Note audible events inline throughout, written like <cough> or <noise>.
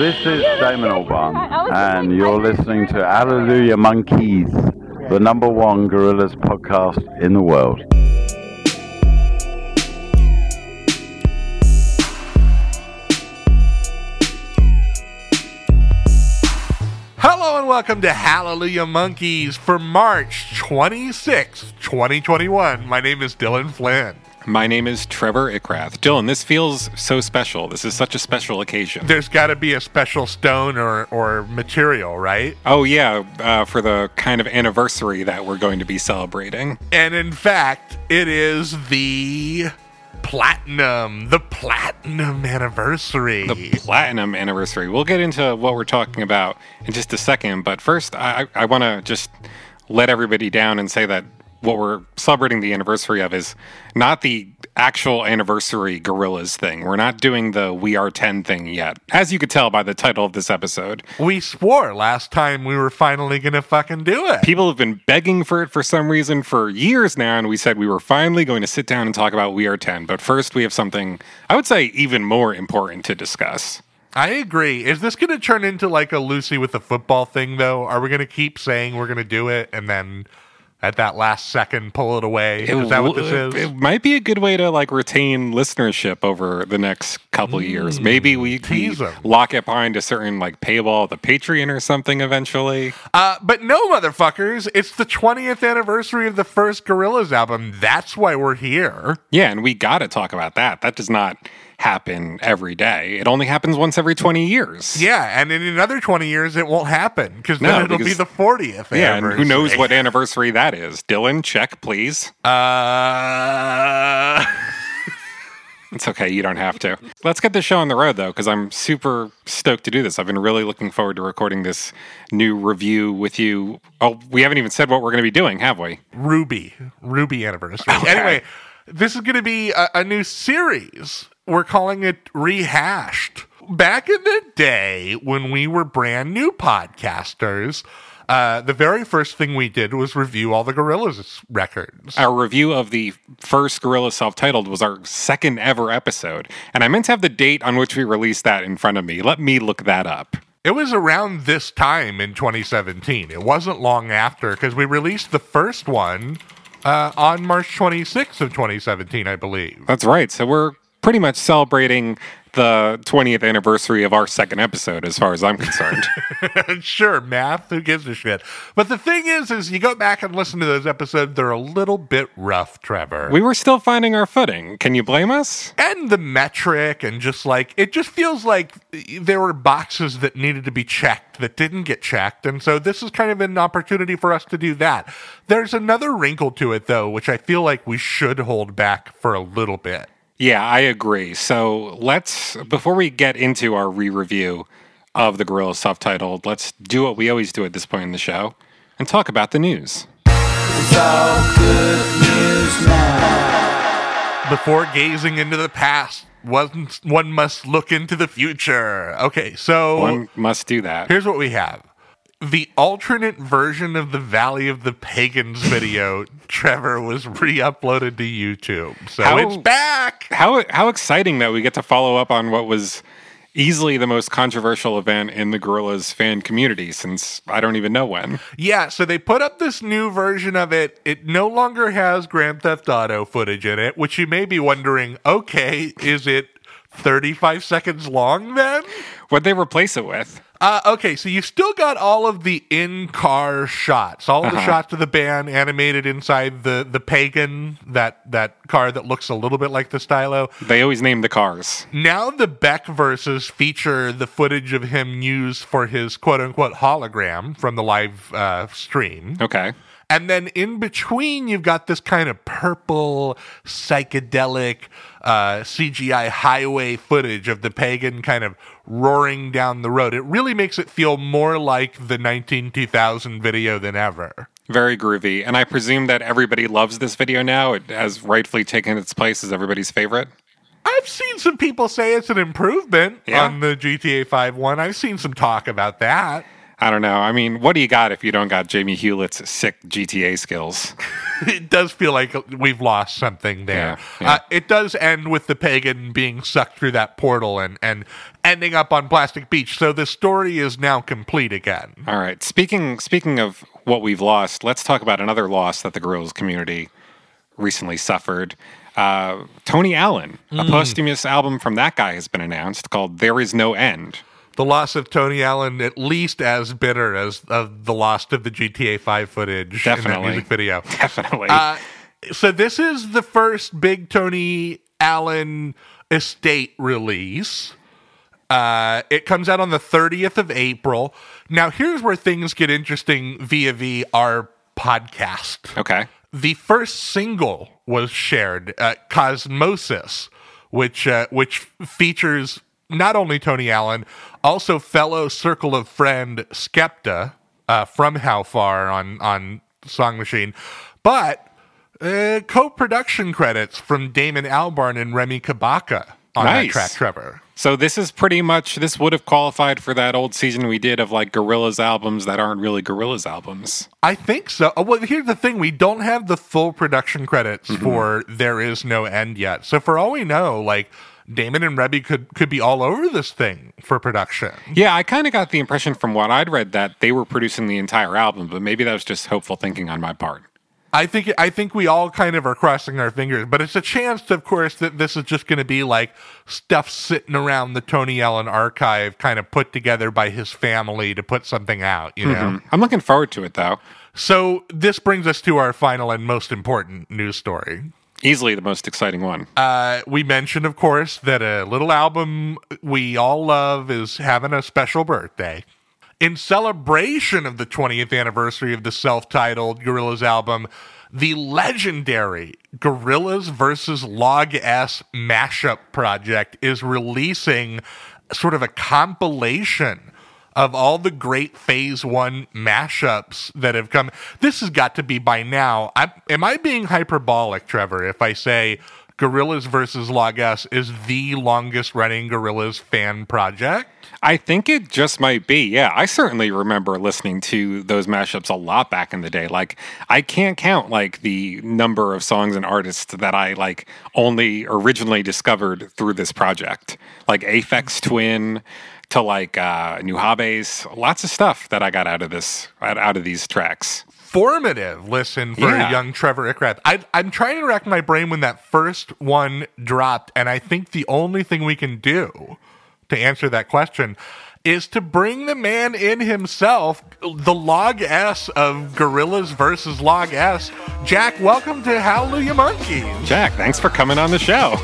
This is Damon Albarn, and you're listening to Hallelujah Monkeys, the number one Gorillaz podcast in the world. Hello and welcome to Hallelujah Monkeys for March 26th, 2021. My name is Dylan Flynn. My name is Trevor Ickrath. Dylan, this feels so special. This is such a special occasion. There's got to be a special stone or, or material, right? Oh, yeah, uh, for the kind of anniversary that we're going to be celebrating. And in fact, it is the platinum, the platinum anniversary. The platinum anniversary. We'll get into what we're talking about in just a second, but first, I, I want to just let everybody down and say that what we're celebrating the anniversary of is not the actual anniversary Gorillaz thing. We're not doing the We Are 10 thing yet, as you could tell by the title of this episode. we swore last time we were finally going to fucking do it. People have been begging for it for some reason for years now, and we said we were finally going to sit down and talk about We Are 10. But first, we have something I would say even more important to discuss. I agree. Is this going to turn into like a Lucy with the football thing, though? Are we going to keep saying we're going to do it and then at that last second pull it away? Is that what this is? It might be a good way to like retain listenership over the next couple of years. Maybe we, we lock it behind a certain like paywall, the Patreon or something eventually. Uh, but no, motherfuckers, it's the 20th anniversary of the first Gorillaz album. That's why we're here. Yeah, and we got to talk about that. That does not happen every day. It only happens once every 20 years. Yeah, and in another 20 years, it won't happen because then No, it'll be the 40th Yeah, and who knows what anniversary that is? Dylan, check, please. Uh, <laughs> It's okay, you don't have to. Let's get the show on the road, though, because I'm super stoked to do this. I've been really looking forward to recording this new review with you. Oh, we haven't even said what we're going to be doing, have we? Ruby, Ruby anniversary. Okay. Anyway, this is going to be a, a new series. We're calling it Rehashed. Back in the day when we were brand new podcasters, uh, the very first thing we did was review all the Gorillaz records. Our review of the first Gorillaz self titled was our second ever episode. And I meant to have the date on which we released that in front of me. Let me look that up. It was around this time in 2017. It wasn't long after because we released the first one uh, on March 26th of 2017, I believe. That's right. So we're pretty much celebrating the 20th anniversary of our second episode, as far as I'm concerned. <laughs> sure, math, who gives a shit? But the thing is, is you go back and listen to those episodes, they're a little bit rough, Trevor. we were still finding our footing. Can you blame us? and the metric and just like it just feels like there were boxes that needed to be checked that didn't get checked and so this is kind of an opportunity for us to do that there's another wrinkle to it though which i feel like we should hold back for a little bit Yeah, I agree. So let's, before we get into our re review of the Gorillaz self titled, let's do what we always do at this point in the show and talk about the news. before gazing into the past one, one must look into the future okay so One must do that. Here's what we have. The alternate version of the Valley of the Pagans <laughs> video, Trevor, was re uploaded to YouTube. So How- it's back. How, how exciting that we get to follow up on what was easily the most controversial event in the Gorillaz fan community since I don't even know when. Yeah, so they put up this new version of it. It no longer has Grand Theft Auto footage in it, which you may be wondering okay, is it 35 seconds long then? What'd they replace it with? Uh, okay, so you still got all of the in-car shots, all the Uh-huh. shots of the band animated inside the the pagan that that car that looks a little bit like the stylo. They always name the cars. Now the Beck verses feature the footage of him used for his quote unquote hologram from the live uh, stream. Okay. And then in between, you've got this kind of purple, psychedelic uh, CGI highway footage of the pagan kind of roaring down the road. It really makes it feel more like the 19 2000 video than ever. Very groovy. And I presume that everybody loves this video now. It has rightfully taken its place as everybody's favorite. I've seen some people say it's an improvement Yeah. on the GTA 5 one. I've seen some talk about that. I don't know. I mean, what do you got if you don't got Jamie Hewlett's sick GTA skills? <laughs> it does feel like we've lost something there. Yeah, yeah. Uh, it does end with the pagan being sucked through that portal and, and ending up on Plastic Beach. So the story is now complete again. All right. Speaking speaking of what we've lost, let's talk about another loss that the Gorillaz community recently suffered. Uh, Tony Allen, a posthumous album from that guy has been announced called "There Is No End." The loss of Tony Allen, at least as bitter as uh, the loss of the GTA 5 footage in that Definitely. music video. <laughs> Definitely. Uh, so this is the first big Tony Allen estate release. Uh, it comes out on the 30th of April. Now, here's where things get interesting via the our podcast. okay. The first single was shared, uh, "Cosmosis," which uh, which features not only Tony Allen, also fellow Circle of Friend Skepta uh, from How Far on on Song Machine, but uh, co-production credits from Damon Albarn and Remi Kabaka on that track. Trevor. So this is pretty much this would have qualified for that old season we did of like Gorillaz albums that aren't really Gorillaz albums. I think so. Uh, Well, here's the thing: we don't have the full production credits Mm-hmm. for "There Is No End" yet. So, for all we know, like Damon and Remi could could be all over this thing for production. Yeah, I kind of got the impression from what I'd read that they were producing the entire album, but maybe that was just hopeful thinking on my part. I think I think we all kind of are crossing our fingers, but it's a chance, of course, that this is just going to be like stuff sitting around the Tony Allen archive, kind of put together by his family to put something out. You know. Mm-hmm. I'm looking forward to it though. So this brings us to our final and most important news story. Easily the most exciting one. Uh, we mentioned, of course, that a little album we all love is having a special birthday. In celebration of the 20th anniversary of the self titled Gorillaz album, the legendary Gorillaz versus Log S mashup project is releasing sort of a compilation of all the great phase one mashups that have come. This has got to be by now. I, am I being hyperbolic, Trevor, if I say Gorillaz versus Log is the longest running Gorillaz fan project? I think it just might be. Yeah, I certainly remember listening to those mashups a lot back in the day. Like I can't count like the number of songs and artists that I like only originally discovered through this project. Like Aphex Twin to like uh New Habes, lots of stuff that I got out of this out, out of these tracks. Formative listen for Yeah. young Trevor Ickrath. I, I'm trying to rack my brain when that first one dropped, and I think the only thing we can do to answer that question is to bring the man in himself, the Log S of Gorillaz versus Log S. Jack, welcome to Hallelujah Monkey. Jack, thanks for coming on the show.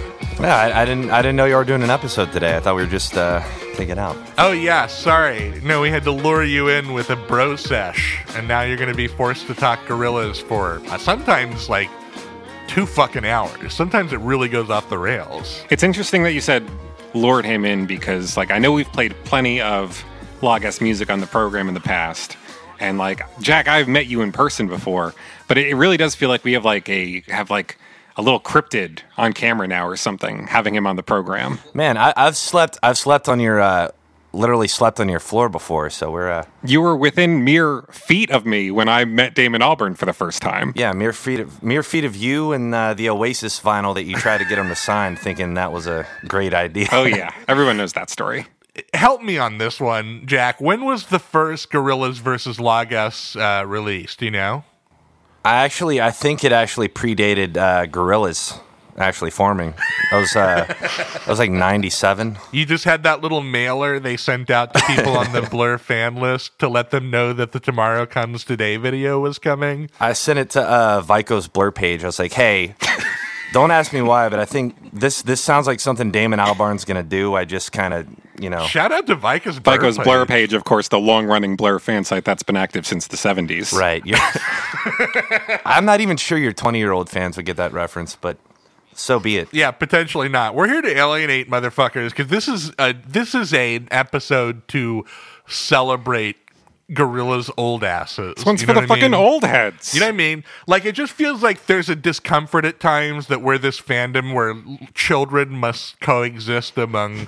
Yeah, I, I didn't. I didn't know you were doing an episode today. I thought we were just uh, taking out. Oh yeah, sorry. No, we had to lure you in with a bro sesh, and now you're going to be forced to talk Gorillaz for uh, sometimes like two fucking hours. Sometimes it really goes off the rails. It's interesting that you said lured him in because, like, I know we've played plenty of Log S music on the program in the past, and like Jack, I've met you in person before, but it, it really does feel like we have like a have like a little cryptid on camera now or something, having him on the program. Man, I, I've slept. I've slept on your. Uh, literally slept on your floor before. So we're. Uh, You were within mere feet of me when I met Damon Albarn for the first time. yeah, mere feet. Of, mere feet of you and uh, the Oasis vinyl that you tried to get him to sign, <laughs> thinking that was a great idea. Oh yeah, everyone knows that story. <laughs> Help me on this one, Jack. When was the first Gorillaz versus Lagos uh, released? Do you know? I actually, I think it actually predated uh, Gorillaz actually forming. That was. Uh, that was like '97. You just had that little mailer they sent out to people on the <laughs> Blur fan list to let them know that the Tomorrow Comes Today video was coming. I sent it to uh, Veikko's Blur page. I was like, "Hey, don't ask me why, but I think this this sounds like something Damon Albarn's gonna do." I just kind of, you know, Shout out to Veikko's Blur. Veikko's page. Blur page, of course, the long-running Blur fan site that's been active since the '70s. right? You're <laughs> I'm not even sure your 20 year old fans would get that reference, but so be it. Yeah, potentially not. We're here to alienate motherfuckers because this is a this is a, an episode to celebrate Gorillaz' old asses. This One's You for the fucking mean? old heads. You know what I mean? Like it just feels like there's a discomfort at times that we're this fandom where children must coexist among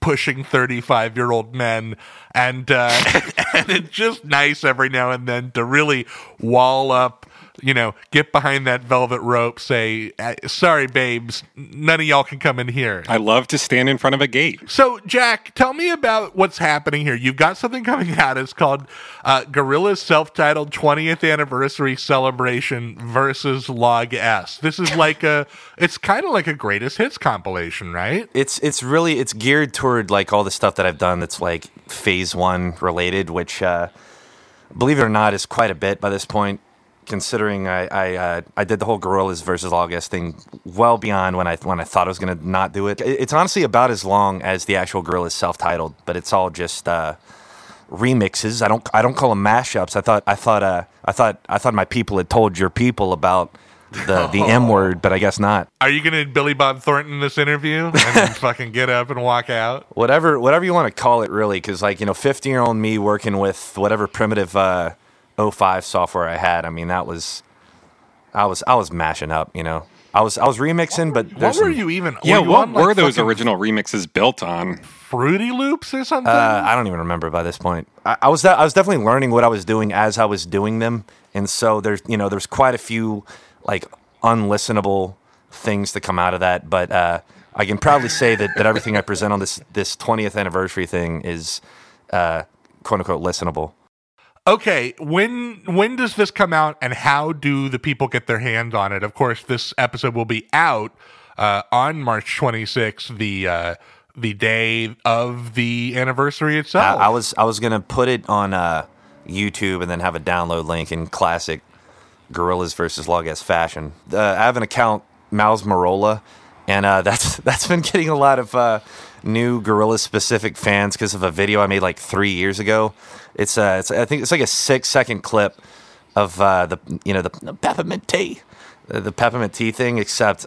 pushing 35 year old men and uh, <laughs> and it's just nice every now and then to really wall up you know, get behind that velvet rope, say, "Uh, sorry, babes, none of y'all can come in here. I love to stand in front of a gate. So, Jack, tell me about what's happening here. You've got something coming out. It's called uh, Gorillaz self titled 20th anniversary celebration versus Log S. This is like a, it's kind of like a greatest hits compilation, right? It's it's really it's geared toward like all the stuff that I've done that's like phase one related, which uh, believe it or not is quite a bit by this point. Considering I I, uh, I did the whole Gorillaz versus August thing well beyond when I when I thought I was gonna not do it. It- It's honestly about as long as the actual Gorillaz self-titled, but it's all just uh, remixes. I don't I don't call them mashups. I thought I thought uh, I thought I thought my people had told your people about the the <laughs> M word, but I guess not. Are you going to Billy Bob Thornton this interview and then <laughs> fucking get up and walk out? whatever whatever you want to call it really because like you know 15 year old me working with whatever primitive uh 05 software i had i mean that was i was i was mashing up you know i was i was remixing but What were some- you even? Yeah, were you what on, like, were those original remixes built on? Fruity Loops or something? uh, i don't even remember by this point I, I was that i was definitely learning what i was doing as i was doing them and so there's you know there's quite a few like unlistenable things to come out of that but uh i can proudly say that that everything i present on this this 20th anniversary thing is uh quote unquote listenable Okay, when when does this come out, and how do the people get their hands on it? Of course, this episode will be out uh, on March 26th, the uh, the day of the anniversary itself. I, I was I was gonna put it on uh, YouTube and then have a download link in classic Gorillaz versus Log S fashion. Uh, I have an account, Mouse Marola, and uh, <laughs> that's that's been getting a lot of uh, new Gorilla specific fans because of a video I made like three years ago. It's uh, it's I think it's like a six second clip of uh, the you know the, the peppermint tea, the, the peppermint tea thing, except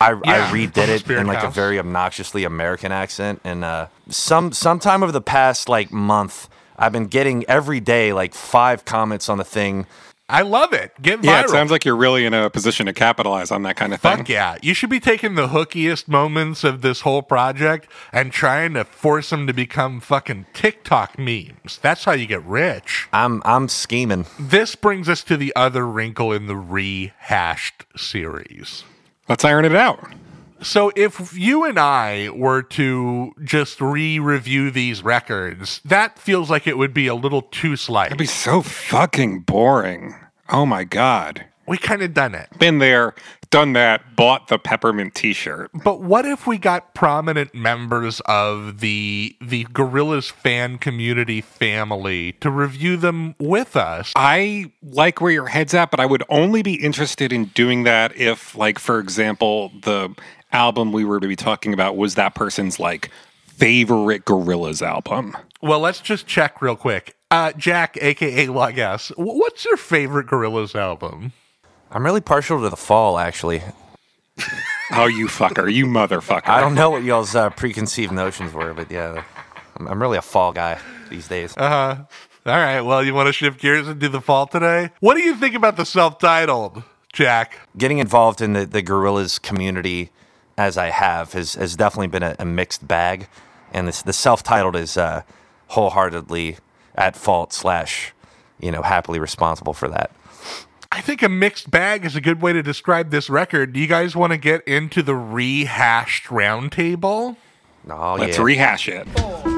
I, Yeah, I redid it Spirit in like a very obnoxiously American accent, and uh, some sometime over the past like month, I've been getting every day like five comments on the thing. I love it. Get viral. Yeah, it sounds like you're really in a position to capitalize on that kind of thing. Fuck yeah. You should be taking the hookiest moments of this whole project and trying to force them to become fucking TikTok memes. That's how you get rich. I'm I'm scheming. This brings us to the other wrinkle in the rehashed series. Let's iron it out. So if you and I were to just re-review these records, that feels like it would be a little too slight. It'd be so fucking boring. Oh my god. we kind of done it. Been there, done that, bought the peppermint t-shirt. But what if we got prominent members of the the Gorillaz fan community family to review them with us? I like where your head's at, but I would only be interested in doing that if, like, for example, the album we were to be talking about was that person's like favorite Gorillaz album. Well, let's just check real quick. Uh, Jack, aka Log S, what's your favorite Gorillaz album? I'm really partial to the fall, actually. Oh, you fucker, you motherfucker. I don't know what y'all's uh, preconceived notions were, but yeah, I'm, I'm really a fall guy these days. Uh huh. All right, well, you want to shift gears and do the fall today? What do you think about the self-titled, Jack? Getting involved in the, the Gorillaz community as I have has, has definitely been a, a mixed bag. And this, the self titled is uh, wholeheartedly at fault, slash, you know, happily responsible for that. I think a mixed bag is a good way to describe this record. Do you guys want to get into the rehashed roundtable? Oh, Let's yeah. rehash it. Oh,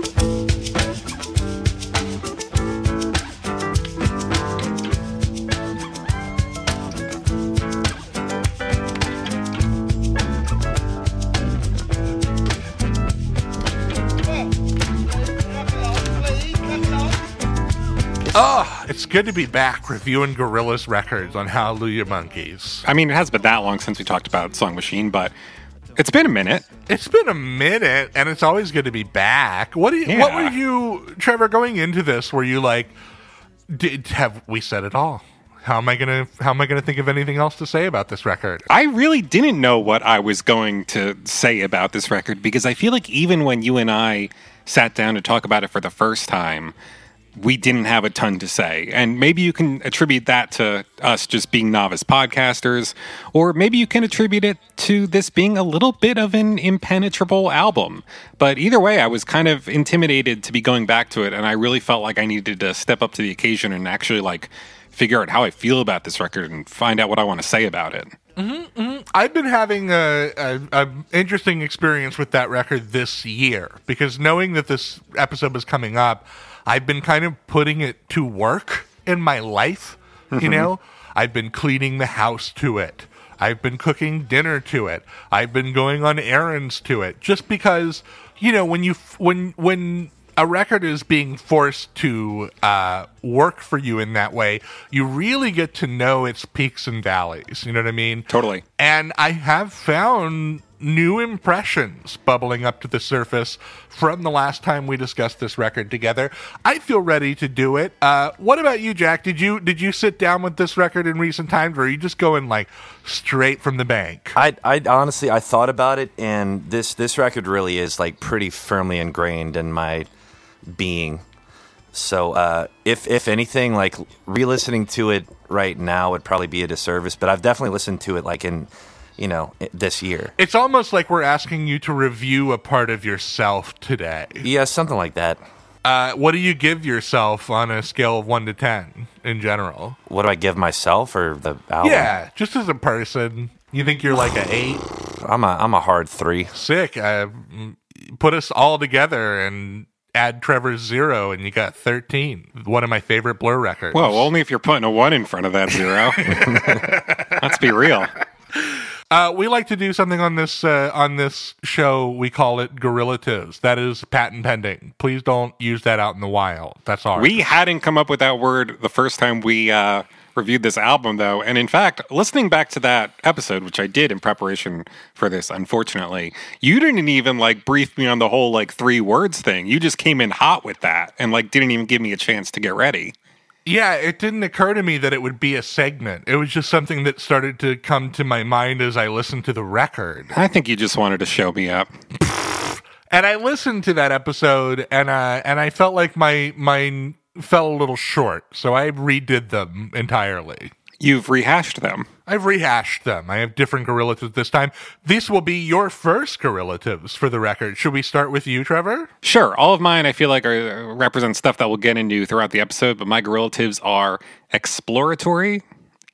Ah, it's good to be back reviewing Gorillaz records on Hallelujah Monkeys. I mean, it has been that long since we talked about Song Machine, but it's been a minute. It's been a minute, and it's always good to be back. What do you, What were you, Trevor, going into this? Were you like, did have we said it all? How am I gonna How am I gonna think of anything else to say about this record? I really didn't know what I was going to say about this record because I feel like even when you and I sat down to talk about it for the first time, we didn't have a ton to say. And maybe you can attribute that to us just being novice podcasters, or maybe you can attribute it to this being a little bit of an impenetrable album. But either way, I was kind of intimidated to be going back to it, and I really felt like I needed to step up to the occasion and actually like figure out how I feel about this record and find out what I want to say about it. Mm-hmm, mm-hmm. I've been having a, a, a interesting experience with that record this year because knowing that this episode was coming up, I've been kind of putting it to work in my life. You know, I've been cleaning the house to it. I've been cooking dinner to it. I've been going on errands to it. Just because, you know, when you when when a record is being forced to uh, work for you in that way, you really get to know its peaks and valleys. You know what I mean? Totally. And I have found new impressions bubbling up to the surface from the last time we discussed this record together. I feel ready to do it. Uh, what about you, Jack? Did you did you sit down with this record in recent times, or are you just going like straight from the bank? I, I honestly, I thought about it, and this this record really is like pretty firmly ingrained in my being. So, uh, if if anything, like re-listening to it right now would probably be a disservice. But I've definitely listened to it like in, you know, this year. It's almost like we're asking you to review a part of yourself today. Yeah, something like that. Uh, what do you give yourself on a scale of one to ten in general? What do I give myself or the album? Yeah, just as a person, you think you're like an eight? <sighs> I'm a I'm a hard three. Sick. Uh, mm, put us all together and add Trevor's zero, and you got thirteen. One of my favorite Blur records. Well, only if you're putting a one in front of that zero. <laughs> Let's be real. Uh, we like to do something on this uh, on this show. We call it gorillatives. That is patent pending. Please don't use that out in the wild. That's ours. We hadn't come up with that word the first time we uh, reviewed this album, though. And in fact, listening back to that episode, which I did in preparation for this, unfortunately, you didn't even like brief me on the whole like three words thing. You just came in hot with that and like didn't even give me a chance to get ready. Yeah, it didn't occur to me that it would be a segment. It was just something that started to come to my mind as I listened to the record. I think you just wanted to show me up. And I listened to that episode and uh and I felt like my mine fell a little short. So I redid them entirely. You've rehashed them. I've rehashed them. I have different gorillatives this time. This will be your first gorillatives for the record. Should we start with you, Trevor? Sure, all of mine I feel like are represent stuff that we'll get into throughout the episode, but my gorillatives are exploratory,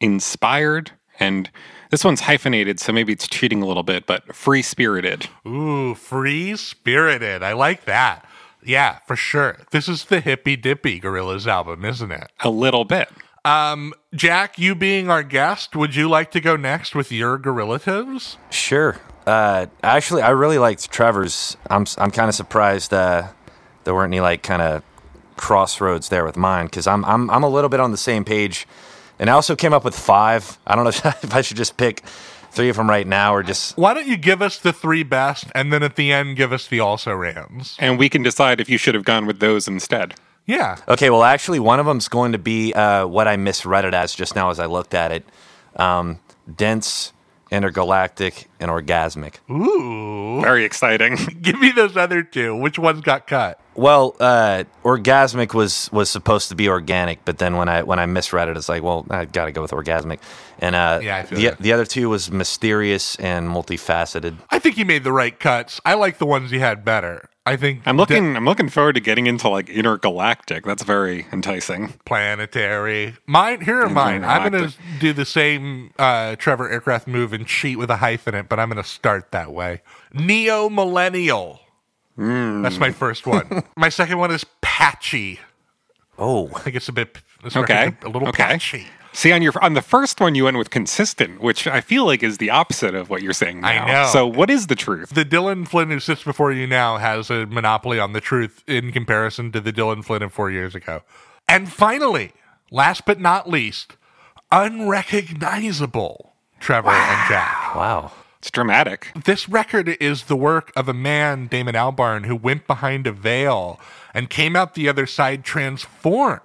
inspired, and this one's hyphenated, so maybe it's cheating a little bit, but free spirited. Ooh, free spirited. I like that. Yeah, for sure. This is the hippy dippy Gorillaz album, isn't it? A little bit. Um, Jack, you being our guest, would you like to go next with your gorillatives? Sure. Uh, actually, I really liked Trevor's. I'm I'm kind of surprised uh, there weren't any like kind of crossroads there with mine because I'm I'm I'm a little bit on the same page, and I also came up with five. I don't know <laughs> if I should just pick three of them right now or just Why don't you give us the three best and then at the end give us the also rans? And we can decide if you should have gone with those instead. Yeah. Okay, well, actually, one of them's going to be uh, what I misread it as just now as I looked at it. Um, dense, intergalactic, and orgasmic. Ooh. Very exciting. <laughs> Give me those other two. Which ones got cut? Well, uh, orgasmic was was supposed to be organic, but then when I when I misread it, it's like, well, I got to go with orgasmic. And uh, Yeah, I feel the that. the other two was mysterious and multifaceted. I think you made the right cuts. I like the ones you had better. I think I'm looking I'm looking forward to getting into like intergalactic. That's very enticing. planetary. Mine here are mine. I'm gonna do the same uh, Trevor Aircraft move and cheat with a hyphen in it, but I'm gonna start that way. Neo millennial. That's my first one. <laughs> my second one is patchy. Oh, I think it's a bit. This Okay. a little okay. patchy. See on your on the first one you went with consistent, which I feel like is the opposite of what you're saying now. I know. So what is the truth? The Dylan Flynn who sits before you now has a monopoly on the truth in comparison to the Dylan Flynn of four years ago. And finally, last but not least, unrecognizable Trevor and Jack. wow. It's dramatic. This record is the work of a man, Damon Albarn, who went behind a veil and came out the other side transformed.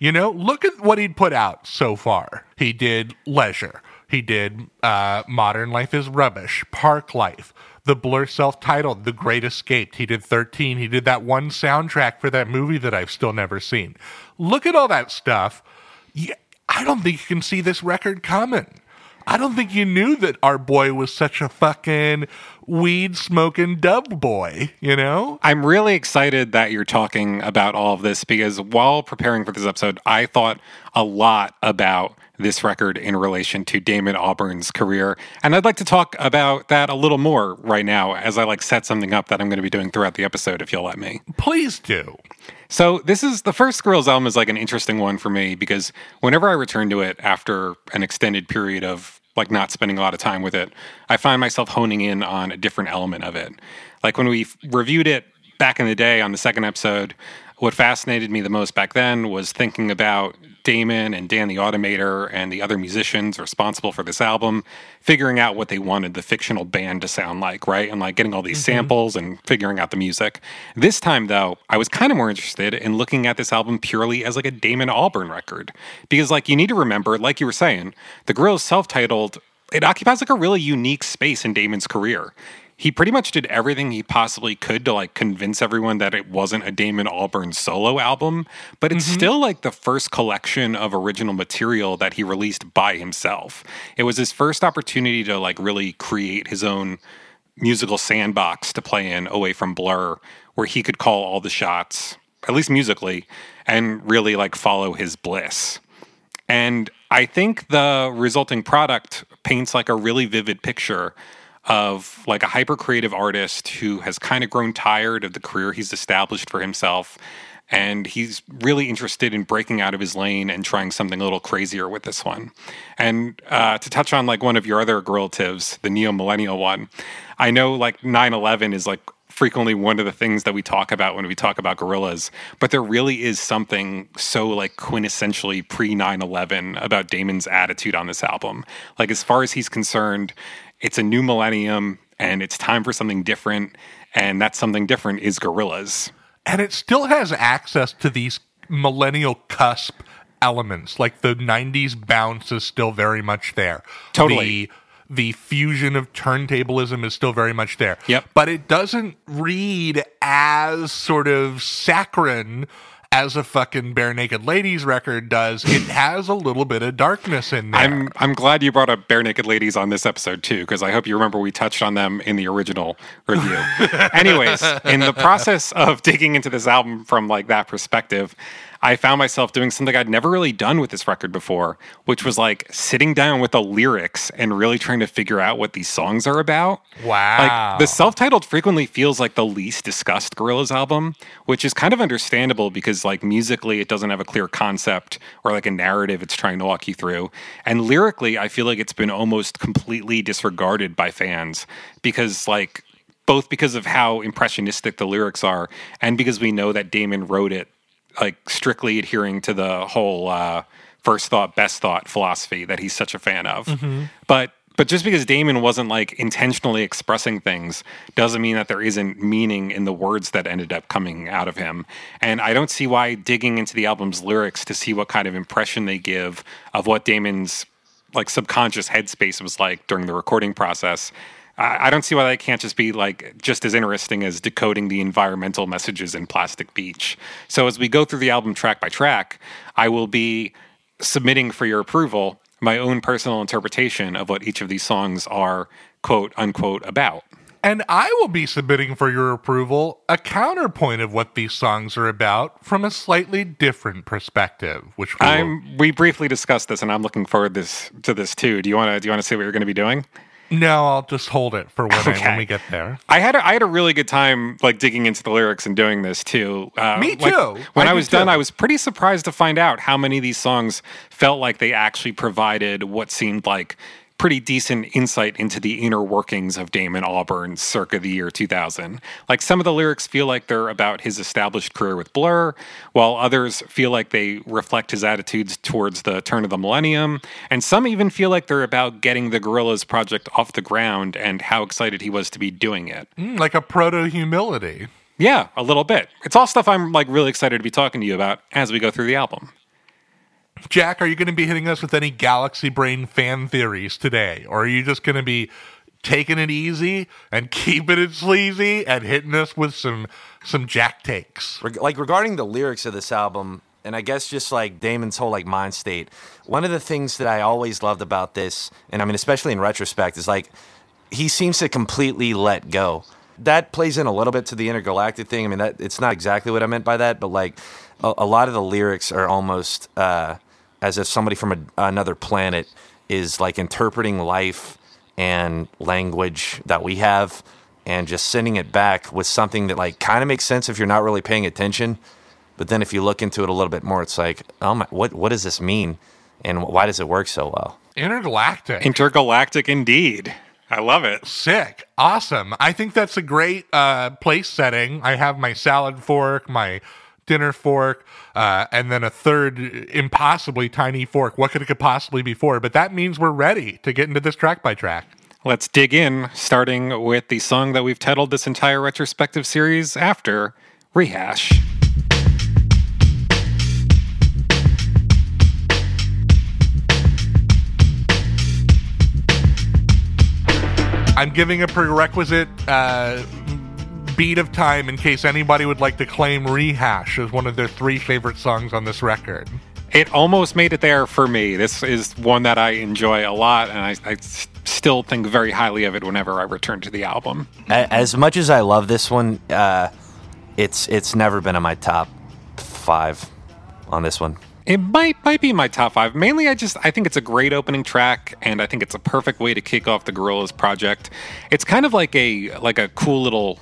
You know, look at what he'd put out so far. He did Leisure. He did uh, Modern Life is Rubbish, Parklife, the Blur self titled The Great Escape. He did 13. He did that one soundtrack for that movie that I've still never seen. Look at all that stuff. I don't think you can see this record coming. I don't think you knew that our boy was such a fucking weed smoking dub boy, you know? I'm really excited that you're talking about all of this because while preparing for this episode, I thought a lot about this record in relation to Damon Albarn's career. And I'd like to talk about that a little more right now as I like set something up that I'm going to be doing throughout the episode if you'll let me. Please do. So this is the first Gorillaz album is like an interesting one for me because whenever I return to it after an extended period of like not spending a lot of time with it, I find myself honing in on a different element of it. Like when we reviewed it back in the day on the second episode, what fascinated me the most back then was thinking about Damon and Dan the Automator and the other musicians responsible for this album, figuring out what they wanted the fictional band to sound like, right? And like getting all these mm-hmm. samples and figuring out the music. This time, though, I was kind of more interested in looking at this album purely as like a Damon Albarn record. Because, like, you need to remember, like you were saying, the Gorillaz self titled it occupies like a really unique space in Damon's career he pretty much did everything he possibly could to like convince everyone that it wasn't a Damon Albarn solo album, but it's mm-hmm. still like the first collection of original material that he released by himself. It was his first opportunity to like really create his own musical sandbox to play in away from Blur, where he could call all the shots, at least musically, and really like follow his bliss. And I think the resulting product paints like a really vivid picture of like a hyper creative artist who has kind of grown tired of the career he's established for himself and he's really interested in breaking out of his lane and trying something a little crazier with this one. And uh, to touch on like one of your other relatives, the neo millennial one, I know like 9 11 is like frequently one of the things that we talk about when we talk about Gorillaz but there really is something so like quintessentially pre 9 11 about Damon's attitude on this album. Like, as far as he's concerned, it's a new millennium and it's time for something different. And that something different is Gorillaz. And it still has access to these millennial cusp elements. Like the 90s bounce is still very much there. Totally. The, the fusion of turntablism is still very much there. Yep. But it doesn't read as sort of saccharine as a fucking Barenaked Ladies record does, it has a little bit of darkness in there. I'm I'm glad you brought up Barenaked Ladies on this episode too, because I hope you remember we touched on them in the original review. <laughs> Anyways, in the process of digging into this album from like that perspective, I found myself doing something I'd never really done with this record before, which was like sitting down with the lyrics and really trying to figure out what these songs are about. Wow. Like the self-titled frequently feels like the least discussed Gorillaz album, which is kind of understandable because like musically it doesn't have a clear concept or like a narrative it's trying to walk you through. And lyrically, I feel like it's been almost completely disregarded by fans because like both because of how impressionistic the lyrics are and because we know that Damon wrote it like strictly adhering to the whole uh, first thought, best thought philosophy that he's such a fan of. Mm-hmm. But but just because Damon wasn't like intentionally expressing things doesn't mean that there isn't meaning in the words that ended up coming out of him. And I don't see why digging into the album's lyrics to see what kind of impression they give of what Damon's like subconscious headspace was like during the recording process I, don't see why that can't just be like just as interesting as decoding the environmental messages in Plastic Beach. So as we go through the album track by track, I will be submitting for your approval my own personal interpretation of what each of these songs are quote unquote about. And I will be submitting for your approval a counterpoint of what these songs are about from a slightly different perspective. Which we, I'm, we briefly discussed this, and I'm looking forward this to this too. Do you want to do you want to say what you're going to be doing? No, I'll just hold it for when, okay. I, when we get there. I had a, I had a really good time like digging into the lyrics and doing this too. Uh, Me too. Like, when I, I was done, I was pretty surprised to find out how many of these songs felt like they actually provided what seemed like pretty decent insight into the inner workings of Damon Albarn circa the year 2000. Like some of the lyrics feel like they're about his established career with Blur, while others feel like they reflect his attitudes towards the turn of the millennium, and some even feel like they're about getting the Gorillaz project off the ground and how excited he was to be doing it. Mm, like a proto humility. Yeah, a little bit. It's all stuff I'm like really excited to be talking to you about as we go through the album. Jack, are you going to be hitting us with any Galaxy Brain fan theories today? Or are you just going to be taking it easy and <laughs> keeping it sleazy and hitting us with some some jack takes. Like regarding the lyrics of this album, and I guess just like Damon's whole like mind state. One of the things that I always loved about this, and I mean especially in retrospect, is like he seems to completely let go. That plays in a little bit to the intergalactic thing. I mean, that it's not exactly what I meant by that, but like a, a lot of the lyrics are almost uh, as if somebody from a, another planet is like interpreting life and language that we have and just sending it back with something that like kind of makes sense if you're not really paying attention but then if you look into it a little bit more it's like oh my what what does this mean and why does it work so well Intergalactic. Intergalactic indeed. I love it. Sick. Awesome. I think that's a great uh, place setting. I have my salad fork, my dinner fork, uh, and then a third impossibly tiny fork. What could it could possibly be for? But that means we're ready to get into this track by track. Let's dig in, starting with the song that we've titled this entire retrospective series after Rehash. I'm giving a prerequisite uh, beat of time in case anybody would like to claim Rehash as one of their three favorite songs on this record. It almost made it there for me. This is one that I enjoy a lot, and I still think very highly of it whenever I return to the album. As much as i love this one uh, it's it's never been in my top five on this one It might might be my top five. Mainly, I just I think it's a great opening track, and I think it's a perfect way to kick off the Gorillaz project. It's kind of like a like a cool little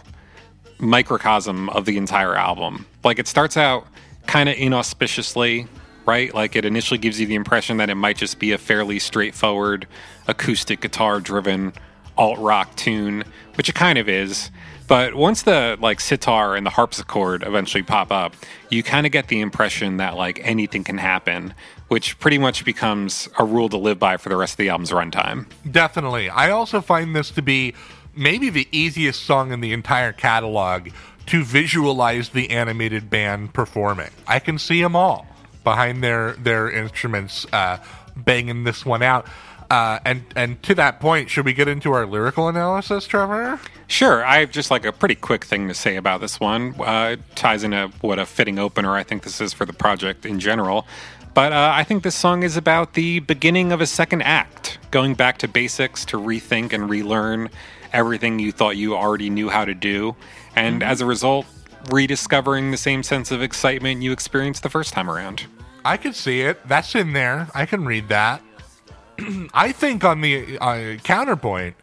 microcosm of the entire album. Like it starts out kind of inauspiciously, right? Like it initially gives you the impression that it might just be a fairly straightforward acoustic guitar driven alt rock tune, which it kind of is. But once the like sitar and the harpsichord eventually pop up, you kind of get the impression that like anything can happen, which pretty much becomes a rule to live by for the rest of the album's runtime. Definitely. I also find this to be maybe the easiest song in the entire catalog to visualize the animated band performing. I can see them all behind their their instruments uh, banging this one out. Uh, and and to that point, should we get into our lyrical analysis, Trevor? Sure, I have just like a pretty quick thing to say about this one. Uh, it ties into what a fitting opener I think this is for the project in general. But uh, I think this song is about the beginning of a second act, going back to basics to rethink and relearn everything you thought you already knew how to do. And as a result, rediscovering the same sense of excitement you experienced the first time around. I could see it. That's in there. I can read that. <clears throat> I think on the uh, counterpoint,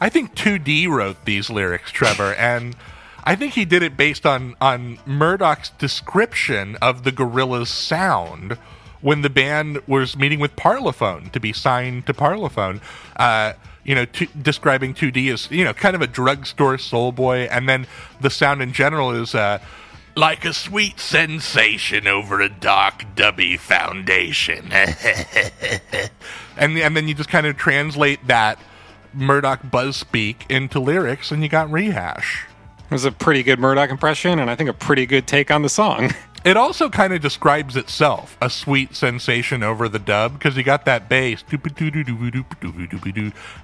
I think 2D wrote these lyrics, Trevor, <laughs> and I think he did it based on on Murdoc's description of the Gorillaz' sound when the band was meeting with Parlophone to be signed to Parlophone. Uh, you know, t- describing 2D as you know, kind of a drugstore soul boy, and then the sound in general is. Uh, like a sweet sensation over a dark dubby foundation. <laughs> and and then you just kind of translate that Murdoc buzz speak into lyrics and you got rehash. It was a pretty good Murdoc impression, and I think a pretty good take on the song. <laughs> It also kind of describes itself, a sweet sensation over the dub, because you got that bass,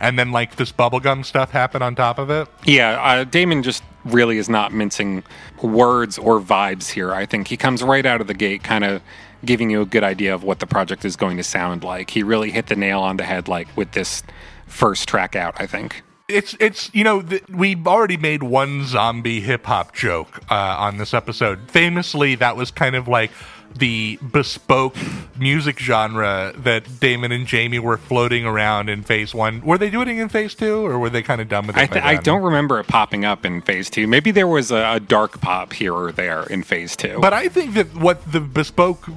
and then like this bubblegum stuff happen on top of it. Yeah, uh, Damon just really is not mincing words or vibes here. I think he comes right out of the gate, kind of giving you a good idea of what the project is going to sound like. He really hit the nail on the head, like with this first track out. I think. It's it's you know th- we've already made one zombie hip hop joke uh, on this episode. Famously, that was kind of like the bespoke music genre that Damon and Jamie were floating around in Phase One. Were they doing it in Phase Two, or were they kind of done with it? I, th- I don't remember it popping up in phase two. Maybe there was a, a dark pop here or there in phase two. But I think that what the bespoke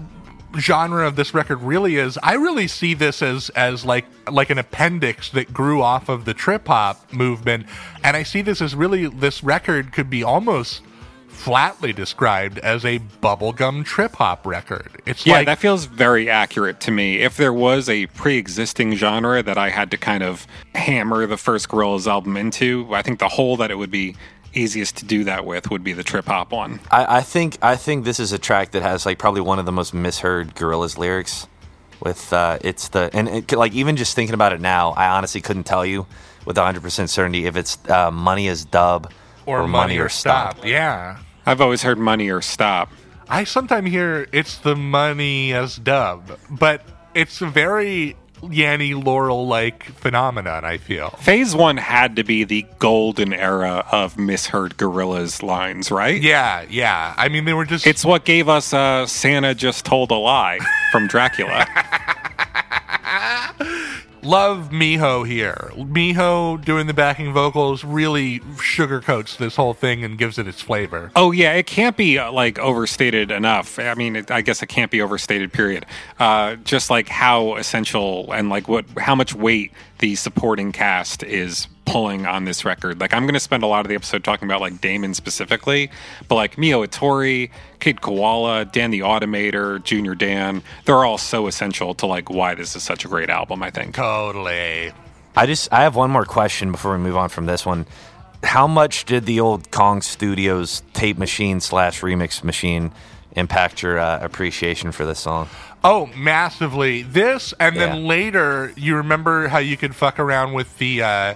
genre of this record really is, I really see this as as like like an appendix that grew off of the trip hop movement, and I see this as really this record could be almost flatly described as a bubblegum trip hop record. It's yeah, like that feels very accurate to me. If there was a pre-existing genre that I had to kind of hammer the first Gorillaz album into, I think the hole that it would be easiest to do that with would be the trip hop one. I, I think I think this is a track that has like probably one of the most misheard Gorillaz lyrics With uh, it's the and it, like even just thinking about it now, I honestly couldn't tell you with 100 percent certainty if it's uh, money is dub Or, money, or stop. Yeah. I've always heard money or stop. I sometimes hear it's the money as dub, but it's a very Yanny Laurel like phenomenon, I feel. Phase one had to be the golden era of misheard Gorillaz lines, right? Yeah, yeah. I mean, they were just. It's what gave us uh, Santa just told a lie from Dracula. <laughs> love Miho here. Miho doing the backing vocals really sugarcoats this whole thing and gives it its flavor. oh yeah, it can't be uh, like overstated enough. I mean, it, I guess it can't be overstated. Period. Uh, just like how essential and like what how much weight the supporting cast is pulling on this record. Like I'm going to spend a lot of the episode talking about like Damon specifically, but like Miho Hatori, Kid Koala, Dan the Automator, Junior Dan, they're all so essential to like why this is such a great album. I think. Totally. I just I have one more question before we move on from this one. How much did the old Kong Studios tape machine slash remix machine impact your uh, appreciation for this song? Oh, massively. This and then later, you remember how you could fuck around with the uh,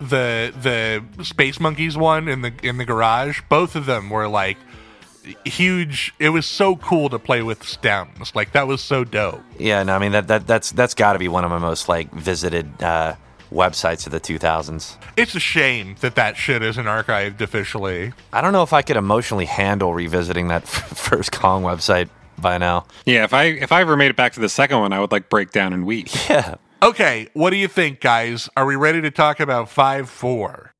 the the Spacemonkeyz one in the in the garage. Both of them were like huge. It was so cool to play with stems. Like that was so dope. Yeah, no, I mean that, that that's that's got to be one of my most like visited uh, websites of the 2000s. It's a shame that that shit isn't archived officially. I don't know if I could emotionally handle revisiting that <laughs> first Kong website by now. Yeah, if I if I ever made it back to the second one, I would like break down and weep. <laughs> Yeah. Okay, what do you think, guys? Are we ready to talk about five four?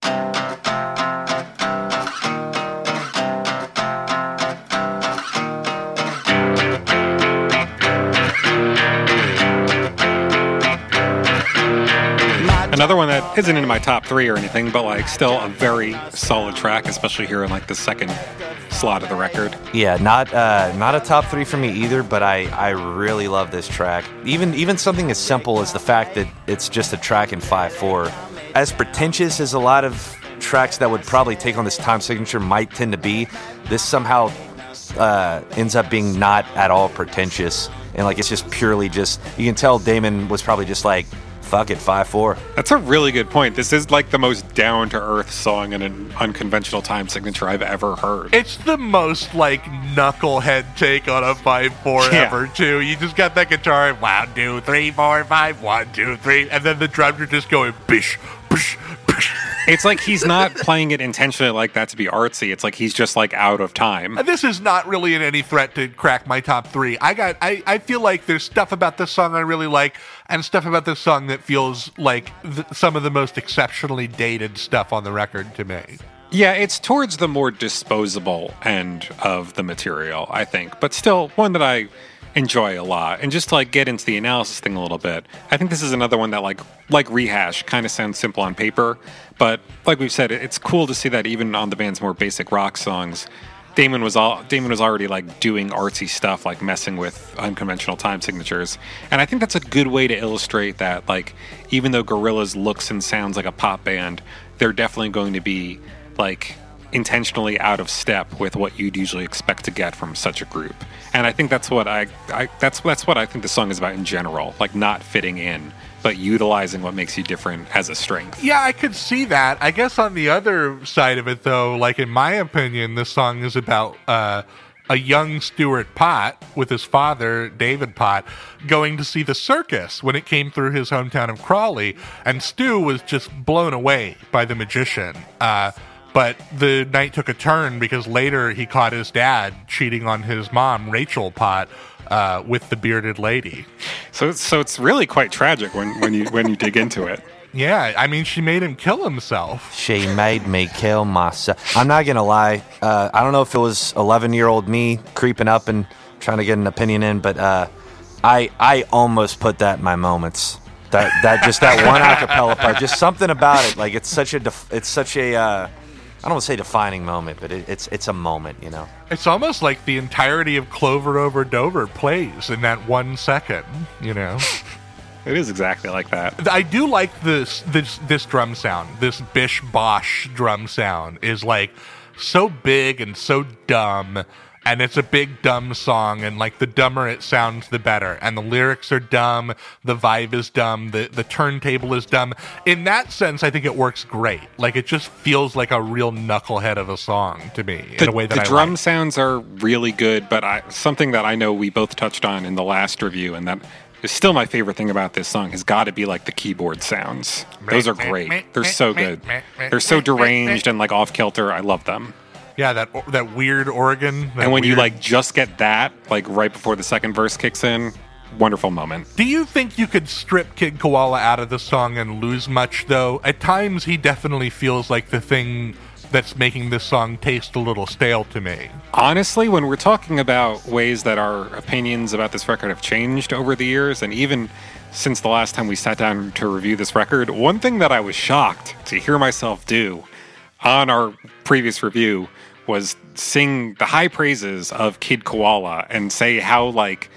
Another one that isn't in my top three or anything, but like still a very solid track, especially here in like the second slot of the record. Yeah, not uh, not a top three for me either, but I, I really love this track. Even even something as simple as the fact that it's just a track in five four. As pretentious as a lot of tracks that would probably take on this time signature might tend to be, this somehow uh, ends up being not at all pretentious, and like it's just purely just you can tell Damon was probably just like, fuck it, five four. That's a really good point. This is like the most down to earth song in an unconventional time signature I've ever heard. It's the most like knucklehead take on a five four Yeah. ever too. You just got that guitar, one, two, three, four, five, one, two, three, and then the drums are just going bish, bish, bish. It's like he's not playing it intentionally like that to be artsy. It's like he's just like out of time. This is not really in any threat to crack my top three. I got, I, I feel like there's stuff about this song I really like, and stuff about this song that feels like th- some of the most exceptionally dated stuff on the record to me. Yeah, it's towards the more disposable end of the material, I think, but still one that I enjoy a lot. And just to like get into the analysis thing a little bit, I think this is another one that like like rehash kind of sounds simple on paper, but like we've said, it's cool to see that even on the band's more basic rock songs. Damon was all Damon was already like doing artsy stuff, like messing with unconventional time signatures, and I think that's a good way to illustrate that. Like, even though Gorillaz looks and sounds like a pop band, they're definitely going to be like intentionally out of step with what you'd usually expect to get from such a group. And I think that's what I, I that's that's what I think the song is about in general, like not fitting in, but utilizing what makes you different as a strength. Yeah, I could see that. I guess on the other side of it, though, like in my opinion, this song is about uh, a young Stuart Pot with his father, David Pot, going to see the circus when it came through his hometown of Crawley. And Stu was just blown away by the magician. Uh, but the night took a turn because later he caught his dad cheating on his mom, Rachel Pot, uh, with the bearded lady. So so it's really quite tragic when, when you when you dig into it. Yeah, I mean, she made him kill himself. She made me kill myself. I'm not gonna lie. Uh, I don't know if it was 11 year old me creeping up and trying to get an opinion in, but uh, I I almost put that in my moments. That that just that one <laughs> acapella part, just something about it. Like it's such a def- it's such a uh, I don't want to say defining moment, but it, it's it's a moment, you know. It's almost like the entirety of Clover over Dover plays in that one second, you know. <laughs> It is exactly like that. I do like this this this drum sound. This bish bosh drum sound is like so big and so dumb and it's a big dumb song and like the dumber it sounds the better. And the lyrics are dumb the vibe is dumb the the turntable is dumb. In that sense i think it works great. Like it just feels like a real knucklehead of a song to me the, in a way that the I drum like. sounds are really good but I, something that i know we both touched on in the last review and that is still my favorite thing about this song has got to be like the keyboard sounds. Those are great. they're so good. they're so deranged and like off kilter i love them yeah that that weird organ that and when you like just get that like right before the second verse kicks in wonderful moment Do you think you could strip Kid Koala out of the song and lose much, though? At times, he definitely feels like the thing that's making this song taste a little stale to me. honestly when we're talking about ways that our opinions about this record have changed over the years and even since the last time we sat down to review this record one thing that i was shocked to hear myself do on our previous review was sing the high praises of kid koala and say how like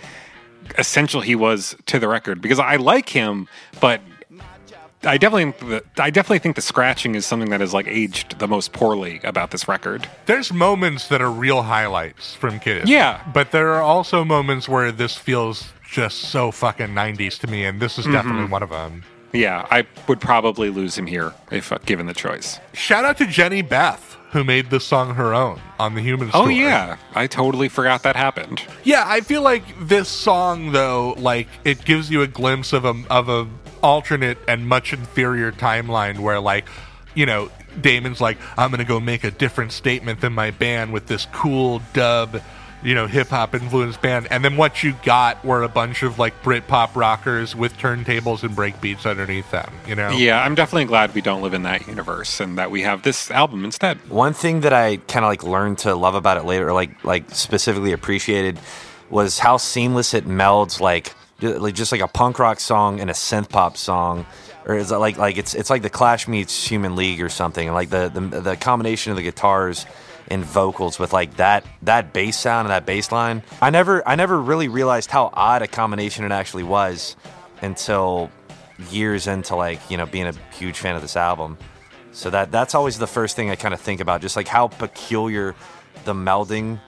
essential he was to the record because i like him but I definitely, think I definitely think the scratching is something that has like aged the most poorly about this record. There's moments that are real highlights from Kid. Yeah. But there are also moments where this feels just so fucking 90s to me, and this is definitely mm-hmm. one of them. Yeah, I would probably lose him here if given the choice. Shout out to Jenny Beth, who made this song her own on the Human Oh yeah, I totally forgot that happened. Yeah, I feel like this song though, like it gives you a glimpse of a of a alternate and much inferior timeline where like, you know, Damon's like, I'm gonna go make a different statement than my band with this cool dub, you know, hip hop influenced band. And then what you got were a bunch of like Brit pop rockers with turntables and breakbeats underneath them, you know? Yeah, I'm definitely glad we don't live in that universe and that we have this album instead. One thing that I kind of like learned to love about it later, or like like specifically appreciated, was how seamless it melds like like just like a punk rock song and a synth pop song, or is it like like it's it's like the Clash meets Human League or something, and like the the, the combination of the guitars and vocals with like that that bass sound and that bass line. I never I never really realized how odd a combination it actually was until years into like you know being a huge fan of this album. So that that's always the first thing I kind of think about, just like how peculiar the melding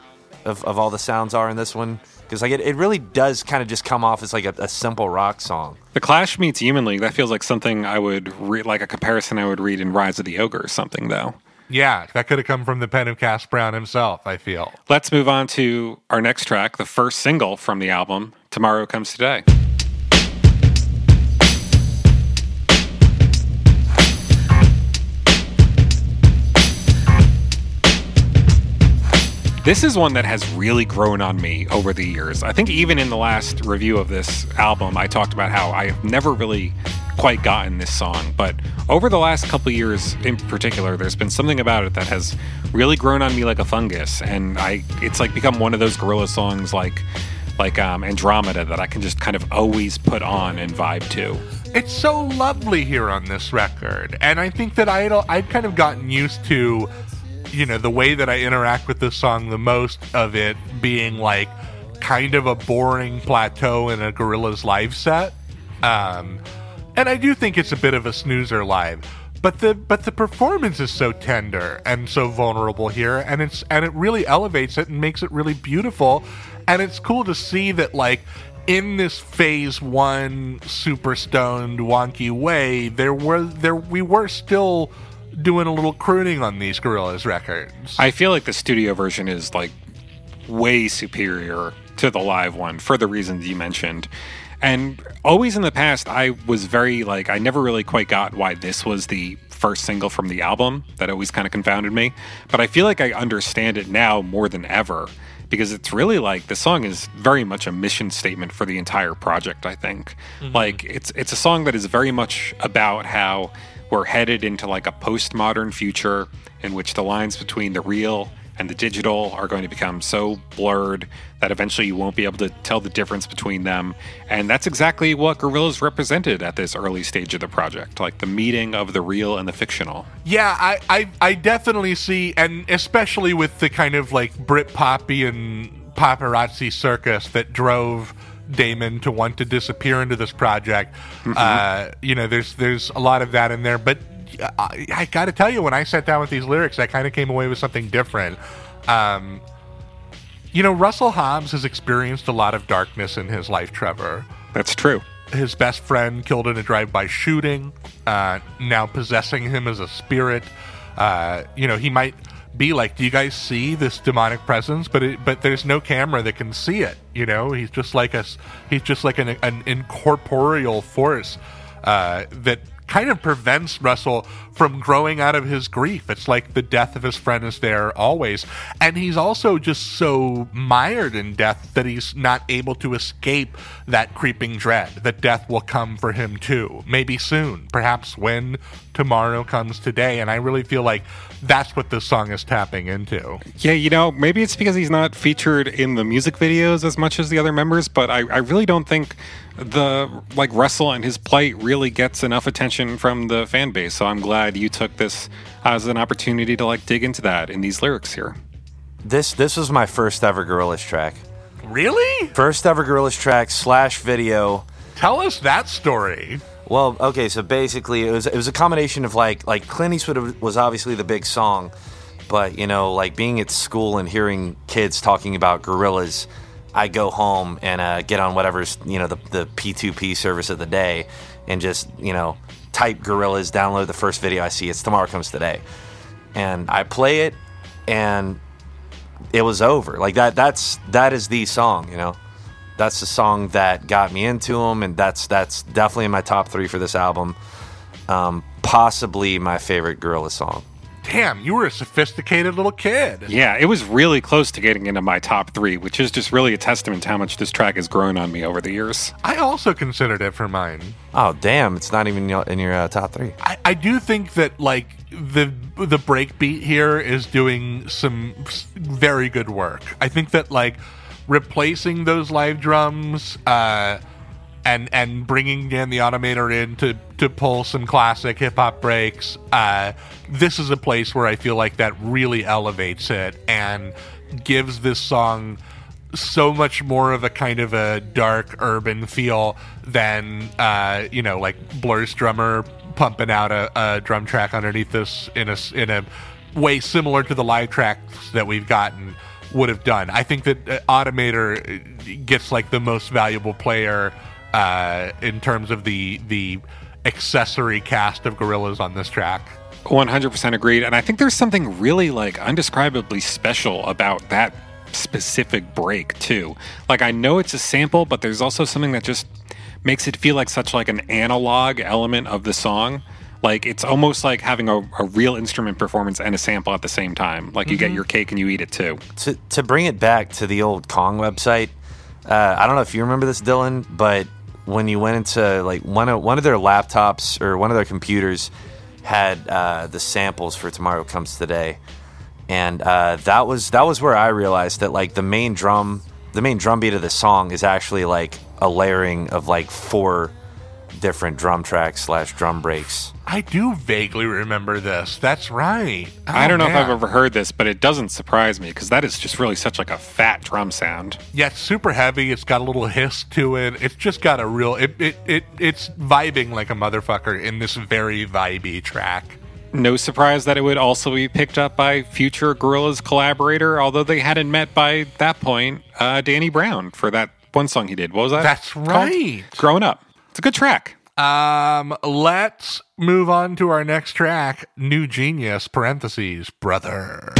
of, of all the sounds are in this one. Because like it, it really does kind of just come off as like a, a simple rock song. The Clash meets Human League. That feels like something I would read, like a comparison I would read in Rise of the Ogre or something, though. Yeah, that could have come from the pen of Cass Browne himself, I feel. Let's move on to our next track, the first single from the album, Tomorrow Comes Today. This is one that has really grown on me over the years. I think even in the last review of this album, I talked about how I have never really quite gotten this song, but over the last couple years in particular, there's been something about it that has really grown on me like a fungus, and I it's like become one of those Gorillaz songs like like um, Andromeda that I can just kind of always put on and vibe to. It's so lovely here on this record, and I think that I I'd kind of gotten used to, you know, the way that I interact with this song. The most of it being like kind of a boring plateau in a Gorillaz live set, um, and I do think it's a bit of a snoozer live. But the but the performance is so tender and so vulnerable here, and it's and it really elevates it and makes it really beautiful, and it's cool to see that like in this phase one super stoned wonky way, there were there we were still doing a little crooning on these Gorillaz records. I feel like the studio version is like way superior to the live one for the reasons you mentioned. And always in the past, I was very like, I never really quite got why this was the first single from the album. That always kind of confounded me. But I feel like I understand it now more than ever because it's really like the song is very much a mission statement for the entire project, I think. Mm-hmm. Like, it's, it's a song that is very much about how we're headed into like a postmodern future in which the lines between the real and the digital are going to become so blurred that eventually you won't be able to tell the difference between them. And that's exactly what Gorillaz represented at this early stage of the project, like the meeting of the real and the fictional. Yeah, I, I, I definitely see, and especially with the kind of like Brit poppy and paparazzi circus that drove Damon to want to disappear into this project. Uh, you know, there's there's a lot of that in there, but I, I got to tell you, when I sat down with these lyrics, I kind of came away with something different. Um, You know, Russell Hobbs has experienced a lot of darkness in his life, Trevor. That's true. His best friend killed in a drive-by shooting, uh, now possessing him as a spirit. Uh, you know, he might be like, "Do you guys see this demonic presence?" But it, but there's no camera that can see it. You know, he's just like a s- he's just like an, an incorporeal force uh, that kind of prevents Russell from growing out of his grief. It's like the death of his friend is there always. And he's also just so mired in death that he's not able to escape that creeping dread that death will come for him too. Maybe soon, perhaps when tomorrow comes today. And I really feel like that's what this song is tapping into. Yeah, you know, maybe it's because he's not featured in the music videos as much as the other members, but I, I really don't think the like Russell and his plight really gets enough attention from the fan base. So I'm glad you took this as an opportunity to like dig into that in these lyrics here. This this was my first ever Gorillaz track. Really? First ever Gorillaz track slash video. Tell us that story. Well, okay, so basically it was it was a combination of like like Clint Eastwood was obviously the big song, but you know like being at school and hearing kids talking about Gorillaz, I go home and uh, get on whatever's you know the the P2P service of the day, and just you know type Gorillaz, download the first video I see. It's tomorrow comes today, and I play it, and it was over. Like that that's that is the song, you know that's the song that got me into them, and that's that's definitely in my top three for this album. Um, possibly my favorite Gorillaz song. Damn, you were a sophisticated little kid. Yeah, it was really close to getting into my top three, which is just really a testament to how much this track has grown on me over the years. I also considered it for mine. Oh damn! It's not even in your, uh, top three. I, I do think that like the the break beat here is doing some very good work. I think that like replacing those live drums uh, and and bringing Dan the Automator in to to pull some classic hip hop breaks. Uh, this is a place where I feel like that really elevates it and gives this song so much more of a kind of a dark urban feel than uh, you know like Blur's drummer pumping out a, a drum track underneath this in a in a way similar to the live tracks that we've gotten would have done. I think that uh, Automator uh, gets like the most valuable player uh, in terms of the the accessory cast of Gorillaz on this track. 100% agreed. And I think there's something really like undescribably special about that specific break too. Like I know it's a sample, but there's also something that just makes it feel like such like an analog element of the song. Like it's almost like having a, a real instrument performance and a sample at the same time. Like you get your cake and you eat it too. To to bring it back to the old Kong website. Uh, I don't know if you remember this, Dylan, but when you went into like one of one of their laptops or one of their computers had uh, the samples for Tomorrow Comes Today, and uh, that was that was where I realized that like the main drum the main drum beat of the song is actually like a layering of like four different drum tracks slash drum breaks. I do vaguely remember this. That's right. I Oh, don't know if. I've ever heard this, but it doesn't surprise me because that is just really such like a fat drum sound. Yeah, it's super heavy. It's got a little hiss to it. It's just got a real. It it, it it's vibing like a motherfucker in this very vibey track. No surprise that it would also be picked up by future Gorillaz collaborator, although they hadn't met by that point, uh, Danny Brown for that one song he did. What was that? That's called? right. Growing Up. It's a good track. Um, let's move on to our next track. New Genius parentheses brother.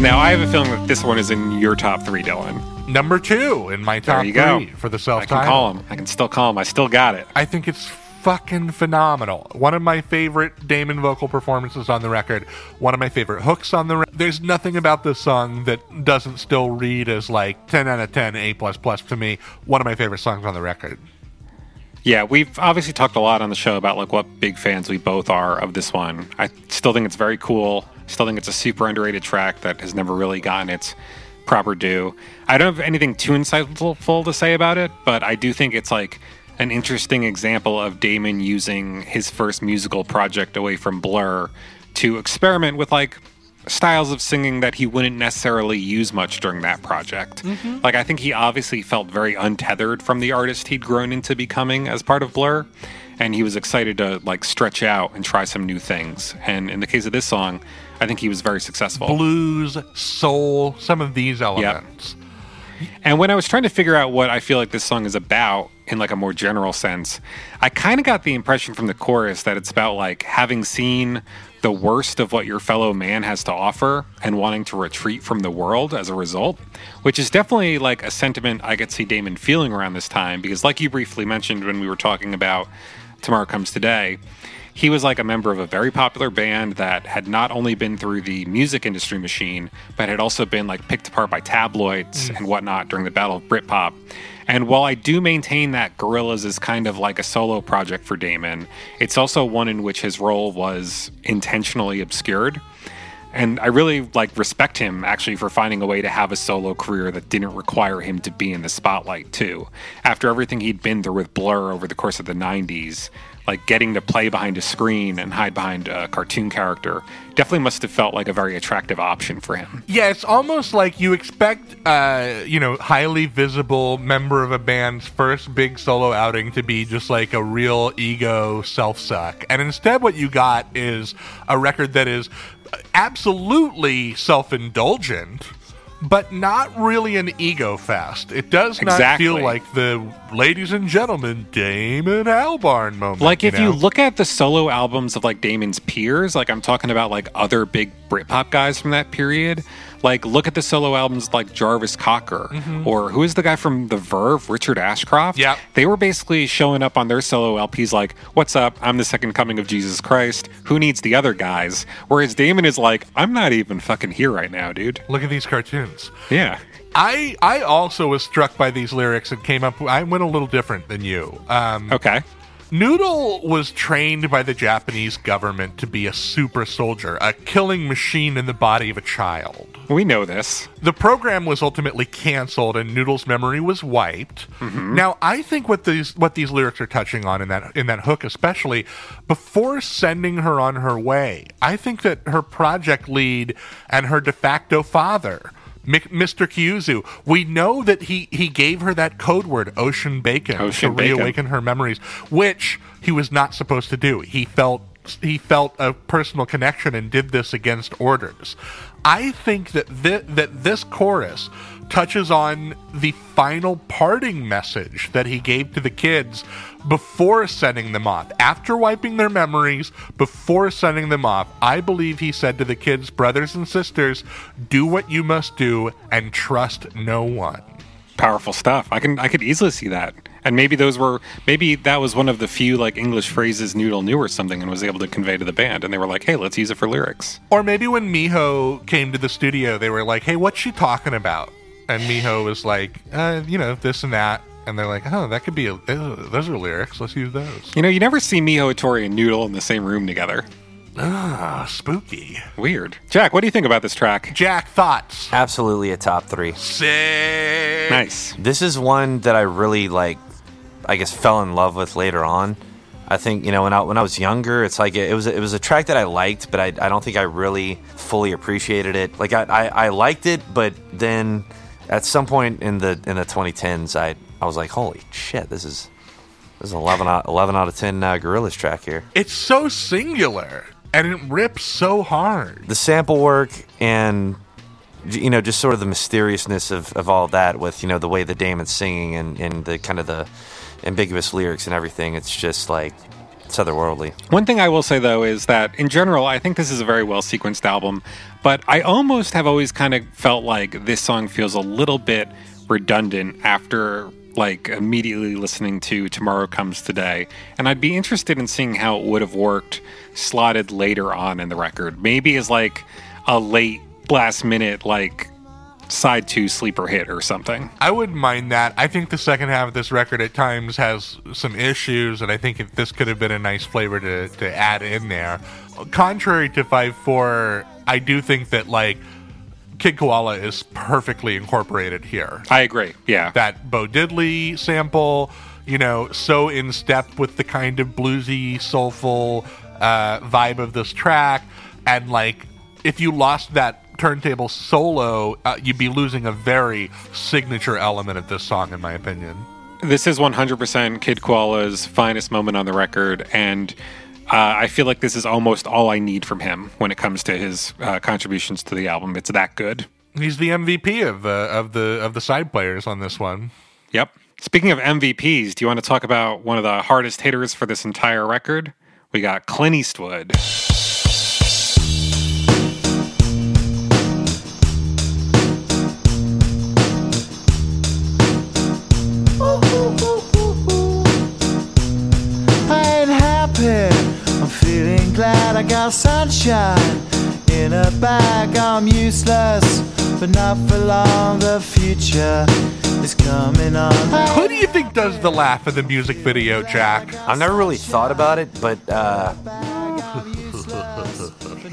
Now, I have a feeling that this one is in your top three, Dylan. Number two in my top There you go. three for the self I can call him. I can still call him. I still got it. I think it's fucking phenomenal. One of my favorite Damon vocal performances on the record. One of my favorite hooks on the record. There's nothing about this song that doesn't still read as like 10 out of 10, A plus plus to me. One of my favorite songs on the record. Yeah, we've obviously talked a lot on the show about like what big fans we both are of this one. I still think it's very cool. Still think it's a super underrated track that has never really gotten its proper due. I don't have anything too insightful to say about it, but I do think it's like an interesting example of Damon using his first musical project away from Blur to experiment with like styles of singing that he wouldn't necessarily use much during that project. Mm-hmm. Like I think he obviously felt very untethered from the artist he'd grown into becoming as part of Blur and he was excited to like stretch out and try some new things. And in the case of this song, I think he was very successful. Blues, soul, some of these elements. And when I was trying to figure out what I feel like this song is about in like a more general sense, I kind of got the impression from the chorus that it's about like having seen the worst of what your fellow man has to offer and wanting to retreat from the world as a result, which is definitely like a sentiment I could see Damon feeling around this time because like you briefly mentioned when we were talking about Tomorrow Comes Today, he was like a member of a very popular band that had not only been through the music industry machine, but had also been like picked apart by tabloids mm. and whatnot during the Battle of Britpop. And while I do maintain that Gorillaz is kind of like a solo project for Damon, it's also one in which his role was intentionally obscured. And I really like respect him actually for finding a way to have a solo career that didn't require him to be in the spotlight too. After everything he'd been through with Blur over the course of the 90s, like getting to play behind a screen and hide behind a cartoon character definitely must have felt like a very attractive option for him. Yeah, it's almost like you expect, uh, you know, highly visible member of a band's first big solo outing to be just like a real ego self suck. And instead, what you got is a record that is absolutely self indulgent. But not really an ego fest. It does not Exactly. feel like the ladies and gentlemen Damon Albarn moment. Like if know? you look at the solo albums of like Damon's peers, like I'm talking about like other big Britpop guys from that period, like look at the solo albums like Jarvis Cocker mm-hmm. or who is the guy from The Verve, Richard Ashcroft. Yeah, They were basically showing up on their solo LPs like, "What's up? I'm the second coming of Jesus Christ. Who needs the other guys?" Whereas Damon is like, "I'm not even fucking here right now, dude." look at these cartoons. Yeah. I I also was struck by these lyrics and came up. I went a little different than you. Um, Okay. Noodle was trained by the Japanese government to be a super soldier, a killing machine in the body of a child. We know this. The program was ultimately canceled and Noodle's memory was wiped. Now, I think what these what these lyrics are touching on in that in that hook especially before sending her on her way, I think that her project lead and her de facto father Mr. Kyuzo, we know that he, he gave her that code word, ocean bacon, Ocean to bacon. reawaken her memories, which he was not supposed to do. He felt he felt a personal connection and did this against orders. I think that thi- that this chorus touches on the final parting message that he gave to the kids before sending them off. After wiping their memories, before sending them off, I believe he said to the kids, brothers and sisters, do what you must do and trust no one. powerful stuff. I can I could easily see that. And maybe those were maybe that was one of the few like English phrases Noodle knew or something and was able to convey to the band and they were like, "Hey, let's use it for lyrics." Or maybe when Miho came to the studio, they were like, "Hey, what's she talking about?" And Miho was like, uh, "You know, this and that." And they're like, "Oh, that could be. A, those are lyrics. Let's use those." You know, you never see Miho Hatori and Noodle in the same room together. Ah, spooky. Weird. Jack, what do you think about this track? Jack, thoughts? Absolutely a top three. Sick. Nice. This is one that I really like. I guess fell in love with later on. I think you know when I when I was younger, it's like it was it was a track that I liked, but I, I don't think I really fully appreciated it. Like I, I, I liked it, but then at some point in the in the 2010s, I I was like, holy shit, this is this is 11 out, 11 out of 10 uh, Gorillaz track here. It's so singular and it rips so hard. the sample work and you know just sort of the mysteriousness of, of all that with you know the way the Damon's singing and, and the kind of the ambiguous lyrics and everything it's just like it's otherworldly One thing I will say though is that in general, I think this is a very well sequenced album, but I almost have always kind of felt like this song feels a little bit redundant after like immediately listening to Tomorrow Comes Today. And I'd be interested in seeing how it would have worked slotted later on in the record. Maybe as like a late last minute like side two sleeper hit or something. I wouldn't mind that. I think the second half of this record at times has some issues, and I think if this could have been a nice flavor to, to add in there. Contrary to 5 4, I do think that, like, Kid Koala is perfectly incorporated here. I agree. Yeah. That Bo Diddley sample, you know, so in step with the kind of bluesy, soulful uh, vibe of this track. And like, if you lost that turntable solo, uh, you'd be losing a very signature element of this song, in my opinion. This is 100% Kid Koala's finest moment on the record, and uh, I feel like this is almost all I need from him when it comes to his uh, contributions to the album. It's that good. He's the MVP of the of the of the side players on this one. Yep. Speaking of MVPs, do you want to talk about one of the hardest hitters for this entire record? We got Clint Eastwood. Glad I got sunshine in a bag. I'm useless, but not for long. The future is coming on. Who do you think does the laugh in the music video, Jack? I've never really thought about it, but uh,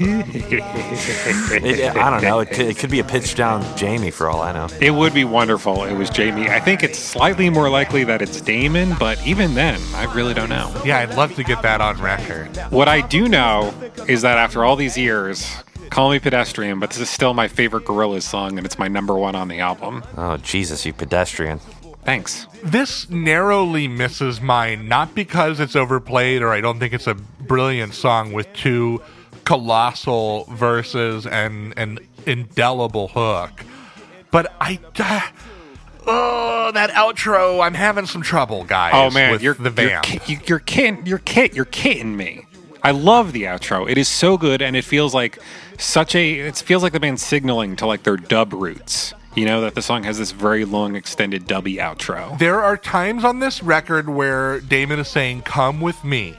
<laughs> it, I don't know. It could, it could be a pitch down Jamie for all I know. It would be wonderful. It was Jamie. I think it's slightly more likely that it's Damon, but even then, I really don't know. Yeah, I'd love to get that on record. What I do know is that after all these years, call me pedestrian, but this is still my favorite Gorillaz song, and it's my number one on the album. Oh Jesus, you pedestrian! Thanks. This narrowly misses mine, not because it's overplayed or I don't think it's a brilliant song with two colossal verses and an indelible hook, but I. Uh, Oh, that outro! I'm having some trouble, guys. Oh man, with you're the you're, vamp. ki- you- you're kidding, you're kid, you're kidding me. I love the outro. It is so good, and it feels like such a. It feels like the band signaling to like their dub roots. You know that the song has this very long, extended dubby outro. There are times on this record where Damon is saying, Come with me.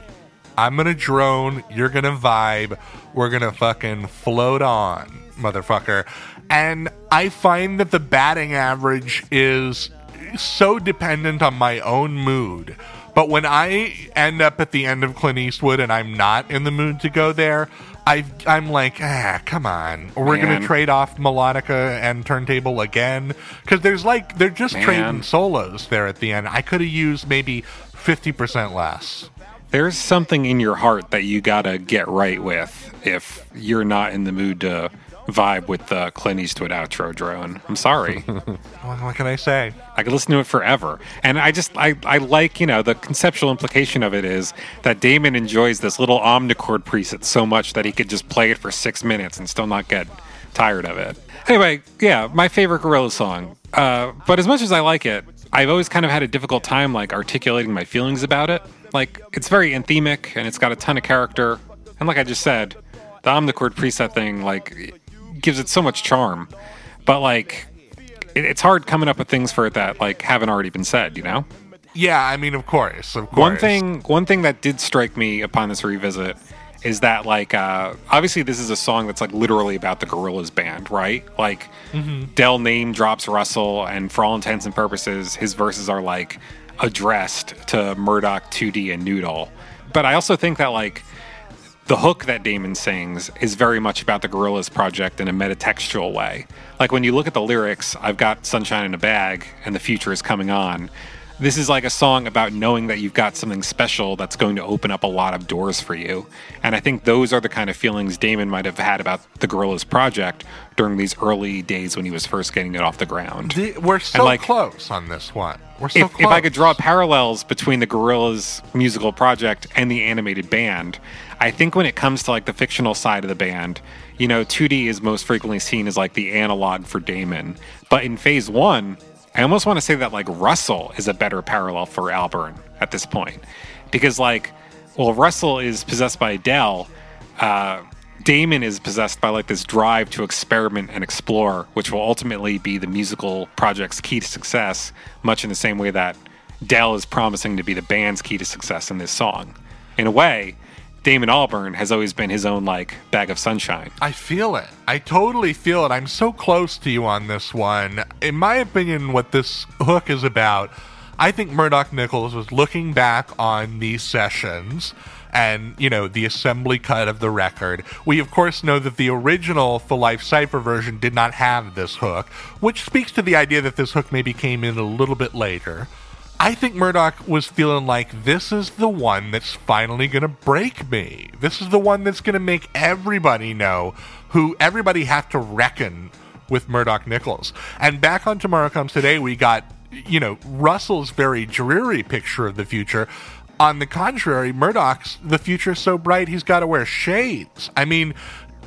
I'm gonna drone, you're gonna vibe, we're gonna fucking float on, motherfucker. And I find that the batting average is so dependent on my own mood. But when I end up at the end of Clint Eastwood and I'm not in the mood to go there, I, I'm like, ah, come on. We're gonna trade off melodica and turntable again. Because there's like, they're just Man. trading solos there at the end. I could have used maybe 50% less. There's something in your heart that you gotta get right with if you're not in the mood to vibe with the Clint Eastwood outro drone. I'm sorry. <laughs> What, can I say? I could listen to it forever. And I just I, I like, you know, the conceptual implication of it is that Damon enjoys this little omnichord preset so much that he could just play it for six minutes and still not get tired of it. Anyway, yeah, my favorite Gorillaz song. Uh, but as much as I like it, I've always kind of had a difficult time like articulating my feelings about it. Like it's very anthemic and it's got a ton of character. And like I just said, the omnichord preset thing like gives it so much charm. But like it, it's hard coming up with things for it that like haven't already been said, you know? Yeah, I mean, of course, of course. One thing one thing that did strike me upon this revisit is that like uh obviously this is a song that's like literally about the Gorillaz band, right? Like Del name drops Russell and for all intents and purposes his verses are like addressed to Murdoc, 2D and Noodle. But I also think that like the hook that Damon sings is very much about the Gorillaz project in a metatextual way. Like when you look at the lyrics, I've got sunshine in a bag and the future is coming on. This is like a song about knowing that you've got something special that's going to open up a lot of doors for you. And I think those are the kind of feelings Damon might have had about the Gorillaz project during these early days when he was first getting it off the ground. The- we're so like- close on this one. We're so if, close. if I could draw parallels between the Gorillaz musical project and the animated band, I think when it comes to like the fictional side of the band, you know, 2D is most frequently seen as like the analog for Damon. But in phase one, I almost want to say that like Russell is a better parallel for Albarn at this point. Because like, well, Russell is possessed by Del. Uh, Damon is possessed by like this drive to experiment and explore, which will ultimately be the musical project's key to success, much in the same way that Del is promising to be the band's key to success in this song. In a way, Damon Albarn has always been his own like bag of sunshine. I feel it. I totally feel it. I'm so close to you on this one. In my opinion, what this hook is about, I think Murdoc Niccals was looking back on these sessions and, you know, the assembly cut of the record. We, of course, know that the original Phi Life Cypher version did not have this hook, which speaks to the idea that this hook maybe came in a little bit later. I think Murdoc was feeling like this is the one that's finally going to break me. This is the one that's going to make everybody know who everybody have to reckon with Murdoc Niccals. And back on Tomorrow Comes Today, we got, you know, Russell's very dreary picture of the future. On the contrary, Murdoc's the future's so bright he's got to wear shades. I mean,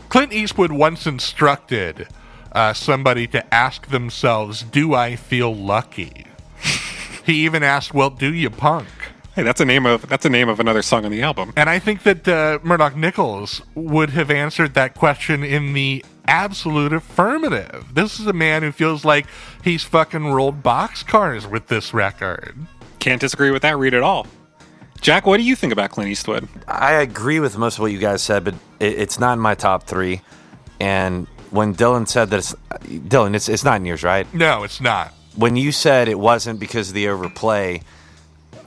Clint Eastwood once instructed uh, somebody to ask themselves, "Do I feel lucky?" He even asked, "Well, do you punk?" Hey, that's a name of that's a name of another song on the album. And I think that uh, Murdoc Niccals would have answered that question in the absolute affirmative. This is a man who feels like he's fucking rolled boxcars with this record. Can't disagree with that read at all. Jack, what do you think about Clint Eastwood? I agree with most of what you guys said, but it, it's not in my top three. And when Dylan said that it's Dylan, it's it's not in yours, right? No, it's not. When you said it wasn't because of the overplay,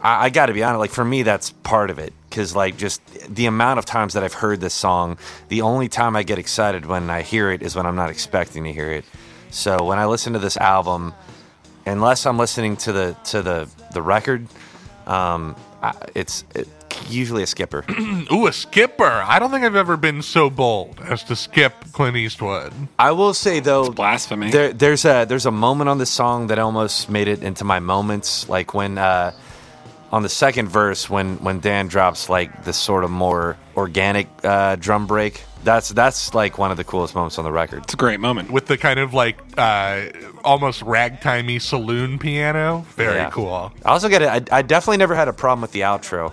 I, I got to be honest. Like for me, that's part of it because like just the amount of times that I've heard this song, the only time I get excited when I hear it is when I'm not expecting to hear it. So when I listen to this album, unless I'm listening to the to the the record, um, I, it's it, usually a skipper. <clears throat> Ooh, a skipper. I don't think I've ever been so bold as to skip Clint Eastwood. I will say though, Blasphemy. There, there's a there's a moment on this song that almost made it into my moments, like when uh, on the second verse when when Dan drops like the sort of more organic uh, drum break. That's that's like one of the coolest moments on the record. it's a great moment. With the kind of like uh, almost ragtimey saloon piano. Very Yeah. cool. I also get it. I, I definitely never had a problem with the outro.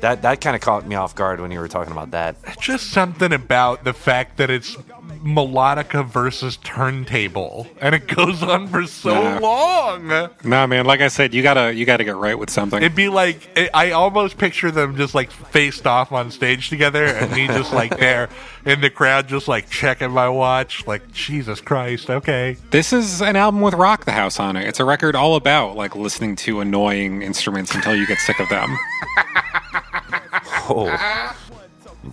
That that kind of caught me off guard when you were talking about that. Just something about the fact that it's melodica versus turntable, and it goes on for so Nah. long. Nah, man. Like I said, you gotta you gotta get right with something. It'd be like it, I almost picture them just like faced off on stage together, and me just like <laughs> there in the crowd, just like checking my watch, like Jesus Christ, okay. This is an album with Rock the House on it. It's a record all about like listening to annoying instruments until you get sick of them. <laughs>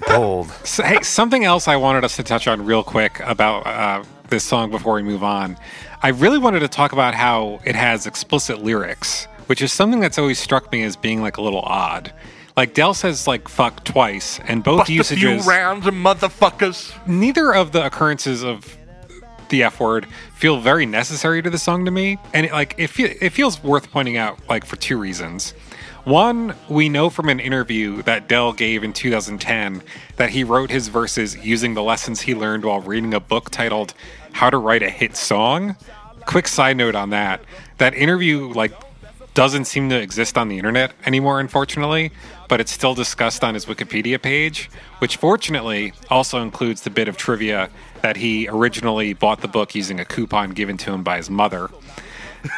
Bold. <laughs> So, hey, something else I wanted us to touch on real quick about uh, this song before we move on. I really wanted to talk about how it has explicit lyrics, which is something that's always struck me as being like a little odd. Like Del says like fuck twice, and both Bust a few usages rounds of motherfuckers. neither of the occurrences of the F word feel very necessary to the song to me, and it, like it, fe- it feels worth pointing out like for two reasons. One, we know from an interview that Del gave in 2010 that he wrote his verses using the lessons he learned while reading a book titled "How to Write a Hit Song." Quick side note on that: that interview like doesn't seem to exist on the internet anymore, unfortunately, but it's still discussed on his Wikipedia page, which fortunately also includes the bit of trivia that he originally bought the book using a coupon given to him by his mother.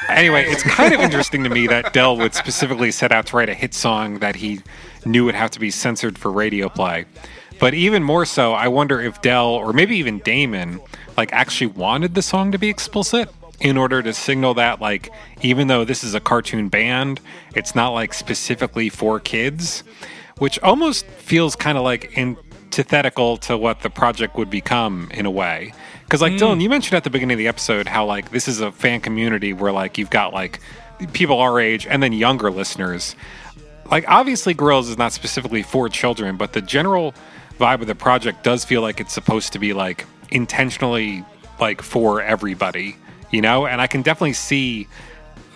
Anyway, it's kind of interesting to me that Del would specifically set out to write a hit song that he knew would have to be censored for radio play. But even more so, I wonder if Del or maybe even Damon like actually wanted the song to be explicit in order to signal that like even though this is a cartoon band, it's not like specifically for kids, which almost feels kind of like antithetical to what the project would become in a way. Because like mm. Dylan, you mentioned at the beginning of the episode how like this is a fan community where like you've got like people our age and then younger listeners. Like obviously, Girls is not specifically for children, but the general vibe of the project does feel like it's supposed to be like intentionally like for everybody, you know. And I can definitely see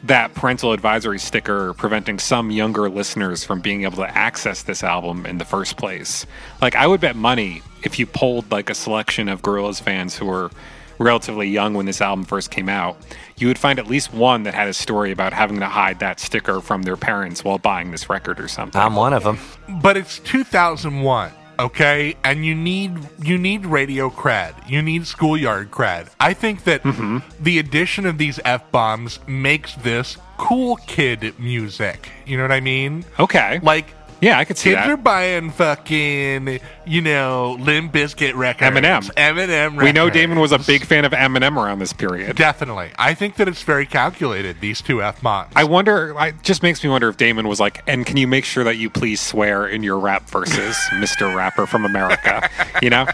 that parental advisory sticker preventing some younger listeners from being able to access this album in the first place. Like I would bet money if you polled like a selection of Gorillaz fans who were relatively young when this album first came out, you would find at least one that had a story about having to hide that sticker from their parents while buying this record or something. I'm one of them. But it's 2001, okay? And you need you need radio cred. You need schoolyard cred. I think that mm-hmm. the addition of these f bombs makes this cool kid music. You know what I mean? okay. Like Yeah, I could see Kids that. are buying fucking, you know, Limp Bizkit records. Eminem. Eminem we know. Damon was a big fan of Eminem around this period. Definitely. I think that it's very calculated, these two F mods. I wonder. It just makes me wonder if Damon was like, "And can you make sure that you please swear in your rap verses, <laughs> Mister Rapper from America?" You know,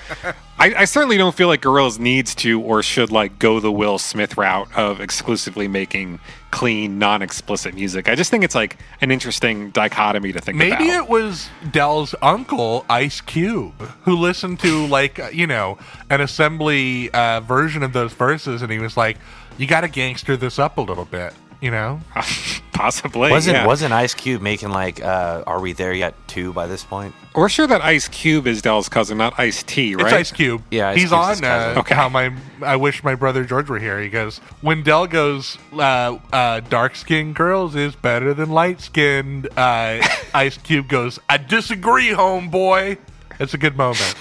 I, I certainly don't feel like Gorillaz needs to or should like go the Will Smith route of exclusively making clean, non-explicit music. I just think it's like an interesting dichotomy to think about. Maybe about. it was Del's uncle, Ice Cube, who listened to, like, uh, you know, an assembly uh, version of those verses, and he was like, you got to gangster this up a little bit, you know? <laughs> Possibly Wasn't yeah. wasn't Ice Cube making like uh, Are We There Yet two by this point? We're sure that Ice Cube is Del's cousin, not Ice T, right? It's Ice Cube. Yeah, Ice he's Cube's on uh. Okay. how my I wish my brother George were here. He goes when Del goes uh, uh, dark skinned girls is better than light skinned. Uh, <laughs> Ice Cube goes I disagree, homeboy. It's a good moment.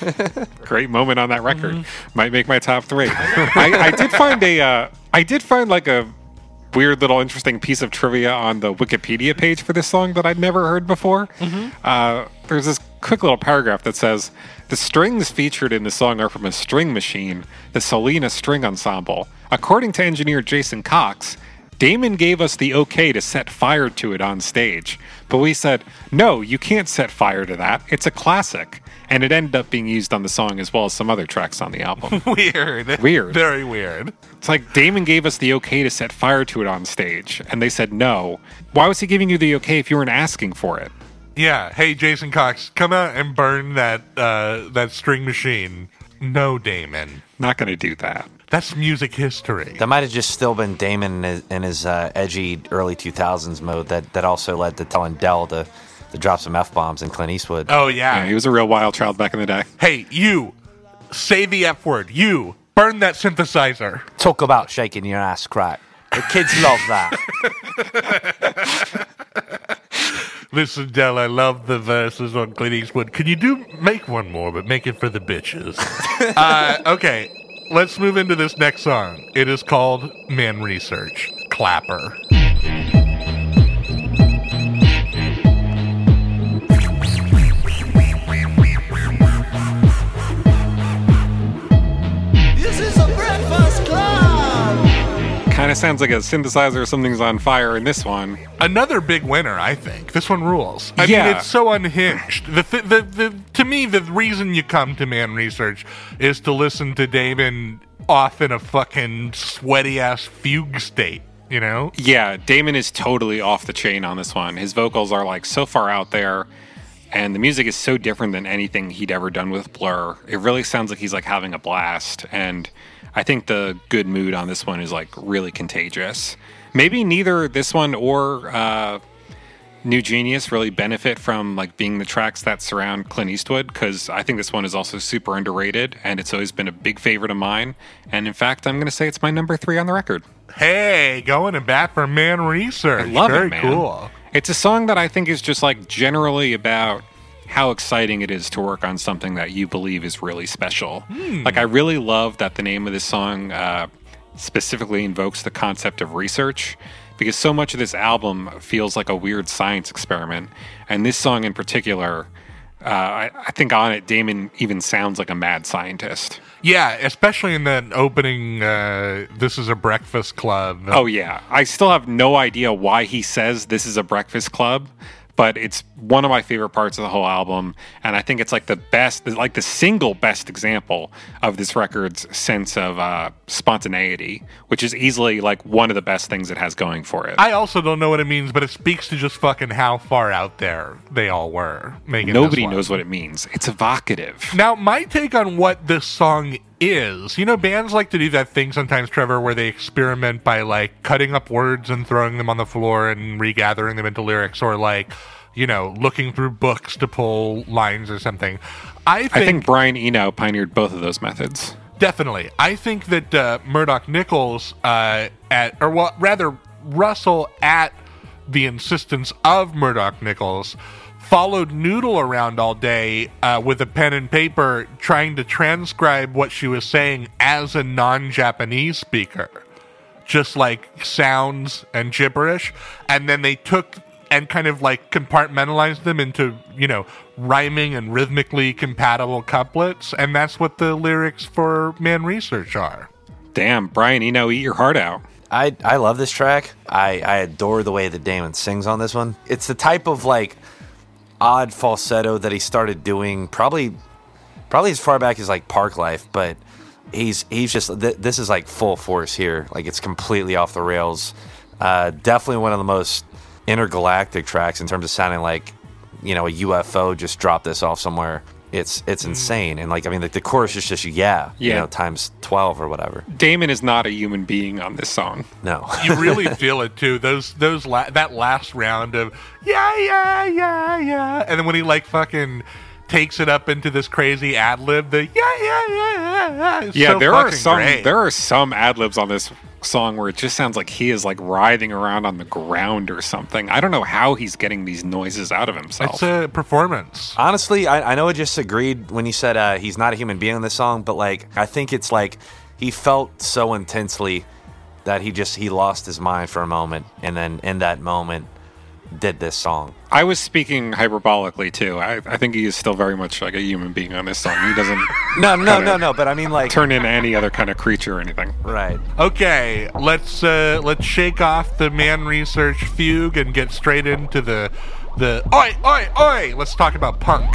<laughs> Great moment on that record. Mm-hmm. Might make my top three. I, I did find a. Uh, I did find like a weird little interesting piece of trivia on the Wikipedia page for this song that I'd never heard before. Mm-hmm. Uh, there's this quick little paragraph that says the strings featured in the song are from a string machine, the Solina String Ensemble. According to engineer Jason Cox. Damon gave us the okay to set fire to it on stage, but we said, no, you can't set fire to that. It's a classic. And it ended up being used on the song as well as some other tracks on the album. <laughs> weird. Weird. Very weird. It's like Damon gave us the okay to set fire to it on stage, and they said no. Why was he giving you the okay if you weren't asking for it? Yeah. Hey, Jason Cox, come out and burn that uh, that string machine. No, Damon. Not going to do that. That's music history. That might have just still been Damon in his, in his uh, edgy early 2000s mode that, that also led to telling Del to, to drop some F bombs in Clint Eastwood. Oh Yeah, yeah. he was a real wild child back in the day. Hey, you. Say the F word. You. Burn that synthesizer. Talk about shaking your ass crack. The kids love that. <laughs> Listen, Del, I love the verses on Clint Eastwood. Can you do make one more, but make it for the bitches? <laughs> uh, okay, let's move into this next song. It is called Man Research Clapper. Kind of sounds like a synthesizer or something's on fire in this one. Another big winner, I think. This one rules. I Yeah. mean, it's so unhinged. The, th- the the to me, the reason you come to Man Research is to listen to Damon off in a fucking sweaty ass fugue state. You know? Yeah, Damon is totally off the chain on this one. His vocals are like so far out there, and the music is so different than anything he'd ever done with Blur. It really sounds like he's like having a blast, and I think the good mood on this one is like really contagious. Maybe neither this one or uh, New Genius really benefit from like being the tracks that surround Clint Eastwood because I think this one is also super underrated, and it's always been a big favorite of mine. And in fact, I'm going to say it's my number three on the record. Hey, going to bat for Man Research. I love Very it, man. cool. It's a song that I think is just like generally about how exciting it is to work on something that you believe is really special. Like, I really love that the name of this song uh, specifically invokes the concept of research because so much of this album feels like a weird science experiment. And this song in particular, uh, I, I think on it, Damon even sounds like a mad scientist. Yeah, especially in that opening. Uh, this is a breakfast club. Oh yeah, I still have no idea why he says this is a breakfast club, but it's one of my favorite parts of the whole album, and I think it's like the best, like the single best example of this record's sense of uh, spontaneity, which is easily like one of the best things it has going for it. I also don't know what it means, but it speaks to just fucking how far out there they all were making. Nobody knows what it means. It's evocative. Now, my take on what this song is, you know, bands like to do that thing sometimes, Trevor, where they experiment by like cutting up words and throwing them on the floor and regathering them into lyrics, or like, you know, looking through books to pull lines or something. I think, I think Brian Eno pioneered both of those methods. definitely. I think that uh, Murdoc Niccals uh, at, or well, rather Russell at the insistence of Murdoc Niccals followed Noodle around all day uh, with a pen and paper trying to transcribe what she was saying as a non-Japanese speaker just like sounds and gibberish and then they took and kind of like compartmentalized them into, you know, rhyming and rhythmically compatible couplets. And that's what the lyrics for Man Research are. Damn, Brian Eno, eat your heart out. I I love this track. I I adore the way that Damon sings on this one. It's the type of like odd falsetto that he started doing probably probably as far back as like Parklife, but he's he's just th- this is like full force here. Like it's completely off the rails. Uh, definitely one of the most intergalactic tracks in terms of sounding like you know a UFO just dropped this off somewhere. It's it's mm. insane, and like I mean, like the chorus is just yeah, you Yeah. know, times twelve or whatever. Damon is not a human being on this song. No, <laughs> You really <laughs> feel it too. Those those la- that last round of yeah yeah yeah yeah, and then when he like fucking takes it up into this crazy ad lib, the yeah yeah yeah yeah. yeah Yeah, so there are some great. there are some ad libs on this song where it just sounds like he is like writhing around on the ground or something. I don't know how he's getting these noises out of himself. It's a performance. Honestly, I, I know I just agreed when you said uh, he's not a human being in this song, but like I think it's like he felt so intensely that he just he lost his mind for a moment, and then in that moment did this song. I was speaking hyperbolically too. I, I think he is still very much like a human being on this song. He doesn't <laughs> No, no, no, no. But I mean, like, turn into any other kind of creature or anything. right? Okay, let's uh let's shake off the man research fugue and get straight into the the oi oi oi. Let's talk about punk.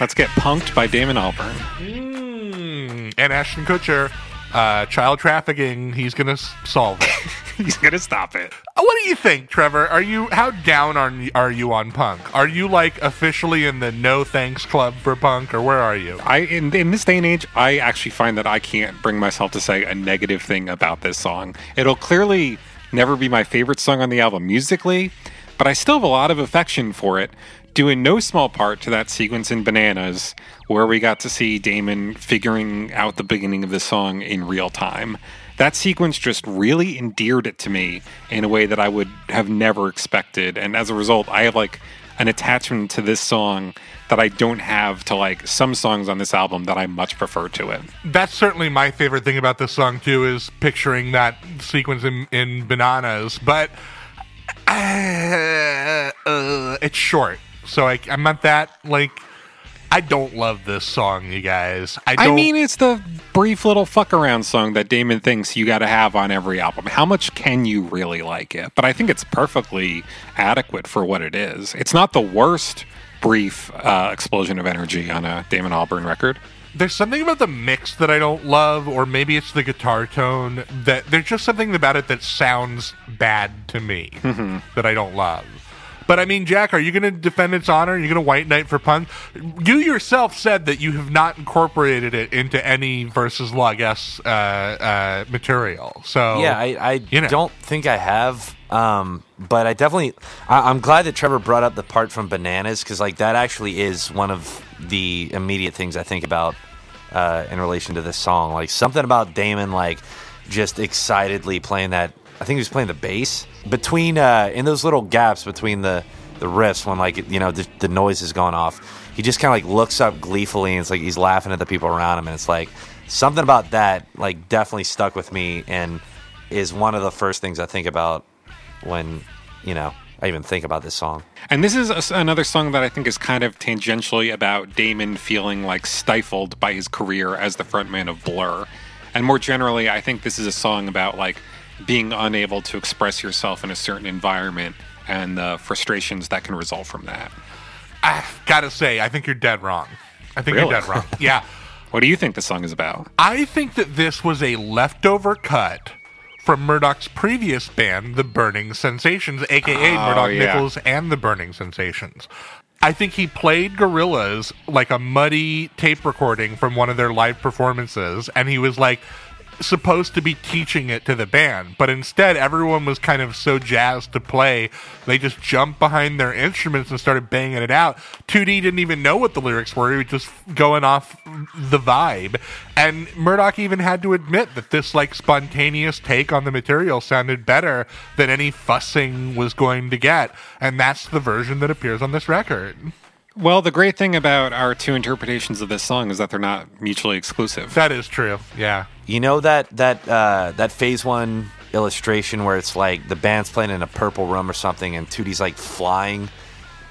Let's get punked by Damon Albarn. Mm, and Ashton Kutcher, uh, child trafficking. He's gonna solve it. <laughs> He's gonna stop it. Uh, What do you think, Trevor? Are you how down are are you on punk? Are you like officially in the no thanks club for punk, or where are you? I in, in this day and age, I actually find that I can't bring myself to say a negative thing about this song. It'll clearly never be my favorite song on the album musically, but I still have a lot of affection for it, due in no small part to that sequence in Bananas where we got to see Damon figuring out the beginning of the song in real time. That sequence just really endeared it to me in a way that I would have never expected, and as a result, I have like an attachment to this song that I don't have to like some songs on this album that I much prefer to it. That's certainly my favorite thing about this song too. Is picturing that sequence in in bananas, but uh, uh, it's short, so I, I'm not that like. I don't love this song, you guys. I don't. I mean, it's the brief little fuck around song that Damon thinks you got to have on every album. How much can you really like it? But I think it's perfectly adequate for what it is. It's not the worst brief uh, explosion of energy on a Damon Albarn record. there's something about the mix that I don't love, or maybe it's the guitar tone that there's just something about it that sounds bad to me that I don't love. But I mean, Jack, are you going to defend its honor? Are you going to white knight for punk? You yourself said that you have not incorporated it into any versus Lagues uh, uh, material. So Yeah, I, I you know. don't think I have. Um, but I definitely, I, I'm glad that Trevor brought up the part from Bananas because like that actually is one of the immediate things I think about uh, in relation to this song. Like something about Damon, like just excitedly playing that. I think he was playing the bass between uh, in those little gaps between the the riffs when like you know the, the noise has gone off. He just kind of like looks up gleefully and it's like he's laughing at the people around him and it's like something about that like definitely stuck with me and is one of the first things I think about when you know I even think about this song. And this is a another song that I think is kind of tangentially about Damon feeling like stifled by his career as the frontman of Blur. And more generally, I think this is a song about like being unable to express yourself in a certain environment and the frustrations that can result from that. I gotta say, I think you're dead wrong. I think Really? you're dead wrong. Yeah. <laughs> What do you think the song is about? I think that this was a leftover cut from Murdoc's previous band, The Burning Sensations, aka Oh, Murdoc yeah. Niccals and The Burning Sensations. I think he played Gorillaz like a muddy tape recording from one of their live performances, and he was like, supposed to be teaching it to the band, but instead everyone was kind of so jazzed to play, they just jumped behind their instruments and started banging it out. 2D didn't even know what the lyrics were, he was just going off the vibe. And Murdoc even had to admit that this like spontaneous take on the material sounded better than any fussing was going to get, and that's the version that appears on this record. Well, the great thing about our two interpretations of this song is that they're not mutually exclusive. That is true. Yeah. You know that that uh, that phase one illustration where it's like the band's playing in a purple room or something, and 2D's like flying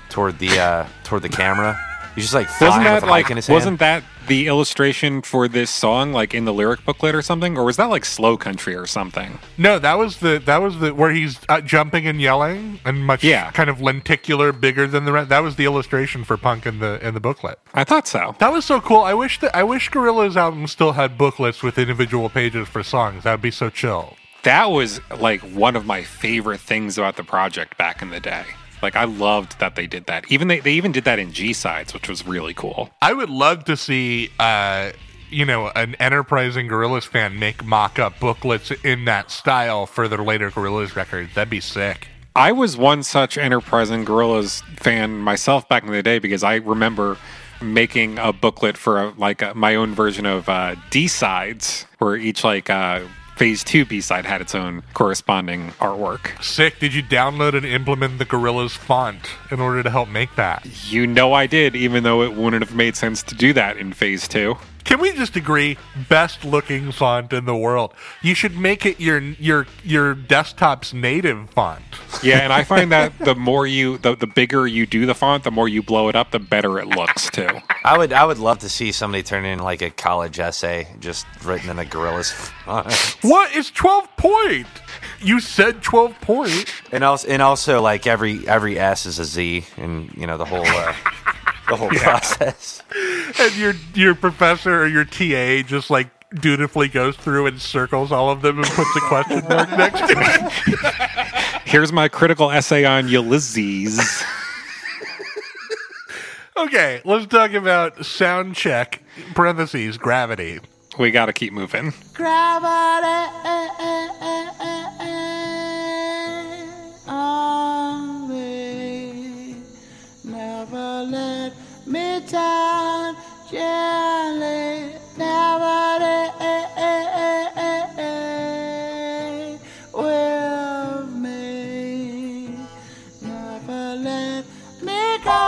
toward the uh, toward the camera. He's just like flying Wasn't that with a like mic in his hand. wasn't that the illustration for this song like in the lyric booklet or something or was that like slow country or something? No, that was the that was the where he's uh, jumping and yelling and much Yeah. kind of lenticular, bigger than the rest. That was the illustration for Punk in the in the booklet. I thought so. That was so cool. I wish that I wish Gorillaz' album still had booklets with individual pages for songs. That would be so chill. That was like one of my favorite things about the project back in the day. Like I loved that they did that. Even they, they even did that in G sides, which was really cool. I would love to see, uh, you know, an enterprising Gorillaz fan make mock-up booklets in that style for their later Gorillaz records. That'd be sick. I was one such enterprising Gorillaz fan myself back in the day because I remember making a booklet for a, like a, my own version of uh, D sides, where each like uh, phase two B side had its own corresponding artwork. Sick. Did you download and implement the Gorillaz font in order to help make that? You know I did, even though it wouldn't have made sense to do that in phase two. Can we just agree? Best looking font in the world. You should make it your your your desktop's native font. Yeah, and I find that the more you, the, the bigger you do the font, the more you blow it up, the better it looks too. I would I would love to see somebody turn in like a college essay just written in a Gorillaz' font. What is twelve point? You said twelve point. and also and also like every every S is a Z and you know the whole uh, the whole <laughs> process. and your your professor or your TA just like dutifully goes through and circles all of them and puts a question mark next to it. <laughs> Here's my critical essay on Ulysses. Okay, let's talk about sound check parentheses gravity. We got to keep moving. Gravity on let me down gently. Never with me. Never let me go.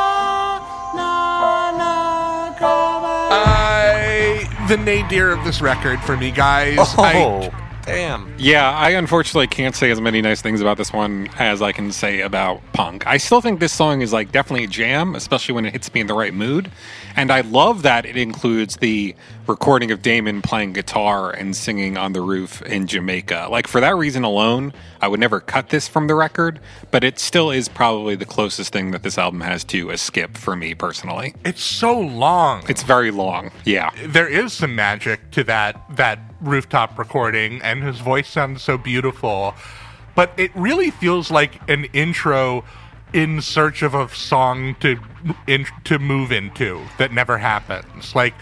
No, no, gravity. I the nadir of this record for me, guys. Oh, I, damn. Yeah, I unfortunately can't say as many nice things about this one as I can say about Punk. I still think this song is like definitely a jam, especially when it hits me in the right mood. And I love that it includes the recording of Damon playing guitar and singing on the roof in Jamaica. Like for that reason alone, I would never cut this from the record, but it still is probably the closest thing that this album has to a skip for me personally. it's so long. It's very long. Yeah. there is some magic to that that rooftop recording and his voice sounds so beautiful but it really feels like an intro in search of a song to in, to move into that never happens like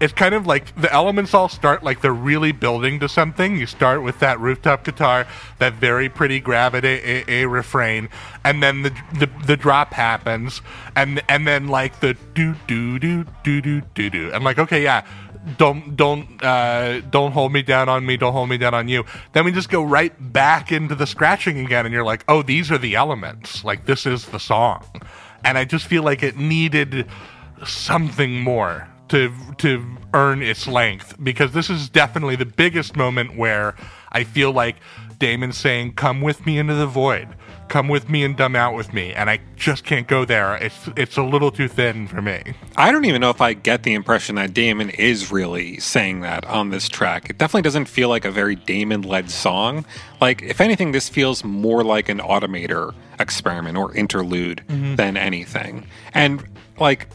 it's kind of like the elements all start like they're really building to something. You start with that rooftop guitar, that very pretty gravity a, a refrain, and then the, the the drop happens, and and then like the do do do do do do do. I'm like, okay, yeah, don't don't uh, don't hold me down on me, don't hold me down on you. Then we just go right back into the scratching again, and you're like, oh, these are the elements. Like this is the song, and I just feel like it needed something more to to earn its length because this is definitely the biggest moment where I feel like Damon's saying, "Come with me into the void." Come with me and dumb out with me, and I just can't go there. It's it's a little too thin for me. I don't even know if I get the impression that Damon is really saying that on this track. It definitely doesn't feel like a very Damon led song. Like, if anything, this feels more like an automator experiment or interlude mm-hmm. than anything. And, like,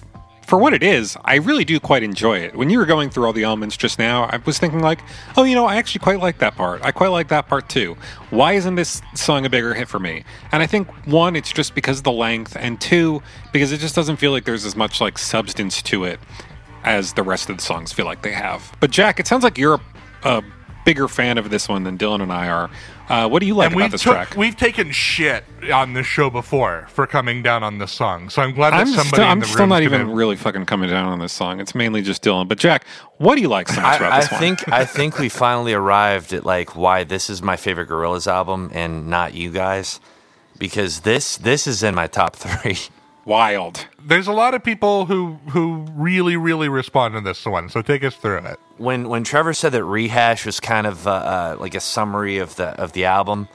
for what it is, I really do quite enjoy it. When you were going through all the elements just now, I was thinking like, oh, you know, I actually quite like that part. I quite like that part too. Why isn't this song a bigger hit for me? And I think one, it's just because of the length, and two, because it just doesn't feel like there's as much like substance to it as the rest of the songs feel like they have. But Jack, it sounds like you're a, a bigger fan of this one than Dylan and I are. Uh, what do you like and about this took- track? we've taken shit on this show before for coming down on this song, so I'm glad that I'm somebody still, in I'm still room's not gonna- even really fucking coming down on this song. It's mainly just Dylan. But Jack, what do you like so much about I, I this one? think <laughs> I think we finally arrived at like why this is my favorite Gorillaz album and not you guys, because this this is in my top <laughs> three. Wild. There's a lot of people who who really really respond to this one, so take us through it. when when Trevor said that rehash was kind of uh, uh, like a summary of the of the album,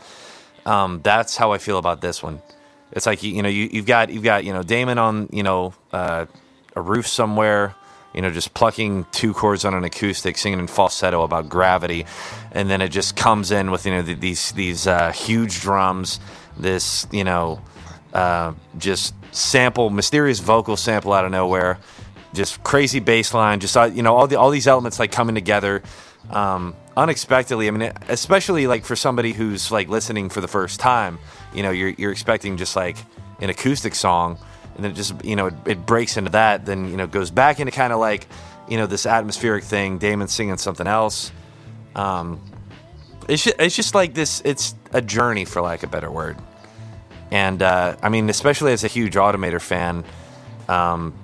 um, that's how I feel about this one. It's like you, you know you, you've got you've got you know Damon on you know uh, a roof somewhere, you know just plucking two chords on an acoustic, singing in falsetto about gravity, and then it just comes in with you know th- these these uh, huge drums, this you know uh, just sample mysterious vocal sample out of nowhere just crazy bass line, just uh, you know all the all these elements like coming together um, unexpectedly. I mean, especially like for somebody who's like listening for the first time, you know, you're you're expecting just like an acoustic song, and then it just you know it, it breaks into that, then you know goes back into kind of like you know this atmospheric thing. Damon singing something else. Um, it's just, it's just like this. It's a journey, for lack of a better word. And uh, I mean, especially as a huge Automator fan, um,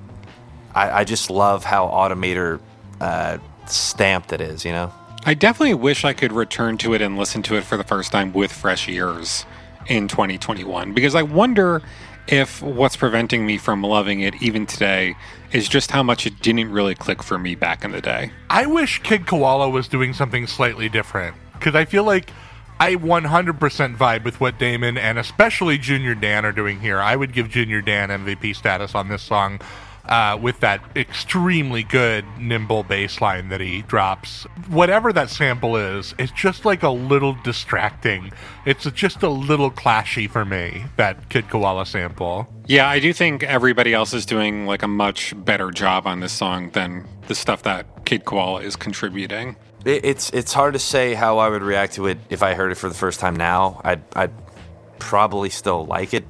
I, I just love how Automator uh, stamped it is. You know. I definitely wish I could return to it and listen to it for the first time with fresh ears in 2021 because I wonder if what's preventing me from loving it even today is just how much it didn't really click for me back in the day. I wish Kid Koala was doing something slightly different because I feel like I 100% vibe with what Damon and especially Junior Dan are doing here. I would give Junior Dan MVP status on this song uh, with that extremely good nimble bass line that he drops. Whatever that sample is, it's just like a little distracting. It's just a little clashy for me, that Kid Koala sample. Yeah, I do think everybody else is doing like a much better job on this song than the stuff that Kid Koala is contributing. It, it's it's hard to say how I would react to it if I heard it for the first time now. I'd, I'd probably still like it.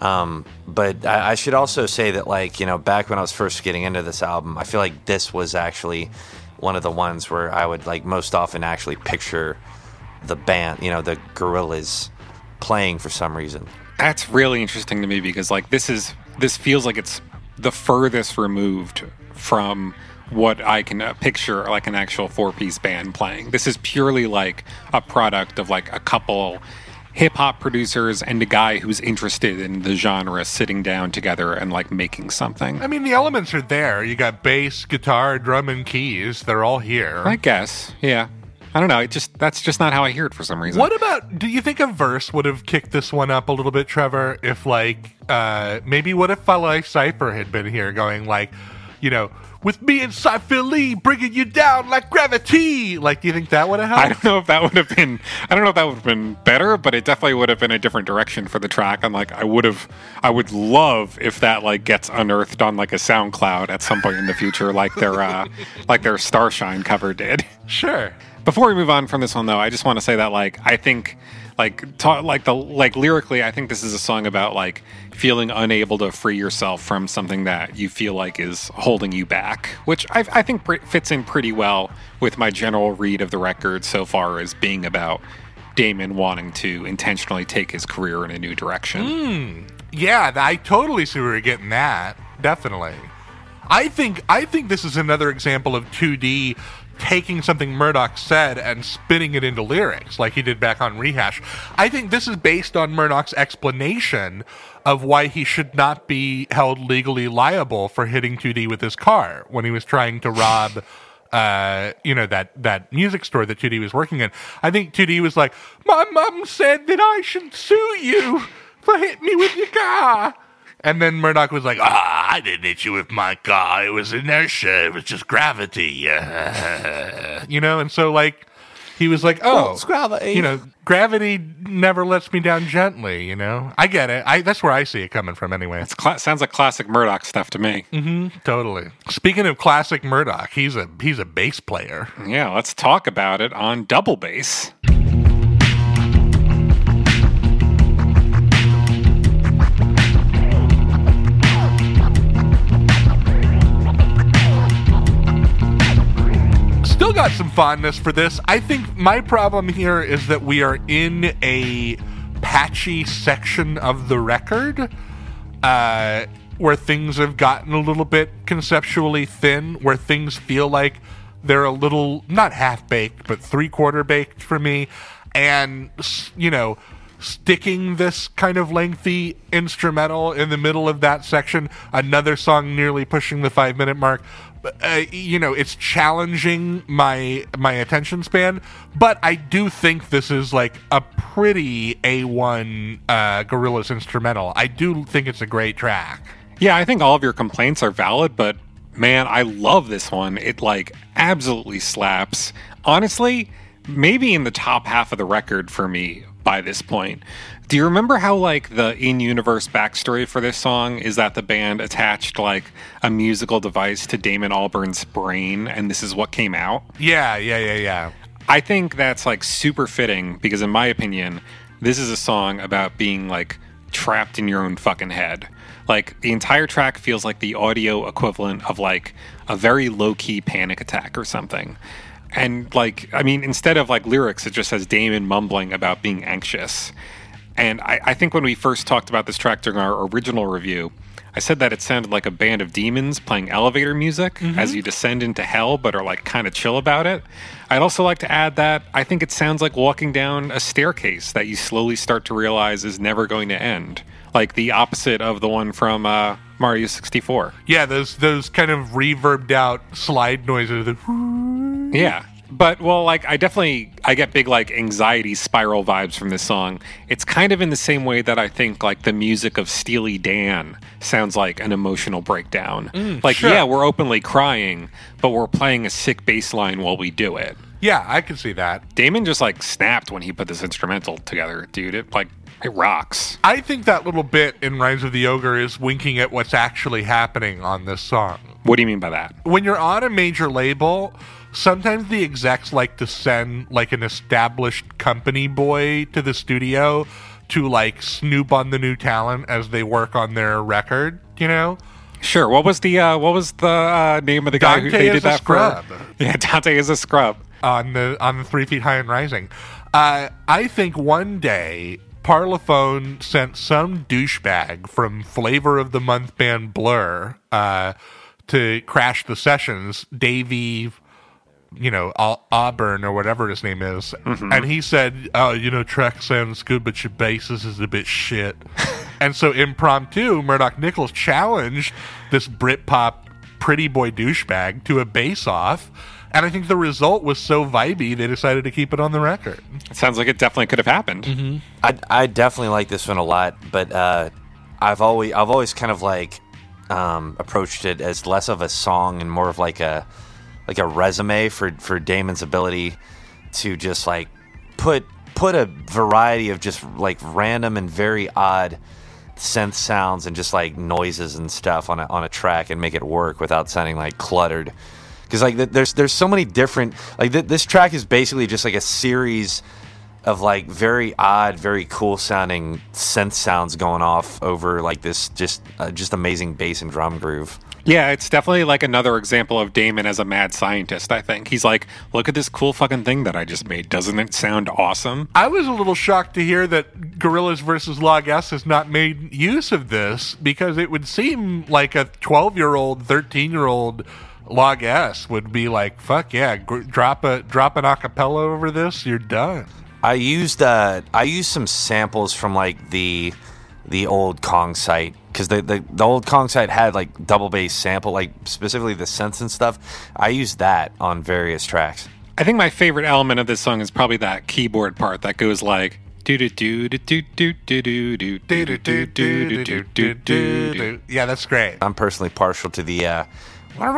Um, but I, I should also say that, like, you know, back when I was first getting into this album, I feel like this was actually one of the ones where I would, like, most often actually picture the band, you know, the Gorillaz playing for some reason. That's really interesting to me because like this is this feels like it's the furthest removed from what I can uh, picture like an actual four piece band playing. This is purely like a product of like a couple hip hop producers and a guy who's interested in the genre sitting down together and like making something. I mean, the elements are there. You got bass, guitar, drum, and keys. They're all here. I guess, yeah. I don't know. It just that's just not how I hear it for some reason. What about? Do you think a verse would have kicked this one up a little bit, Trevor? If like, uh, maybe what if Phi Life Cypher had been here, going like, you know, with me and Cypher Lee bringing you down like gravity? Like, do you think that would have I don't know if that would have been. I don't know if that would have been better, but it definitely would have been a different direction for the track. And like, I would have, I would love if that like gets unearthed on like a SoundCloud at some point in the future, like their, uh, like their Starshine cover did. Sure. Before we move on from this one, though, I just want to say that like I think like ta- like the like lyrically, I think this is a song about like feeling unable to free yourself from something that you feel like is holding you back, which I, I think fits in pretty well with my general read of the record so far as being about Damon wanting to intentionally take his career in a new direction. Hmm. Yeah, I totally see where you're getting that. Definitely. I think I think this is another example of 2D taking something Murdoc said and spinning it into lyrics like he did back on Rehash. I think this is based on Murdoc's explanation of why he should not be held legally liable for hitting 2D with his car when he was trying to rob <laughs> uh, you know, that, that music store that 2D was working in. I think 2D was like, My mum said that I should sue you for hitting me with your car. And then Murdoc was like, Ah, I didn't hit you with my car. It was inertia. It was just gravity. <laughs> you know, and so like he was like, Oh, it's gravity. You know, gravity never lets me down gently, you know? I get it. I that's where I see it coming from anyway. It's cla- sounds like classic Murdoc stuff to me. Totally. Speaking of classic Murdoc, he's a he's a bass player. Yeah, let's talk about it on double bass. Still got some fondness for this. I think my problem here is that we are in a patchy section of the record uh, where things have gotten a little bit conceptually thin, where things feel like they're a little, not half baked, but three quarter baked for me. And, you know, sticking this kind of lengthy instrumental in the middle of that section, another song nearly pushing the five minute mark. Uh, you know, it's challenging my my attention span, but I do think this is like a pretty a one uh, Gorillaz instrumental. I do think it's a great track. Yeah, I think all of your complaints are valid, but man, I love this one. It like absolutely slaps. Honestly, maybe in the top half of the record for me by this point. Do you remember how like the in-universe backstory for this song is that the band attached like a musical device to Damon Albarn's brain and this is what came out? Yeah, yeah, yeah, yeah. I think that's like super fitting because, in my opinion, this is a song about being like trapped in your own fucking head. Like the entire track feels like the audio equivalent of like a very low key panic attack or something. And like, I mean, instead of like lyrics, it just has Damon mumbling about being anxious. And I, I think when we first talked about this track during our original review, I said that it sounded like a band of demons playing elevator music as you descend into hell, but are like kind of chill about it. I'd also like to add that I think it sounds like walking down a staircase that you slowly start to realize is never going to end, like the opposite of the one from uh, Mario 64. Yeah, those those kind of reverbed out slide noises. Yeah. But well, like I definitely I get big like anxiety spiral vibes from this song. It's kind of in the same way that I think like the music of Steely Dan sounds like an emotional breakdown. Mm, like sure. yeah, we're openly crying, but we're playing a sick bass line while we do it. Yeah, I can see that. Damon just like snapped when he put this instrumental together, dude. It like it rocks. I think that little bit in Rise of the Ogre is winking at what's actually happening on this song. What do you mean by that? When you're on a major label, sometimes the execs like to send like an established company boy to the studio to like snoop on the new talent as they work on their record, you know? Sure. What was the uh, what was the uh, name of the guy who they is did a that scrub. for? <laughs> Yeah, Dante is a scrub. on the on the three feet high and rising. Uh, I think one day Parlophone sent some douchebag from Flavor of the Month band Blur uh, to crash the sessions. Davey, you know Auburn or whatever his name is, and he said, "Oh, you know, track sounds good, but your bassist is a bit shit." <laughs> and so impromptu, Murdoc Niccals challenged this Britpop pretty boy douchebag to a bass off. And I think the result was so vibey, they decided to keep it on the record. It sounds like it definitely could have happened. Mm-hmm. I, I definitely like this one a lot, but uh, I've always I've always kind of like um, approached it as less of a song and more of like a like a resume for for Damon's ability to just like put put a variety of just like random and very odd synth sounds and just like noises and stuff on a on a track and make it work without sounding like cluttered. Because like there's there's so many different like th- this track is basically just like a series of like very odd, very cool sounding synth sounds going off over like this just uh, just amazing bass and drum groove. Yeah, it's definitely like another example of Damon as a mad scientist, I think. He's like, look at this cool fucking thing that I just made. Doesn't it sound awesome? I was a little shocked to hear that Gorillaz versus Log S has not made use of this because it would seem like a 12 year old, 13 year old Log S would be like, fuck yeah, gr- drop a drop an acapella over this, you're done. I used uh I used some samples from like the the old Kong site because the, the, the old Kong site had like double bass sample, like specifically the synths and stuff. I used that on various tracks. I think my favorite element of this song is probably that keyboard part that goes like do do do do do do do do do do do do do do do. yeah, that's great. I'm personally partial to the. Uh, that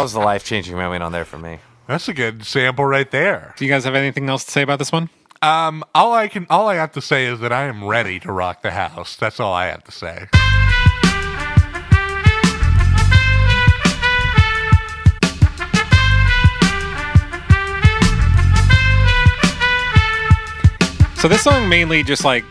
was the life changing moment on there for me. That's a good sample right there. Do you guys have anything else to say about this one? Um, all I can, all I have to say is that I am ready to rock the house. That's all I have to say. So this song mainly just like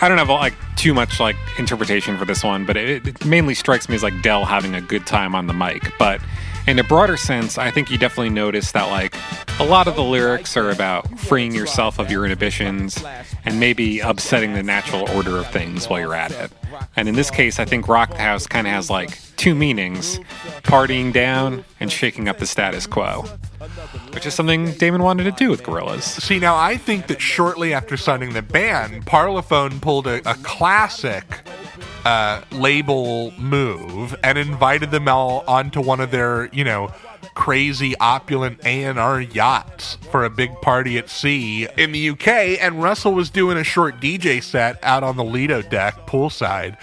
I don't have like too much like interpretation for this one, but it, it mainly strikes me as like Del having a good time on the mic. But in a broader sense, I think you definitely notice that like a lot of the lyrics are about freeing yourself of your inhibitions and maybe upsetting the natural order of things while you're at it. And in this case, I think Rock the House kind of has like two meanings partying down and shaking up the status quo, which is something Damon wanted to do with Gorillaz. See, now I think that shortly after signing the band, Parlophone pulled a, a classic uh, label move and invited them all onto one of their, you know, crazy opulent A&R yachts for a big party at sea in the UK and Russell was doing a short DJ set out on the Lido deck poolside.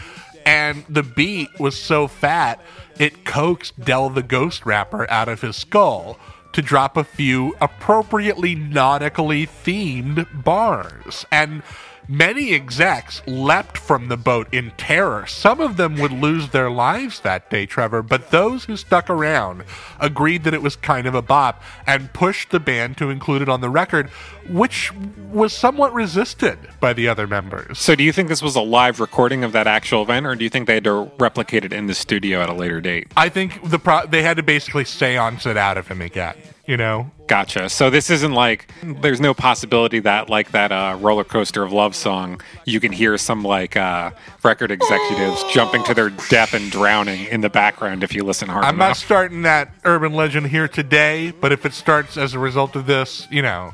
And the beat was so fat it coaxed Del the Ghost Rapper out of his skull to drop a few appropriately nautically themed bars. And Many execs leapt from the boat in terror. Some of them would lose their lives that day, Trevor, but those who stuck around agreed that it was kind of a bop and pushed the band to include it on the record, which was somewhat resisted by the other members. So, do you think this was a live recording of that actual event, or do you think they had to replicate it in the studio at a later date? I think the pro- they had to basically seance it out of him again. You know, Gotcha. So this isn't like there's no possibility that like that uh, roller coaster of love song, you can hear some like uh, record executives jumping to their death and drowning in the background if you listen hard I'm not starting that urban legend here today, but if it starts as a result of this, you know,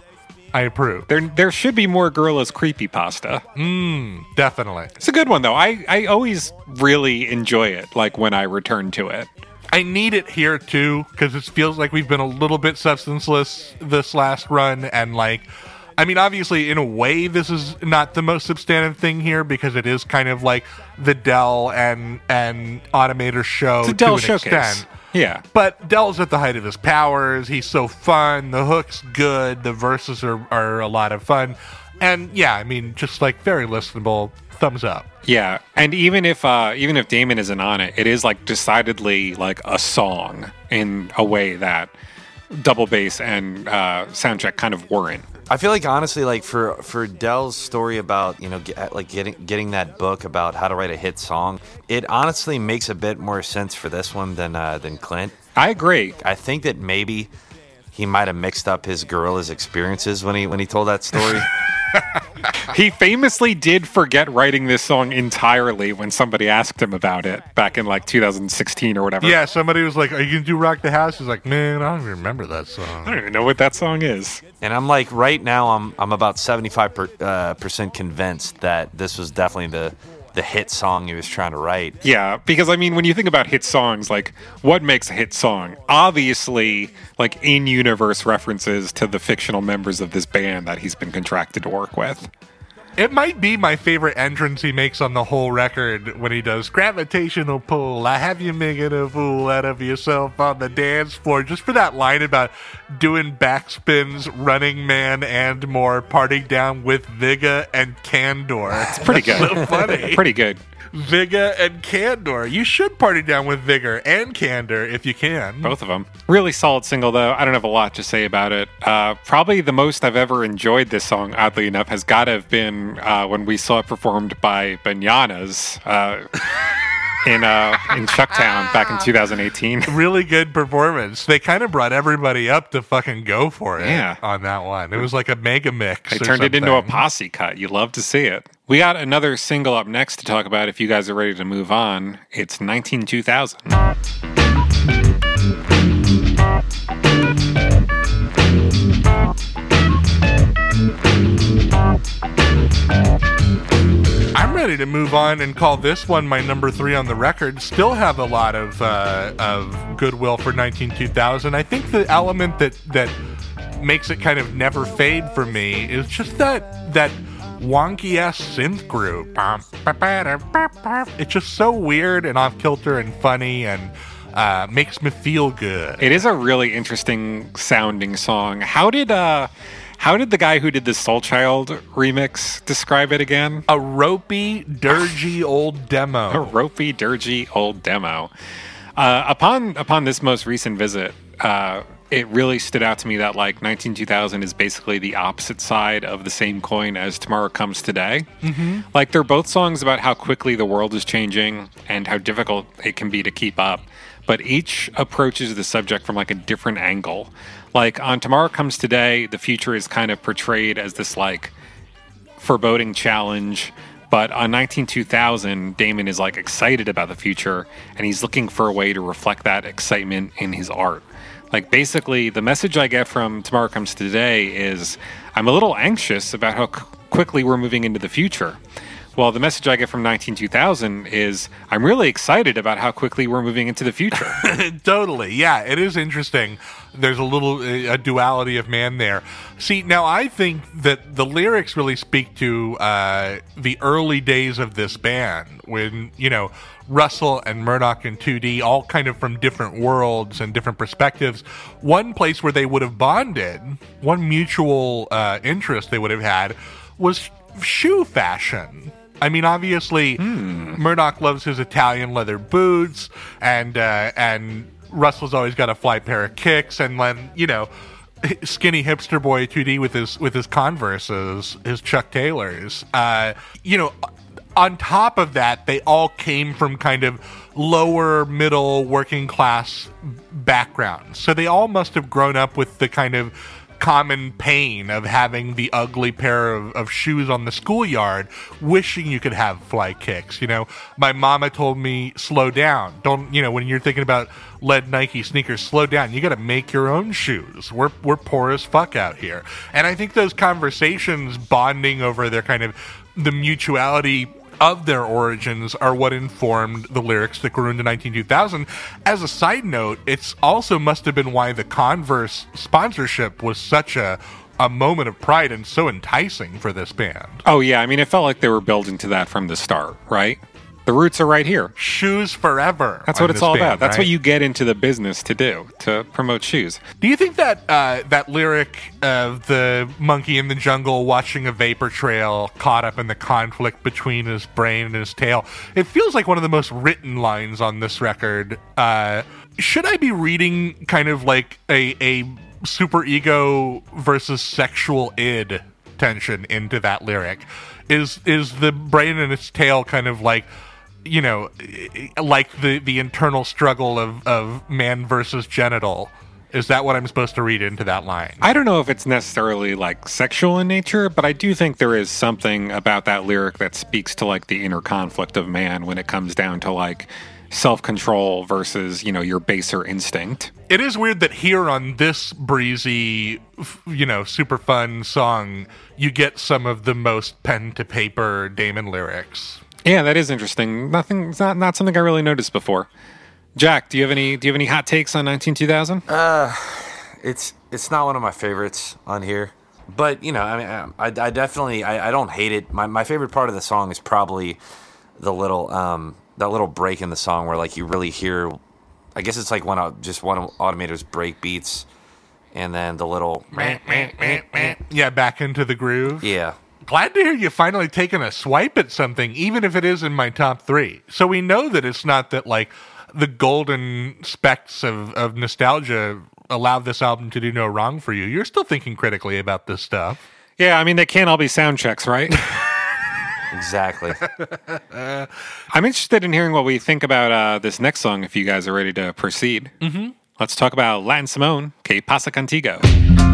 I approve. there, there should be more Gorillaz creepy pasta. Definitely. It's a good one though. I, I always really enjoy it. Like when I return to it. I need it here too because it feels like we've been a little bit substanceless this last run, and like, I mean, obviously, in a way, this is not the most substantive thing here because it is kind of like the Del and and Automator show It's a Del to an showcase. extent. Yeah. But Del's at the height of his powers. He's so fun. The hook's good. The verses are, are a lot of fun. And yeah, I mean, just like very listenable. Thumbs up. Yeah, and even if uh, even if Damon isn't on it, it is like decidedly like a song in a way that double bass and uh, soundtrack kind of weren't. I feel like honestly, like for for Del's story about you know get, like getting getting that book about how to write a hit song, it honestly makes a bit more sense for this one than uh, than Clint. I agree. I think that maybe he might have mixed up his Gorillaz experiences when he when he told that story. <laughs> He famously did forget writing this song entirely when somebody asked him about it back in like 2016 or whatever. Yeah, somebody was like, Are you going to do Rock the House? He's like, Man, I don't even remember that song. I don't even know what that song is. and I'm like, right now, I'm I'm about seventy five uh, percent convinced that this was definitely the the hit song he was trying to write. Yeah, because I mean, when you think about hit songs, like what makes a hit song? Obviously, like in universe references to the fictional members of this band that he's been contracted to work with. It might be my favorite entrance he makes on the whole record when he does gravitational pull. I have you making a fool out of yourself on the dance floor. Just for that line about doing backspins, running man, and more, partying down with Viga and Candor. It's <laughs> Pretty good. so funny. Pretty good. Viga and Candor. You should party down with Vigor and Candor if you can. Both of them. Really solid single, though. I don't have a lot to say about it. Uh, probably the most I've ever enjoyed this song, oddly enough, has got to have been uh, when we saw it performed by Bananas uh, <laughs> in uh, in Chucktown back in 2018. <laughs> Really good performance. They kind of brought everybody up to fucking go for it Yeah. on that one. It was like a mega mix. They turned it into a posse cut. You love to see it. We got another single up next to talk about if you guys are ready to move on. It's 19 2000. I'm ready to move on and call this one my number three on the record. Still have a lot of uh, of goodwill for 19 2000. I think the element that that makes it kind of never fade for me is just that that wonky ass synth group. It's just so weird and off kilter and funny and uh, makes me feel good. It is a really interesting sounding song. How did uh how did the guy who did the Soulchild remix describe it again? a ropey, dirgy <laughs> old demo. A ropey, dirgy old demo. Uh, upon upon this most recent visit, uh, it really stood out to me that like 19 2000 is basically the opposite side of the same coin as Tomorrow Comes Today. Mm-hmm. Like they're both songs about how quickly the world is changing and how difficult it can be to keep up, but each approaches the subject from like a different angle. Like on Tomorrow Comes Today, the future is kind of portrayed as this like foreboding challenge. But on 19 2000, Damon is like excited about the future and he's looking for a way to reflect that excitement in his art. Like basically, the message I get from Tomorrow Comes Today is I'm a little anxious about how c- quickly we're moving into the future. Well, the message I get from 19 2000 is I'm really excited about how quickly we're moving into the future. <laughs> totally. Yeah, it is interesting. There's a little a duality of man there. See, now I think that the lyrics really speak to uh, the early days of this band when, you know, Russell and Murdoc and 2D, all kind of from different worlds and different perspectives. One place where they would have bonded, one mutual uh, interest they would have had, was shoe fashion. I mean, obviously, Murdoc loves his Italian leather boots, and uh, and Russell's always got a fly pair of kicks, and then you know, skinny hipster boy 2D with his with his Converses, his Chuck Taylors. Uh, you know, on top of that, they all came from kind of lower middle working class backgrounds. So they all must have grown up with the kind of common pain of having the ugly pair of, of shoes on the schoolyard, wishing you could have fly kicks. You know, my mama told me, slow down. Don't, you know, when you're thinking about lead Nike sneakers, slow down. You got to make your own shoes. We're, we're poor as fuck out here. And I think those conversations bonding over their kind of the mutuality of their origins are what informed the lyrics that grew into 19 2000. As a side note, it's also must have been why the Converse sponsorship was such a a moment of pride and so enticing for this band. oh, yeah. I mean, it felt like they were building to that from the start, right? The roots are right here. Shoes forever. That's what it's all band, about. That's right? what you get into the business to do, to promote shoes. Do you think that uh, that lyric of the monkey in the jungle watching a vapor trail caught up in the conflict between his brain and his tail? It feels like one of the most written lines on this record. Uh, should I be reading kind of like a a super ego versus sexual id tension into that lyric? Is is the brain and its tail kind of like you know, like the the internal struggle of of man versus genital. Is that what I'm supposed to read into that line? I don't know if it's necessarily like sexual in nature, but I do think there is something about that lyric that speaks to like the inner conflict of man when it comes down to like self control versus, you know, your baser instinct. It is weird that here on this breezy, you know, super fun song, you get some of the most pen to paper Damon lyrics. Yeah, that is interesting. Nothing, it's not, not something I really noticed before. Jack, do you have any do you have any hot takes on 19 2000? It's it's not one of my favorites on here, but you know, I mean, I, I definitely I, I don't hate it. My my favorite part of the song is probably the little um that little break in the song where like you really hear. I guess it's like one of just one of Automator's break beats, and then the little Yeah, back into the groove. yeah. Glad to hear you finally taking a swipe at something, even if it is in my top three. So we know that it's not that like the golden specks of, of nostalgia allow this album to do no wrong for you. You're still thinking critically about this stuff. Yeah, I mean they can't all be sound checks, right? <laughs> Exactly. <laughs> I'm interested in hearing what we think about uh, this next song. If you guys are ready to proceed, mm-hmm. let's talk about Latin Simone, Que Pasa Contigo.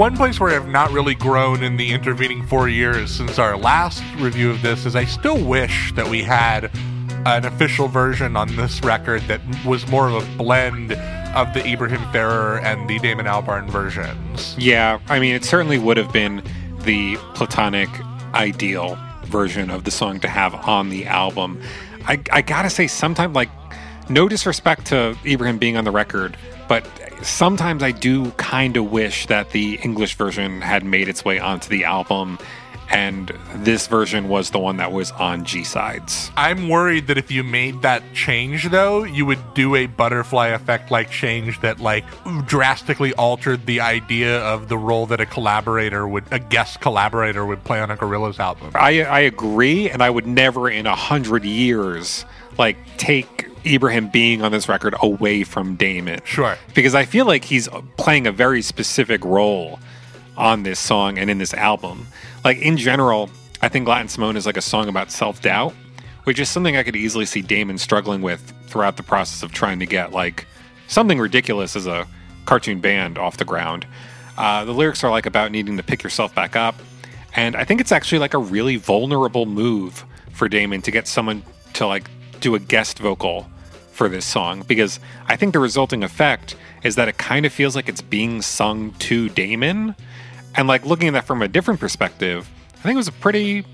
One place where I've not really grown in the intervening four years since our last review of this is I still wish that we had an official version on this record that was more of a blend of the Ibrahim Ferrer and the Damon Albarn versions. Yeah, I mean, it certainly would have been the platonic ideal version of the song to have on the album. I, I gotta say, sometimes, like, no disrespect to Ibrahim being on the record, but sometimes I do kind of wish that the English version had made its way onto the album and this version was the one that was on G sides. I'm worried that if you made that change, though, you would do a butterfly effect like change that like drastically altered the idea of the role that a collaborator would, a guest collaborator would play on a Gorillaz album. I I agree, and I would never in a hundred years like take Ibrahim being on this record away from Damon. Sure. Because I feel like he's playing a very specific role on this song and in this album. Like in general, I think Latin Simone is like a song about self doubt, which is something I could easily see Damon struggling with throughout the process of trying to get like something ridiculous as a cartoon band off the ground. Uh, the lyrics are like about needing to pick yourself back up, and I think it's actually like a really vulnerable move for Damon to get someone to like do a guest vocal for this song because I think the resulting effect is that it kind of feels like it's being sung to Damon. And like looking at that from a different perspective, I think it was a pretty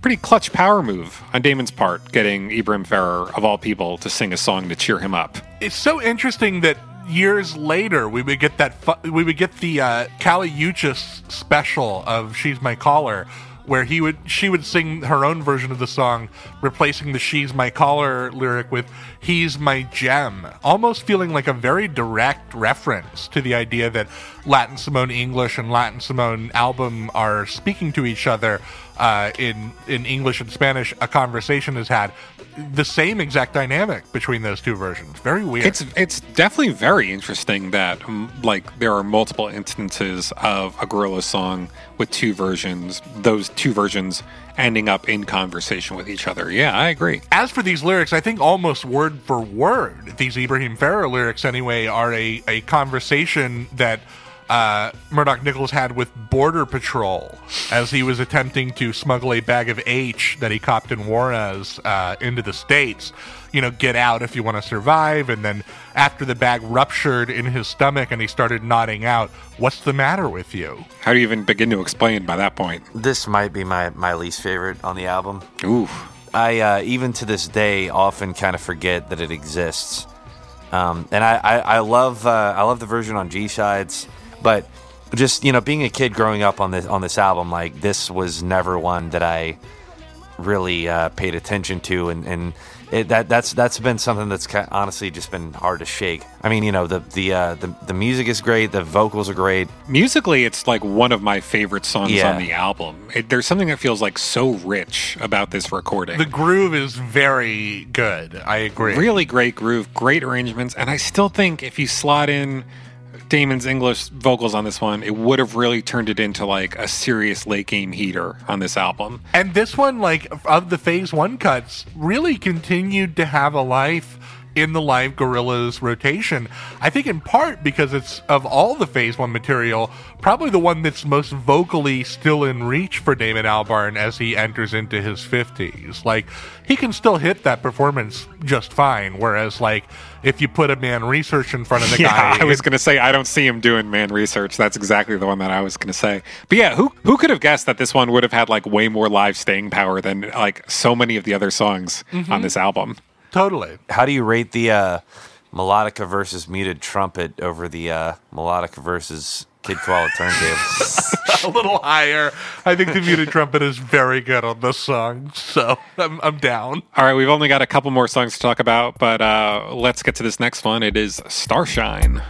pretty clutch power move on Damon's part, getting Ibrahim Ferrer of all people to sing a song to cheer him up. It's so interesting that years later we would get that fu- we would get the uh, Kali Uchis special of "She's My Collar," where he would she would sing her own version of the song, replacing the "She's My Collar" lyric with "He's My Gem," almost feeling like a very direct reference to the idea that Latin Simone English and Latin Simone album are speaking to each other uh, in in English and Spanish. A conversation is had. The same exact dynamic between those two versions. Very weird. It's it's definitely very interesting that um, like there are multiple instances of a gorilla song with two versions. Those two versions ending up in conversation with each other. Yeah, I agree. As for these lyrics, I think almost word for word, these Ibrahim Ferrer lyrics anyway, are a, a conversation that uh, Murdoc Niccals had with Border Patrol as he was attempting to smuggle a bag of H that he copped in Juarez uh, into the States. You know, get out if you want to survive. And then after the bag ruptured in his stomach and he started nodding out, what's the matter with you? How do you even begin to explain by that point? This might be my, my least favorite on the album. Ooh. I uh, even to this day often kind of forget that it exists. Um, and I, I, I love uh, I love the version on G sides, but just you know being a kid growing up on this on this album, like this was never one that I really uh, paid attention to, and, and it, that that's that's been something that's kind honestly just been hard to shake. I mean, you know the the uh, the the music is great, the vocals are great. Musically, it's like one of my favorite songs Yeah. on the album. It, there's something that feels like so rich about this recording. The groove is very good. I agree. really great groove, great arrangements, and I still think if you slot in Damon's English vocals on this one, it would have really turned it into like a serious late game heater on this album. And this one, like of the phase one cuts, really continued to have a life in the live Gorillaz rotation. I think in part because it's of all the phase one material, probably the one that's most vocally still in reach for Damon Albarn as he enters into his 50s. Like, he can still hit that performance just fine. Whereas, like, if you put a man research in front of the <laughs> Yeah, guy, I was gonna say I don't see him doing man research. That's exactly the one that I was gonna say. But yeah, who who could have guessed that this one would have had like way more live staying power than like so many of the other songs mm-hmm. on this album? Totally. How do you rate the uh, melodica versus muted trumpet over the uh, melodica versus Kid Koala turntables? <laughs> <laughs> a little higher. I think the muted trumpet is very good on this song, so I'm, I'm down. All right, we've only got a couple more songs to talk about, but uh, let's get to this next one. It is Starshine.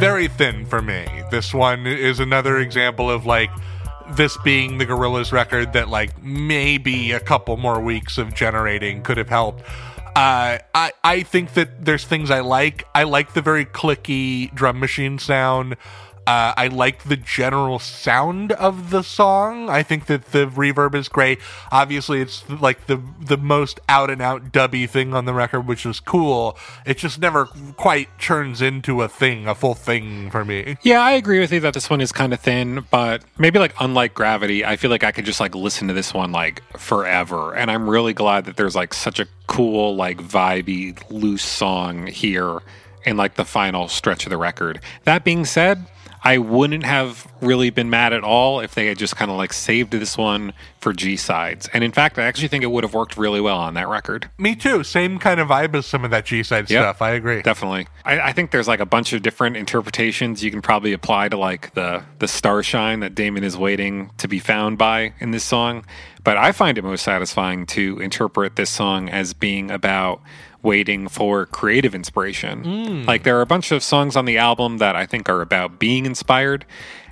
Very thin for me. This one is another example of like this being the Gorillaz record that like maybe a couple more weeks of generating could have helped. Uh, I I think that there's things I like. I like the very clicky drum machine sound. Uh, I like the general sound of the song. I think that the reverb is great. Obviously, it's like the the most out and out dubby thing on the record, which is cool. It just never quite turns into a thing, a full thing for me. Yeah, I agree with you that this one is kind of thin, but maybe like unlike Gravity, I feel like I could just like listen to this one like forever. And I'm really glad that there's like such a cool, like vibey, loose song here in like the final stretch of the record. That being said, I wouldn't have really been mad at all if they had just kind of like saved this one for G sides. And in fact, I actually think it would have worked really well on that record. Me too. Same kind of vibe as some of that G side Yep. stuff. I agree. Definitely. I, I think there's like a bunch of different interpretations you can probably apply to like the the starshine that Damon is waiting to be found by in this song. But I find it most satisfying to interpret this song as being about waiting for creative inspiration. Like there are a bunch of songs on the album that I think are about being inspired.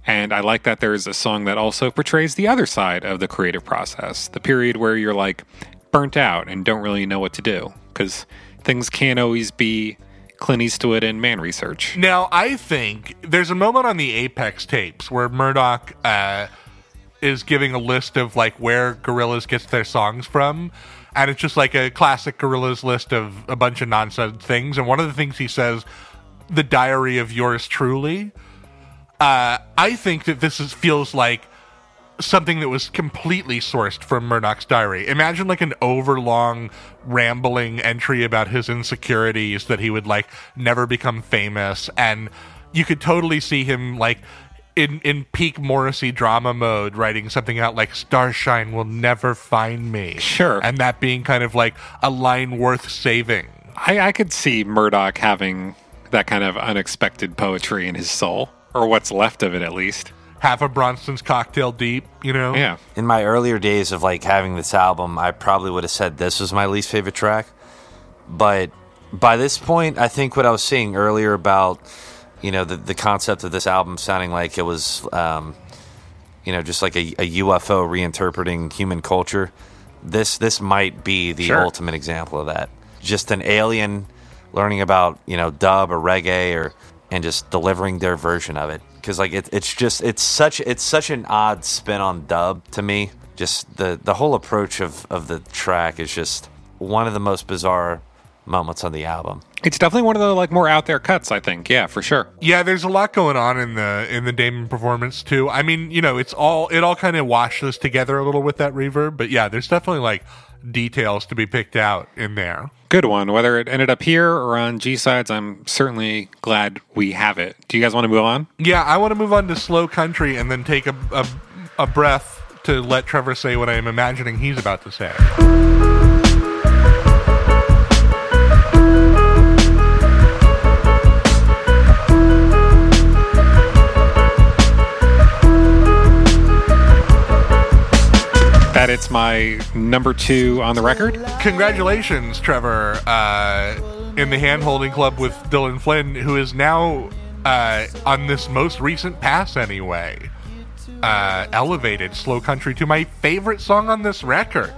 And I like that there's a song that also portrays the other side of the creative process, the period where you're like burnt out and don't really know what to do because things can't always be Clint Eastwood and man research. Now, I think there's a moment on the Apex tapes where Murdoc uh, is giving a list of like where Gorillaz gets their songs from. And it's just like a classic Gorillaz list of a bunch of nonsense things. And one of the things he says, the diary of yours truly. Uh, I think that this is, feels like something that was completely sourced from Murdoc's diary. Imagine like an overlong, rambling entry about his insecurities that he would like never become famous, and you could totally see him like in in peak Morrissey drama mode, writing something out like "Starshine will never find me." Sure. and that being kind of like a line worth saving. I, I could see Murdoc having that kind of unexpected poetry in his soul, or what's left of it at least. Half a Bronson's cocktail deep, you know. Yeah. In my earlier days of like having this album, I probably would have said this was my least favorite track. But by this point, I think what I was saying earlier about, you know, the, the concept of this album sounding like it was, um, you know, just like a, a UFO reinterpreting human culture. This this might be the Sure. ultimate example of that. Just an alien learning about you know dub or reggae or and just delivering their version of it because like it, it's just it's such it's such an odd spin on dub to me just the the whole approach of of the track is just one of the most bizarre moments on the album It's definitely one of the like more out there cuts, I think. Yeah, for sure. Yeah, there's a lot going on in the in the Damon performance too. I mean, you know, it's all it all kind of washes together a little with that reverb, but yeah, there's definitely like details to be picked out in there. Good one. Whether it ended up here or on G sides, I'm certainly glad we have it. Do you guys want to move on? Yeah, I want to move on to slow country and then take a a, a breath to let Trevor say what I am imagining he's about to say. That it's my number two on the record. Congratulations, Trevor, uh, in the hand holding club with Dylan Flynn, who is now uh, on this most recent pass anyway. Uh, elevated slow country to my favorite song on this record.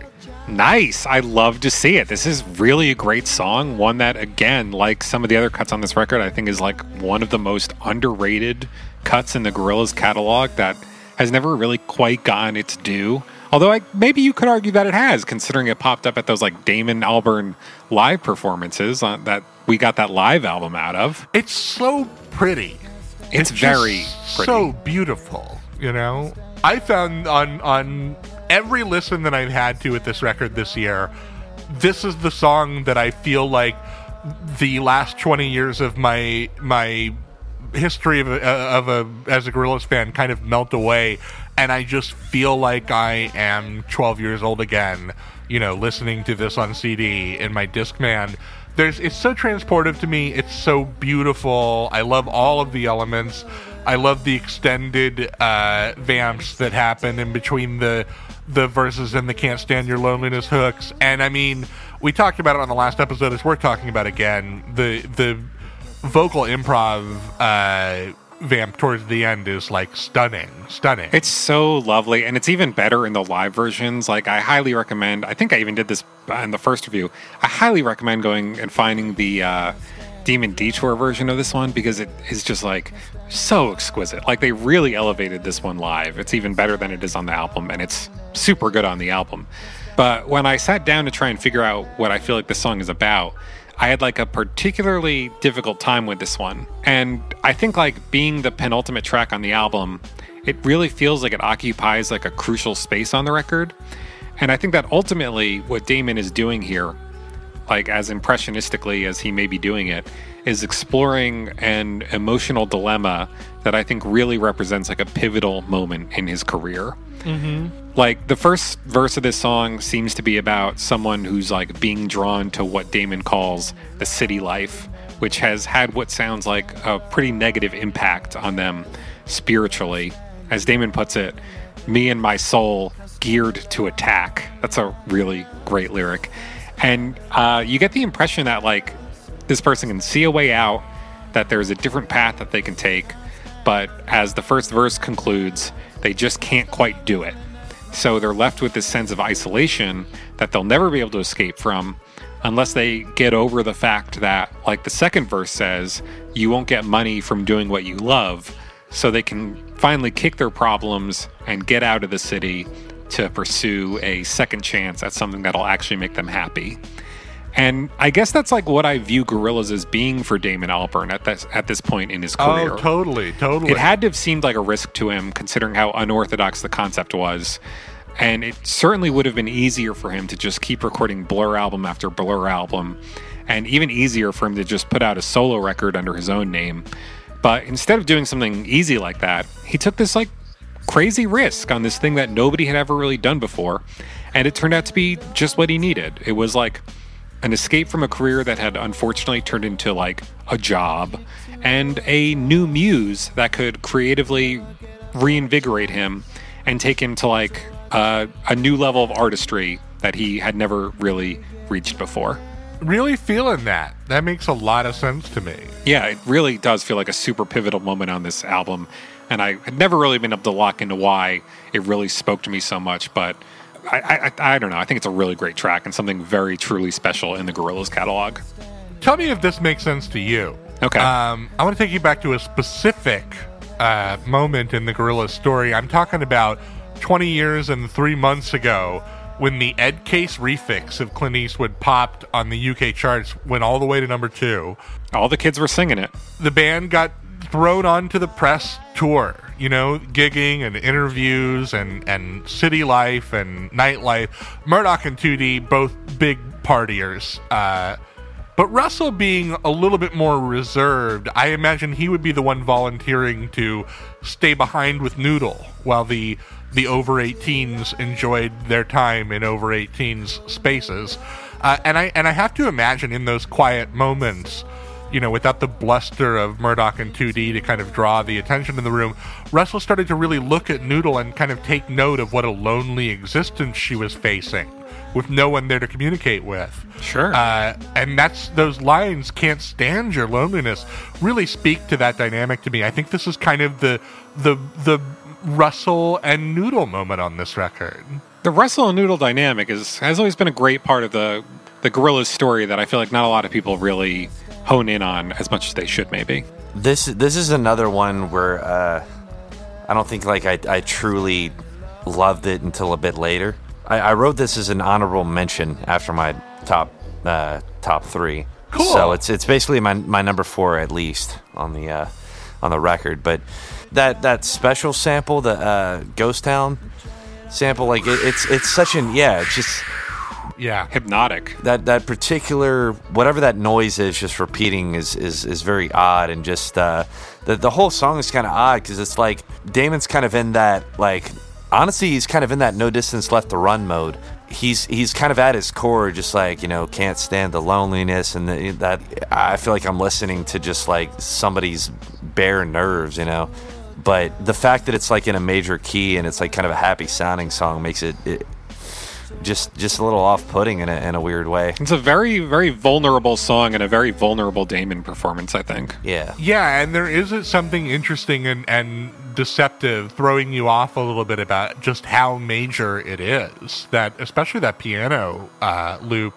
Nice. I love to see it. This is really a great song. One that, again, like some of the other cuts on this record, I think is like one of the most underrated cuts in the Gorillaz catalog that has never really quite gotten its due. Although I, maybe you could argue that it has, considering it popped up at those like Damon Albarn live performances on, that we got that live album out of. It's so pretty. It's, just very pretty. so beautiful. You know, I found on on every listen that I've had to with this record this year, this is the song that I feel like the last twenty years of my my history of a, of a as a Gorillaz fan kind of melt away, and I just feel like I am twelve years old again. You know, listening to this on CD in my Discman. There's it's so transportive to me. It's so beautiful. I love all of the elements. I love the extended uh, vamps that happen in between the the verses and the "Can't Stand Your Loneliness" hooks. And I mean, we talked about it on the last episode. It's worth talking about again. The the vocal improv uh, vamp towards the end is like stunning, stunning. It's so lovely, and it's even better in the live versions. Like, I highly recommend. I think I even did this in the first review. I highly recommend going and finding the uh, Demon Detour version of this one because it is just like so exquisite. Like, they really elevated this one live. It's even better than it is on the album, and it's super good on the album. But when I sat down to try and figure out what I feel like this song is about, I had like a particularly difficult time with this one. And I think like being the penultimate track on the album, it really feels like it occupies like a crucial space on the record. And I think that ultimately what Damon is doing here like as impressionistically as he may be doing it, is exploring an emotional dilemma that I think really represents like a pivotal moment in his career. Like the first verse of this song seems to be about someone who's like being drawn to what Damon calls the city life, which has had what sounds like a pretty negative impact on them spiritually. As Damon puts it, me and my soul geared to attack. That's a really great lyric. And uh, you get the impression that like this person can see a way out, that there's a different path that they can take, but as the first verse concludes, they just can't quite do it. So they're left with this sense of isolation that they'll never be able to escape from unless they get over the fact that, like the second verse says, you won't get money from doing what you love. So they can finally kick their problems and get out of the city to pursue a second chance at something that'll actually make them happy. And I guess that's like what I view Gorillaz as being for Damon Albarn at this at this point in his oh, career. Oh, totally, totally. It had to have seemed like a risk to him, considering how unorthodox the concept was. And it certainly would have been easier for him to just keep recording Blur album after Blur album, and even easier for him to just put out a solo record under his own name. But instead of doing something easy like that, he took this like crazy risk on this thing that nobody had ever really done before. And it turned out to be just what he needed. It was like an escape from a career that had unfortunately turned into like a job and a new muse that could creatively reinvigorate him and take him to like uh, a new level of artistry that he had never really reached before. really feeling that. That makes a lot of sense to me. Yeah, it really does feel like a super pivotal moment on this album. And I had never really been able to lock into why it really spoke to me so much, but I, I, I don't know. I think it's a really great track and something very truly special in the Gorillaz catalog. Tell me if this makes sense to you. Okay. Um, I want to take you back to a specific uh, moment in the Gorillaz story. I'm talking about 20 years and three months ago when the Ed Case refix of Clint Eastwood popped on the UK charts, went all the way to number two. All the kids were singing it. The band got thrown onto the press tour, you know, gigging and interviews and, and city life and nightlife. Murdoc and 2D, both big partiers. Uh, but Russell being a little bit more reserved, I imagine he would be the one volunteering to stay behind with Noodle while the the over 18s enjoyed their time in over 18s spaces. Uh, and I and I have to imagine in those quiet moments, you know, without the bluster of Murdoc and 2D to kind of draw the attention in the room, Russell started to really look at Noodle and kind of take note of what a lonely existence she was facing with no one there to communicate with. Sure. Uh, and that's those lines can't stand your loneliness really speak to that dynamic to me. I think this is kind of the the the Russell and Noodle moment on this record. the Russell and Noodle dynamic is has always been a great part of the the Gorillaz story that I feel like not a lot of people really hone in on as much as they should maybe. This this is another one where uh, I don't think like I, I truly loved it until a bit later. I, I wrote this as an honorable mention after my top uh, top three. Cool. So it's it's basically my my number four at least on the uh, on the record. But that that special sample, the uh, Ghost Town sample, like it, it's it's such an yeah, it's just Yeah. Hypnotic. that that particular whatever that noise is just repeating is is, is very odd and just uh, the the whole song is kind of odd because it's like Damon's kind of in that like honestly he's kind of in that no distance left to run mode. He's he's kind of at his core just like you know can't stand the loneliness and the, that I feel like I'm listening to just like somebody's bare nerves you know. But the fact that it's like in a major key and it's like kind of a happy sounding song makes it, it just just a little off putting in a in a weird way. It's a very very vulnerable song and a very vulnerable Damon performance, I think. Yeah. Yeah, and there is something interesting and, and deceptive, throwing you off a little bit about just how major it is. That especially that piano uh, loop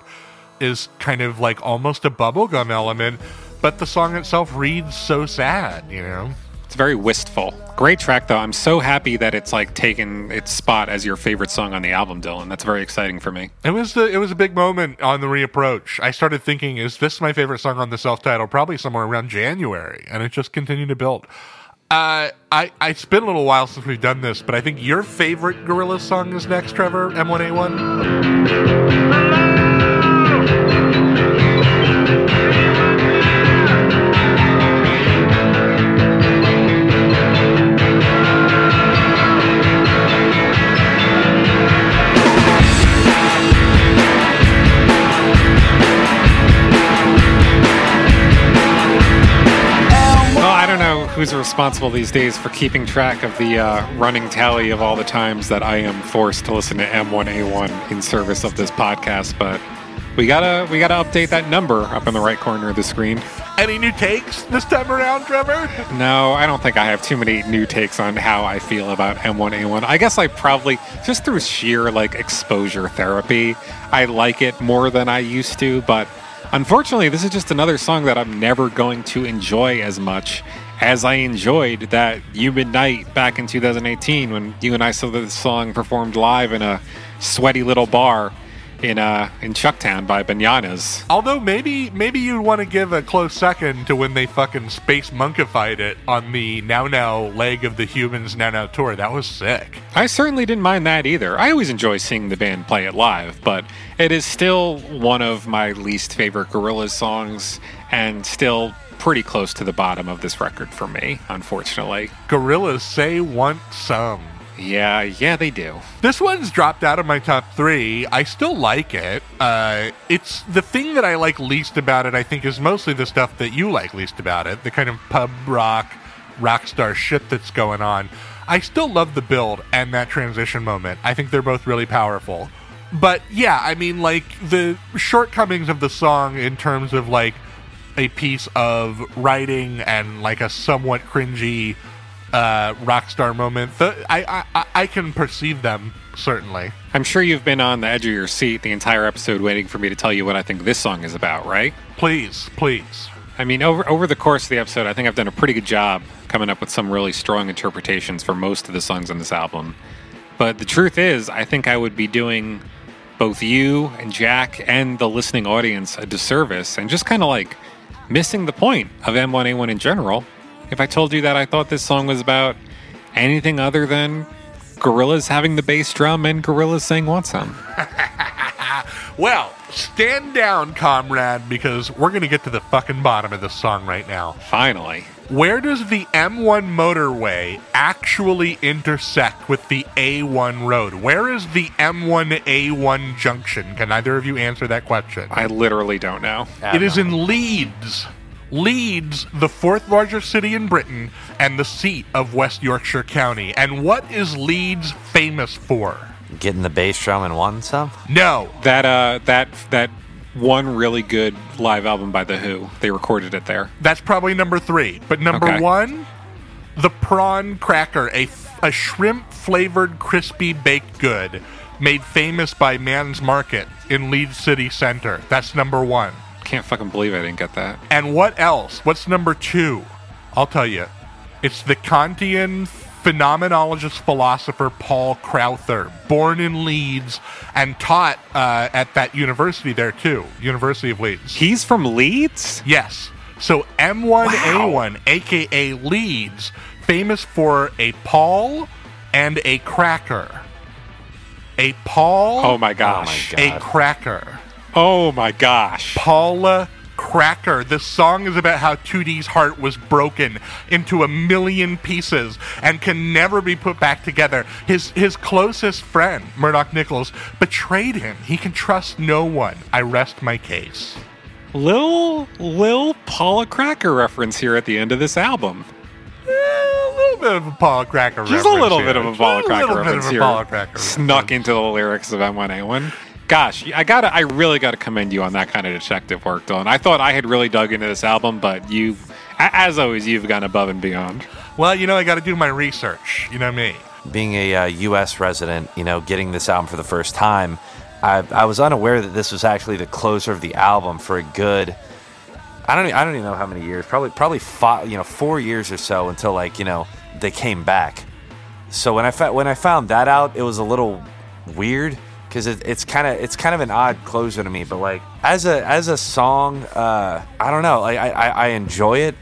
is kind of like almost a bubblegum element, but the song itself reads so sad, you know. It's very wistful. Great track though. I'm so happy that it's like taken its spot as your favorite song on the album, Dylan. That's very exciting for me. It was the it was a big moment on the reapproach. I started thinking, is this my favorite song on the self title? Probably somewhere around January, and it just continued to build. Uh, I I it's been a little while since we've done this, but I think your favorite Gorilla song is next, Trevor M1A1. Who's responsible these days for keeping track of the uh, running tally of all the times that I am forced to listen to M1A1 in service of this podcast, but we gotta we gotta update that number up in the right corner of the screen. Any new takes this time around, Trevor? No, I don't think I have too many new takes on how I feel about M1A1. I guess I probably just through sheer like exposure therapy, I like it more than I used to, but unfortunately, this is just another song that I'm never going to enjoy as much as I enjoyed that Humid Night back in 2018 when you and I saw the song performed live in a sweaty little bar in uh in Chucktown by Bananas. Although maybe maybe you'd want to give a close second to when they fucking space monkified it on the Now Now leg of the Humans Now Now tour. That was sick. I certainly didn't mind that either. I always enjoy seeing the band play it live, but it is still one of my least favorite Gorillaz songs and still pretty close to the bottom of this record for me, unfortunately. Gorillaz say want some. Yeah, yeah, they do. This one's dropped out of my top three. I still like it. Uh, it's the thing that I like least about it. I think is mostly the stuff that you like least about it. The kind of pub rock, rock star shit that's going on. I still love the build and that transition moment. I think they're both really powerful. But yeah, I mean, like the shortcomings of the song in terms of like a piece of writing and like a somewhat cringy uh, rock star moment. The, I, I I can perceive them certainly. I'm sure you've been on the edge of your seat the entire episode waiting for me to tell you what I think this song is about, right? Please, please. I mean, over over the course of the episode, I think I've done a pretty good job coming up with some really strong interpretations for most of the songs on this album. But the truth is, I think I would be doing both you and Jack and the listening audience a disservice and just kind of like missing the point of M1A1 in general if I told you that I thought this song was about anything other than gorillas having the bass drum and gorillas saying want some. <laughs> Well, stand down, comrade, because we're going to get to the fucking bottom of this song right now. Finally. Where does the M1 motorway actually intersect with the A1 road? Where is the M1 A1 junction? Can either of you answer that question? I literally don't know. It is in Leeds. Leeds, the fourth largest city in Britain and the seat of West Yorkshire County. And what is Leeds famous for? Getting the bass drum and one some. No. That uh that that one really good live album by The Who. They recorded it there. That's probably number three. But number Okay. one, the prawn cracker, a, a shrimp flavored crispy baked good made famous by Man's Market in Leeds City Center. That's number one. Can't fucking believe I didn't get that. And what else? What's number two? I'll tell you. It's the Kantian phenomenologist philosopher Paul Crowther, born in Leeds and taught uh, at that university there too, University of Leeds. He's from Leeds? Yes. So M1A1, aka Leeds, famous for a Paul and a cracker. A Paul, Oh my gosh. a cracker. Oh my gosh. Paula Cracker. This song is about how 2D's heart was broken into a million pieces and can never be put back together. His his closest friend, Murdoc Niccals, betrayed him. He can trust no one. I rest my case. Lil Lil Paula Cracker reference here at the end of this album. A little bit of a Paula Cracker Just reference. a little here. bit of a Paula Just Cracker little bit reference of a here. Paula Cracker Snuck reference. into the lyrics of M1A1. Gosh, I gotta, I really gotta commend you on that kind of detective work, Dylan. I thought I had really dug into this album, but you, as always, you've gone above and beyond. Well, you know, I got to do my research. You know me. being a uh, U.S. resident, you know, getting this album for the first time, I, I was unaware that this was actually the closer of the album for a good. I don't. I don't even know how many years. Probably, probably five. You know, four years or so until like you know they came back. So when I fa- when I found that out, it was a little weird because it, it's kind of it's kind of an odd closer to me. But like as a as a song, uh, I don't know. Like I, I, I enjoy it.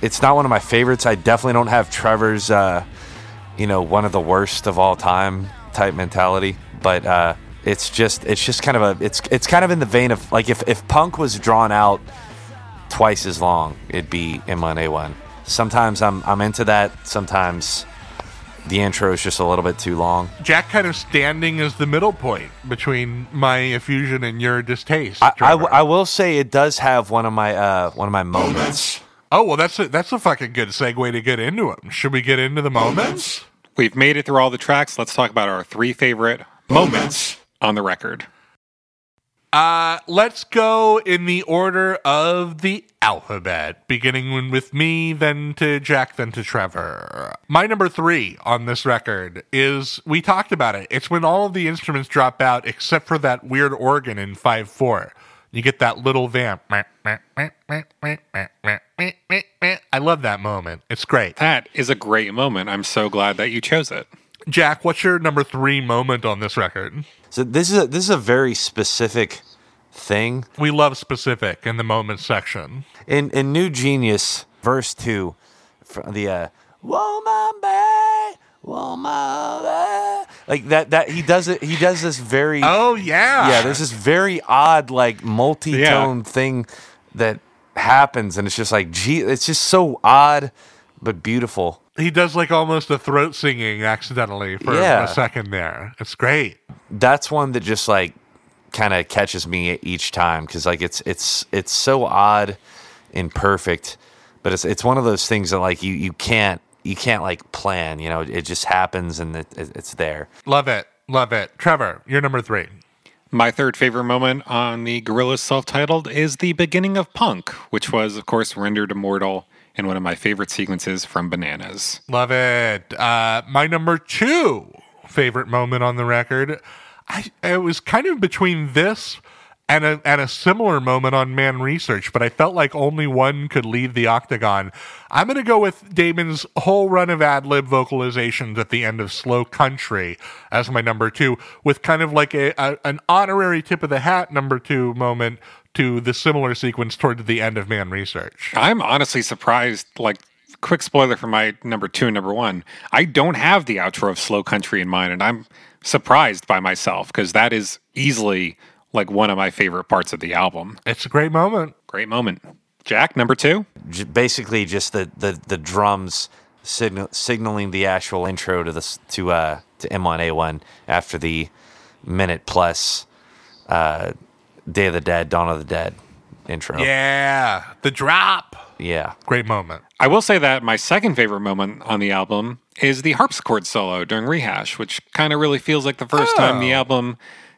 It's not one of my favorites. I definitely don't have Trevor's. Uh, you know, one of the worst of all time type mentality. But uh, it's just it's just kind of a it's it's kind of in the vein of like if, if punk was drawn out twice as long, it'd be M1A1. Sometimes I'm I'm into that. Sometimes the intro is just a little bit too long. Jack kind of standing as the middle point between my effusion and your distaste. I, I, Trevor. will say it does have one of my uh, one of my moments Oh well, that's a that's a fucking good segue to get into them. Should we get into the moments? We've made it through all the tracks. Let's talk about our three favorite moments on the record. Uh, let's go in the order of the alphabet, beginning with me, then to Jack, then to Trevor. My number three on this record is we talked about it. It's when all of the instruments drop out except for that weird organ in 5 4. You get that little vamp. I love that moment. It's great. That is a great moment. I'm so glad that you chose it. Jack, what's your number three moment on this record? So this is a, this is a very specific thing We love specific in the moment section. in in New Genius, verse two, fr- the uh, woman bay, woman bay. like that that he does it. He does this very Oh, yeah. yeah. There's this very odd like multi-tone thing that happens, and it's just like gee, it's just so odd but beautiful. He does like almost a throat singing accidentally for Yeah. a second there. It's great. that's one that just like kind of catches me each time because like it's it's it's so odd and perfect but it's it's one of those things that like you you can't you can't like plan you know it just happens and it, it, it's there Love it. Love it. Trevor, you're number three. My third favorite moment on the Gorillaz self titled is the beginning of Punk, which was, of course, rendered immortal in one of my favorite sequences from Bananas. Love it. Uh, my number two favorite moment on the record. I it was kind of between this and a and a similar moment on Man Research, but I felt like only one could leave the octagon. I'm gonna go with Damon's whole run of ad lib vocalizations at the end of Slow Country as my number two, with kind of like a, a an honorary tip of the hat number two moment to the similar sequence toward the end of Man Research. I'm honestly surprised, like, quick spoiler for my number two and number one. I don't have the outro of Slow Country in mind, and I'm surprised by myself because that is easily like one of my favorite parts of the album. It's a great moment. Great moment. Jack, number two? J- basically just the the, the drums signal, signaling the actual intro to this to uh to M1A1 after the minute plus uh Day of the Dead Dawn of the Dead intro Yeah, the drop. yeah Great moment. I will say that my second favorite moment on the album is the harpsichord solo during Rehash, which kind of really feels like the first oh. time the album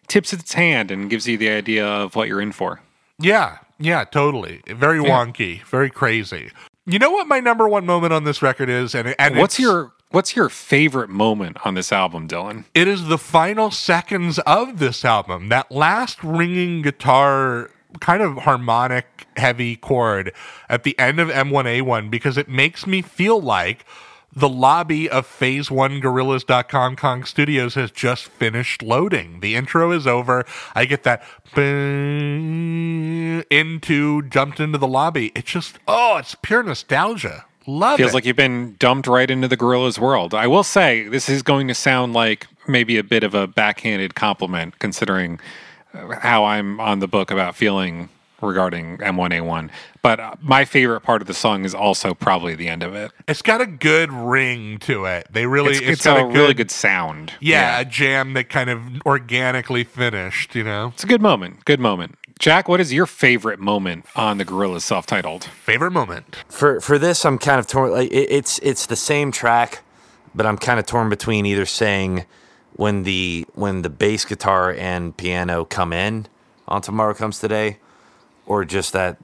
tips its hand and gives you the idea of what you're in for. Yeah, yeah, totally. Very wonky, very crazy. You know what my number one moment on this record is, and and What's your what's your favorite moment on this album, Dylan? It is the final seconds of this album. That last ringing guitar, kind of harmonic, heavy chord at the end of M1A1 because it makes me feel like the lobby of Phase One Gorillaz.com Kong Studios has just finished loading. The intro is over. I get that into jumped into the lobby. It's just oh, it's pure nostalgia. Love Feels it. like you've been dumped right into the Gorillaz world. I will say this is going to sound like maybe a bit of a backhanded compliment considering uh, how I'm on the book about feeling regarding M1A1. But uh, my favorite part of the song is also probably the end of it. it's got a good ring to it. They really It's, it's, got a, really good sound. yeah, a jam that kind of organically finished, you know. It's a good moment. Good moment. Jack, what is your favorite moment on the Gorillaz self-titled? Favorite moment. for for this i'm kind of torn like it, it's it's the same track but i'm kind of torn between either saying when the when the bass guitar and piano come in on tomorrow comes today or just that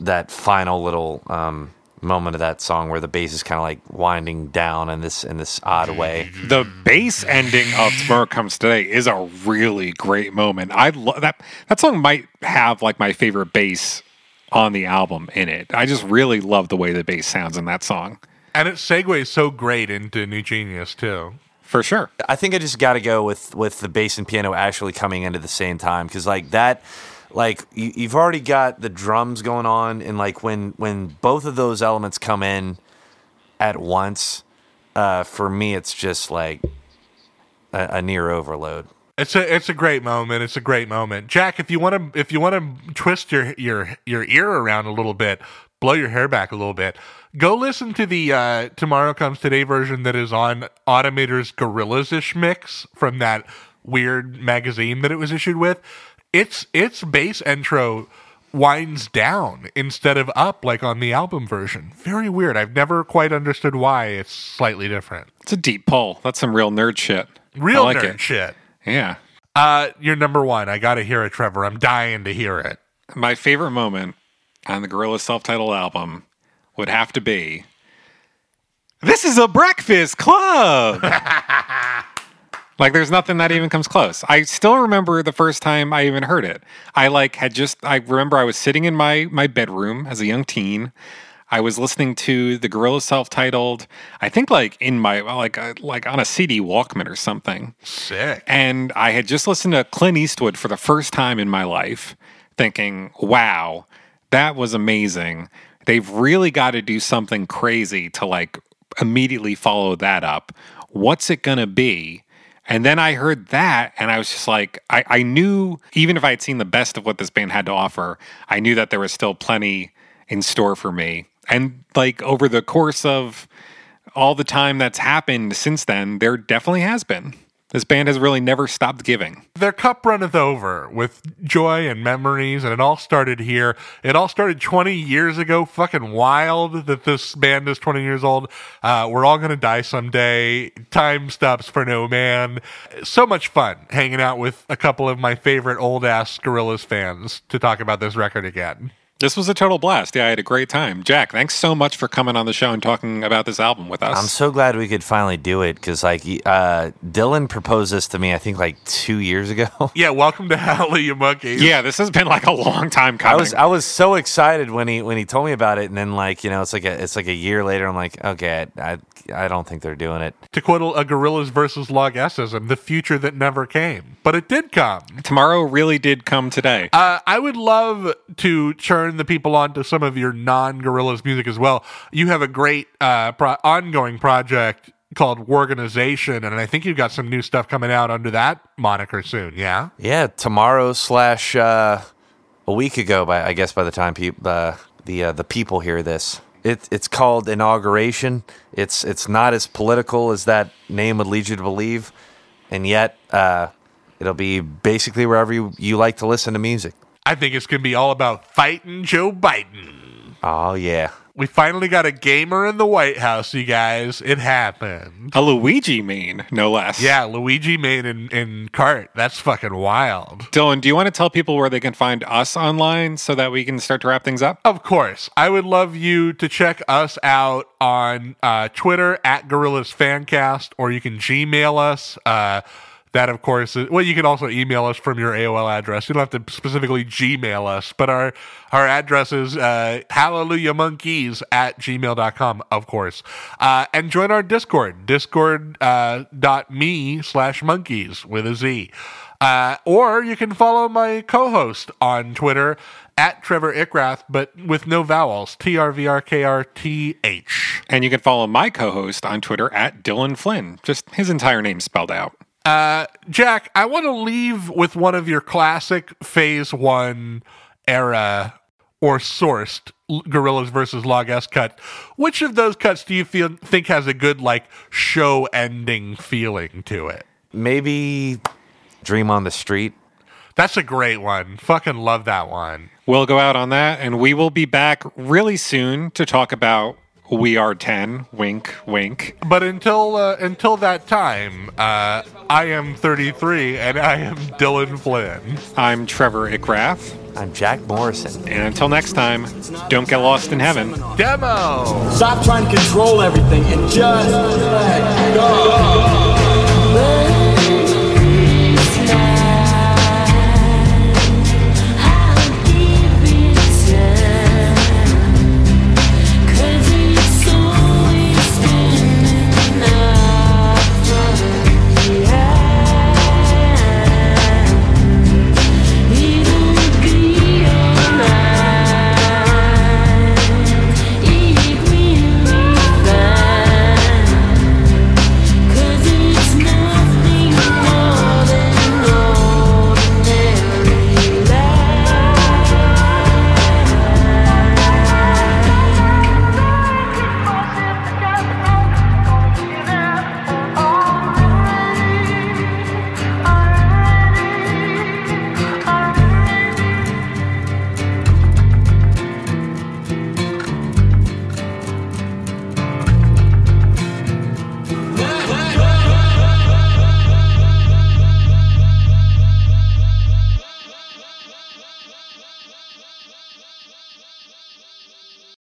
that final little um moment of that song where the bass is kind of like winding down in this in this odd way The bass ending of Tomorrow Comes Today is a really great moment. I love that. That song might have like my favorite bass on the album in it. I just really love the way the bass sounds in that song. And it segues so great into New Genius too. For sure. I think I just got to go with with the bass and piano actually coming in at the same time because like that, like you, you've already got the drums going on, and like when when both of those elements come in at once, uh, for me it's just like a, a near overload. It's a it's a great moment. It's a great moment. Jack, if you want to if you want to twist your your your ear around a little bit, blow your hair back a little bit, go listen to the uh, Tomorrow Comes Today version that is on Automator's Gorillaz-ish mix from that weird magazine that it was issued with. Its its bass intro winds down instead of up like on the album version. Very weird. I've never quite understood why it's slightly different. It's a deep pull. That's some real nerd shit. Real like nerd it. shit. Yeah. Uh, you're number one. I got to hear it, Trevor. I'm dying to hear it. My favorite moment on the Gorilla self-titled album would have to be This is a breakfast club. <laughs> like there's nothing that even comes close. I still remember the first time I even heard it. I like had just I remember I was sitting in my my bedroom as a young teen. I was listening to the Gorilla self-titled, I think like in my like uh, like on a CD Walkman or something. Sick. And I had just listened to Clint Eastwood for the first time in my life, thinking, wow, that was amazing. They've really got to do something crazy to like immediately follow that up. What's it going to be? And then I heard that, and I was just like, I, I knew, even if I had seen the best of what this band had to offer, I knew that there was still plenty in store for me. And like over the course of all the time that's happened since then, there definitely has been. This band has really never stopped giving. Their cup runneth over with joy and memories, and it all started here. It all started 20 years ago. Fucking wild that this band is 20 years old. Uh, we're all gonna die someday. Time stops for no man. So much fun hanging out with a couple of my favorite old ass Gorillaz fans to talk about this record again. This was a total blast. Yeah, I had a great time. Jack, thanks so much for coming on the show and talking about this album with us. I'm so glad we could finally do it because, like, uh, Dylan proposed this to me, I think, like two years ago. <laughs> Yeah, welcome to Hallelujah Monkeys. yeah, this has been like a long time coming. I was I was so excited when he when he told me about it, and then like you know it's like a it's like a year later. I'm like, okay, I I don't think they're doing it. To quote a Gorillaz versus Log Sism, the future that never came, but it did come. Tomorrow really did come today. Uh, I would love to turn the people on to some of your non Gorillaz music as well. You have a great uh, pro- ongoing project called Organization, and I think you've got some new stuff coming out under that moniker soon. Yeah, Yeah, tomorrow slash uh, a week ago. By I guess by the time peop uh, the uh, the people hear this, it it's called inauguration. It's it's not as political as that name would lead you to believe, and yet uh, it'll be basically wherever you, you like to listen to music. I think it's gonna be all about fighting Joe Biden. Oh yeah. We finally got a gamer in the White House, you guys. It happened. a Luigi main, no less. Yeah, Luigi main in in cart. That's fucking wild. Dylan, do you want to tell people where they can find us online so that we can start to wrap things up? Of course. I would love you to check us out on uh, Twitter at Gorillaz Fancast, or you can Gmail us. Uh, that, of course, is, well, you can also email us from your AOL address. You don't have to specifically Gmail us, but our, our address is uh, hallelujahmonkeys at gmail.com, of course. Uh, and join our Discord, discord.me uh, slash monkeys with a Z. Uh, or you can follow my co-host on Twitter at Trevor Ickrath, but with no vowels. T R V R K R T H. And you can follow my co host on Twitter at Dylan Flynn, just his entire name spelled out. Uh, Jack, I want to leave with one of your classic Phase One era or sourced Gorillaz versus Log S cut. Which of those cuts do you feel think has a good like show ending feeling to it? Maybe Dream on the Street. That's a great one. Fucking love that one. We'll go out on that, and we will be back really soon to talk about We Are 10. Wink, wink. But until uh, until that time, uh, I am 33 and I am Dylan Flynn. I'm Trevor Ickrath, I'm Jack Morrison. and until next time, don't get lost in heaven. Demo. Stop trying to control everything and just let go.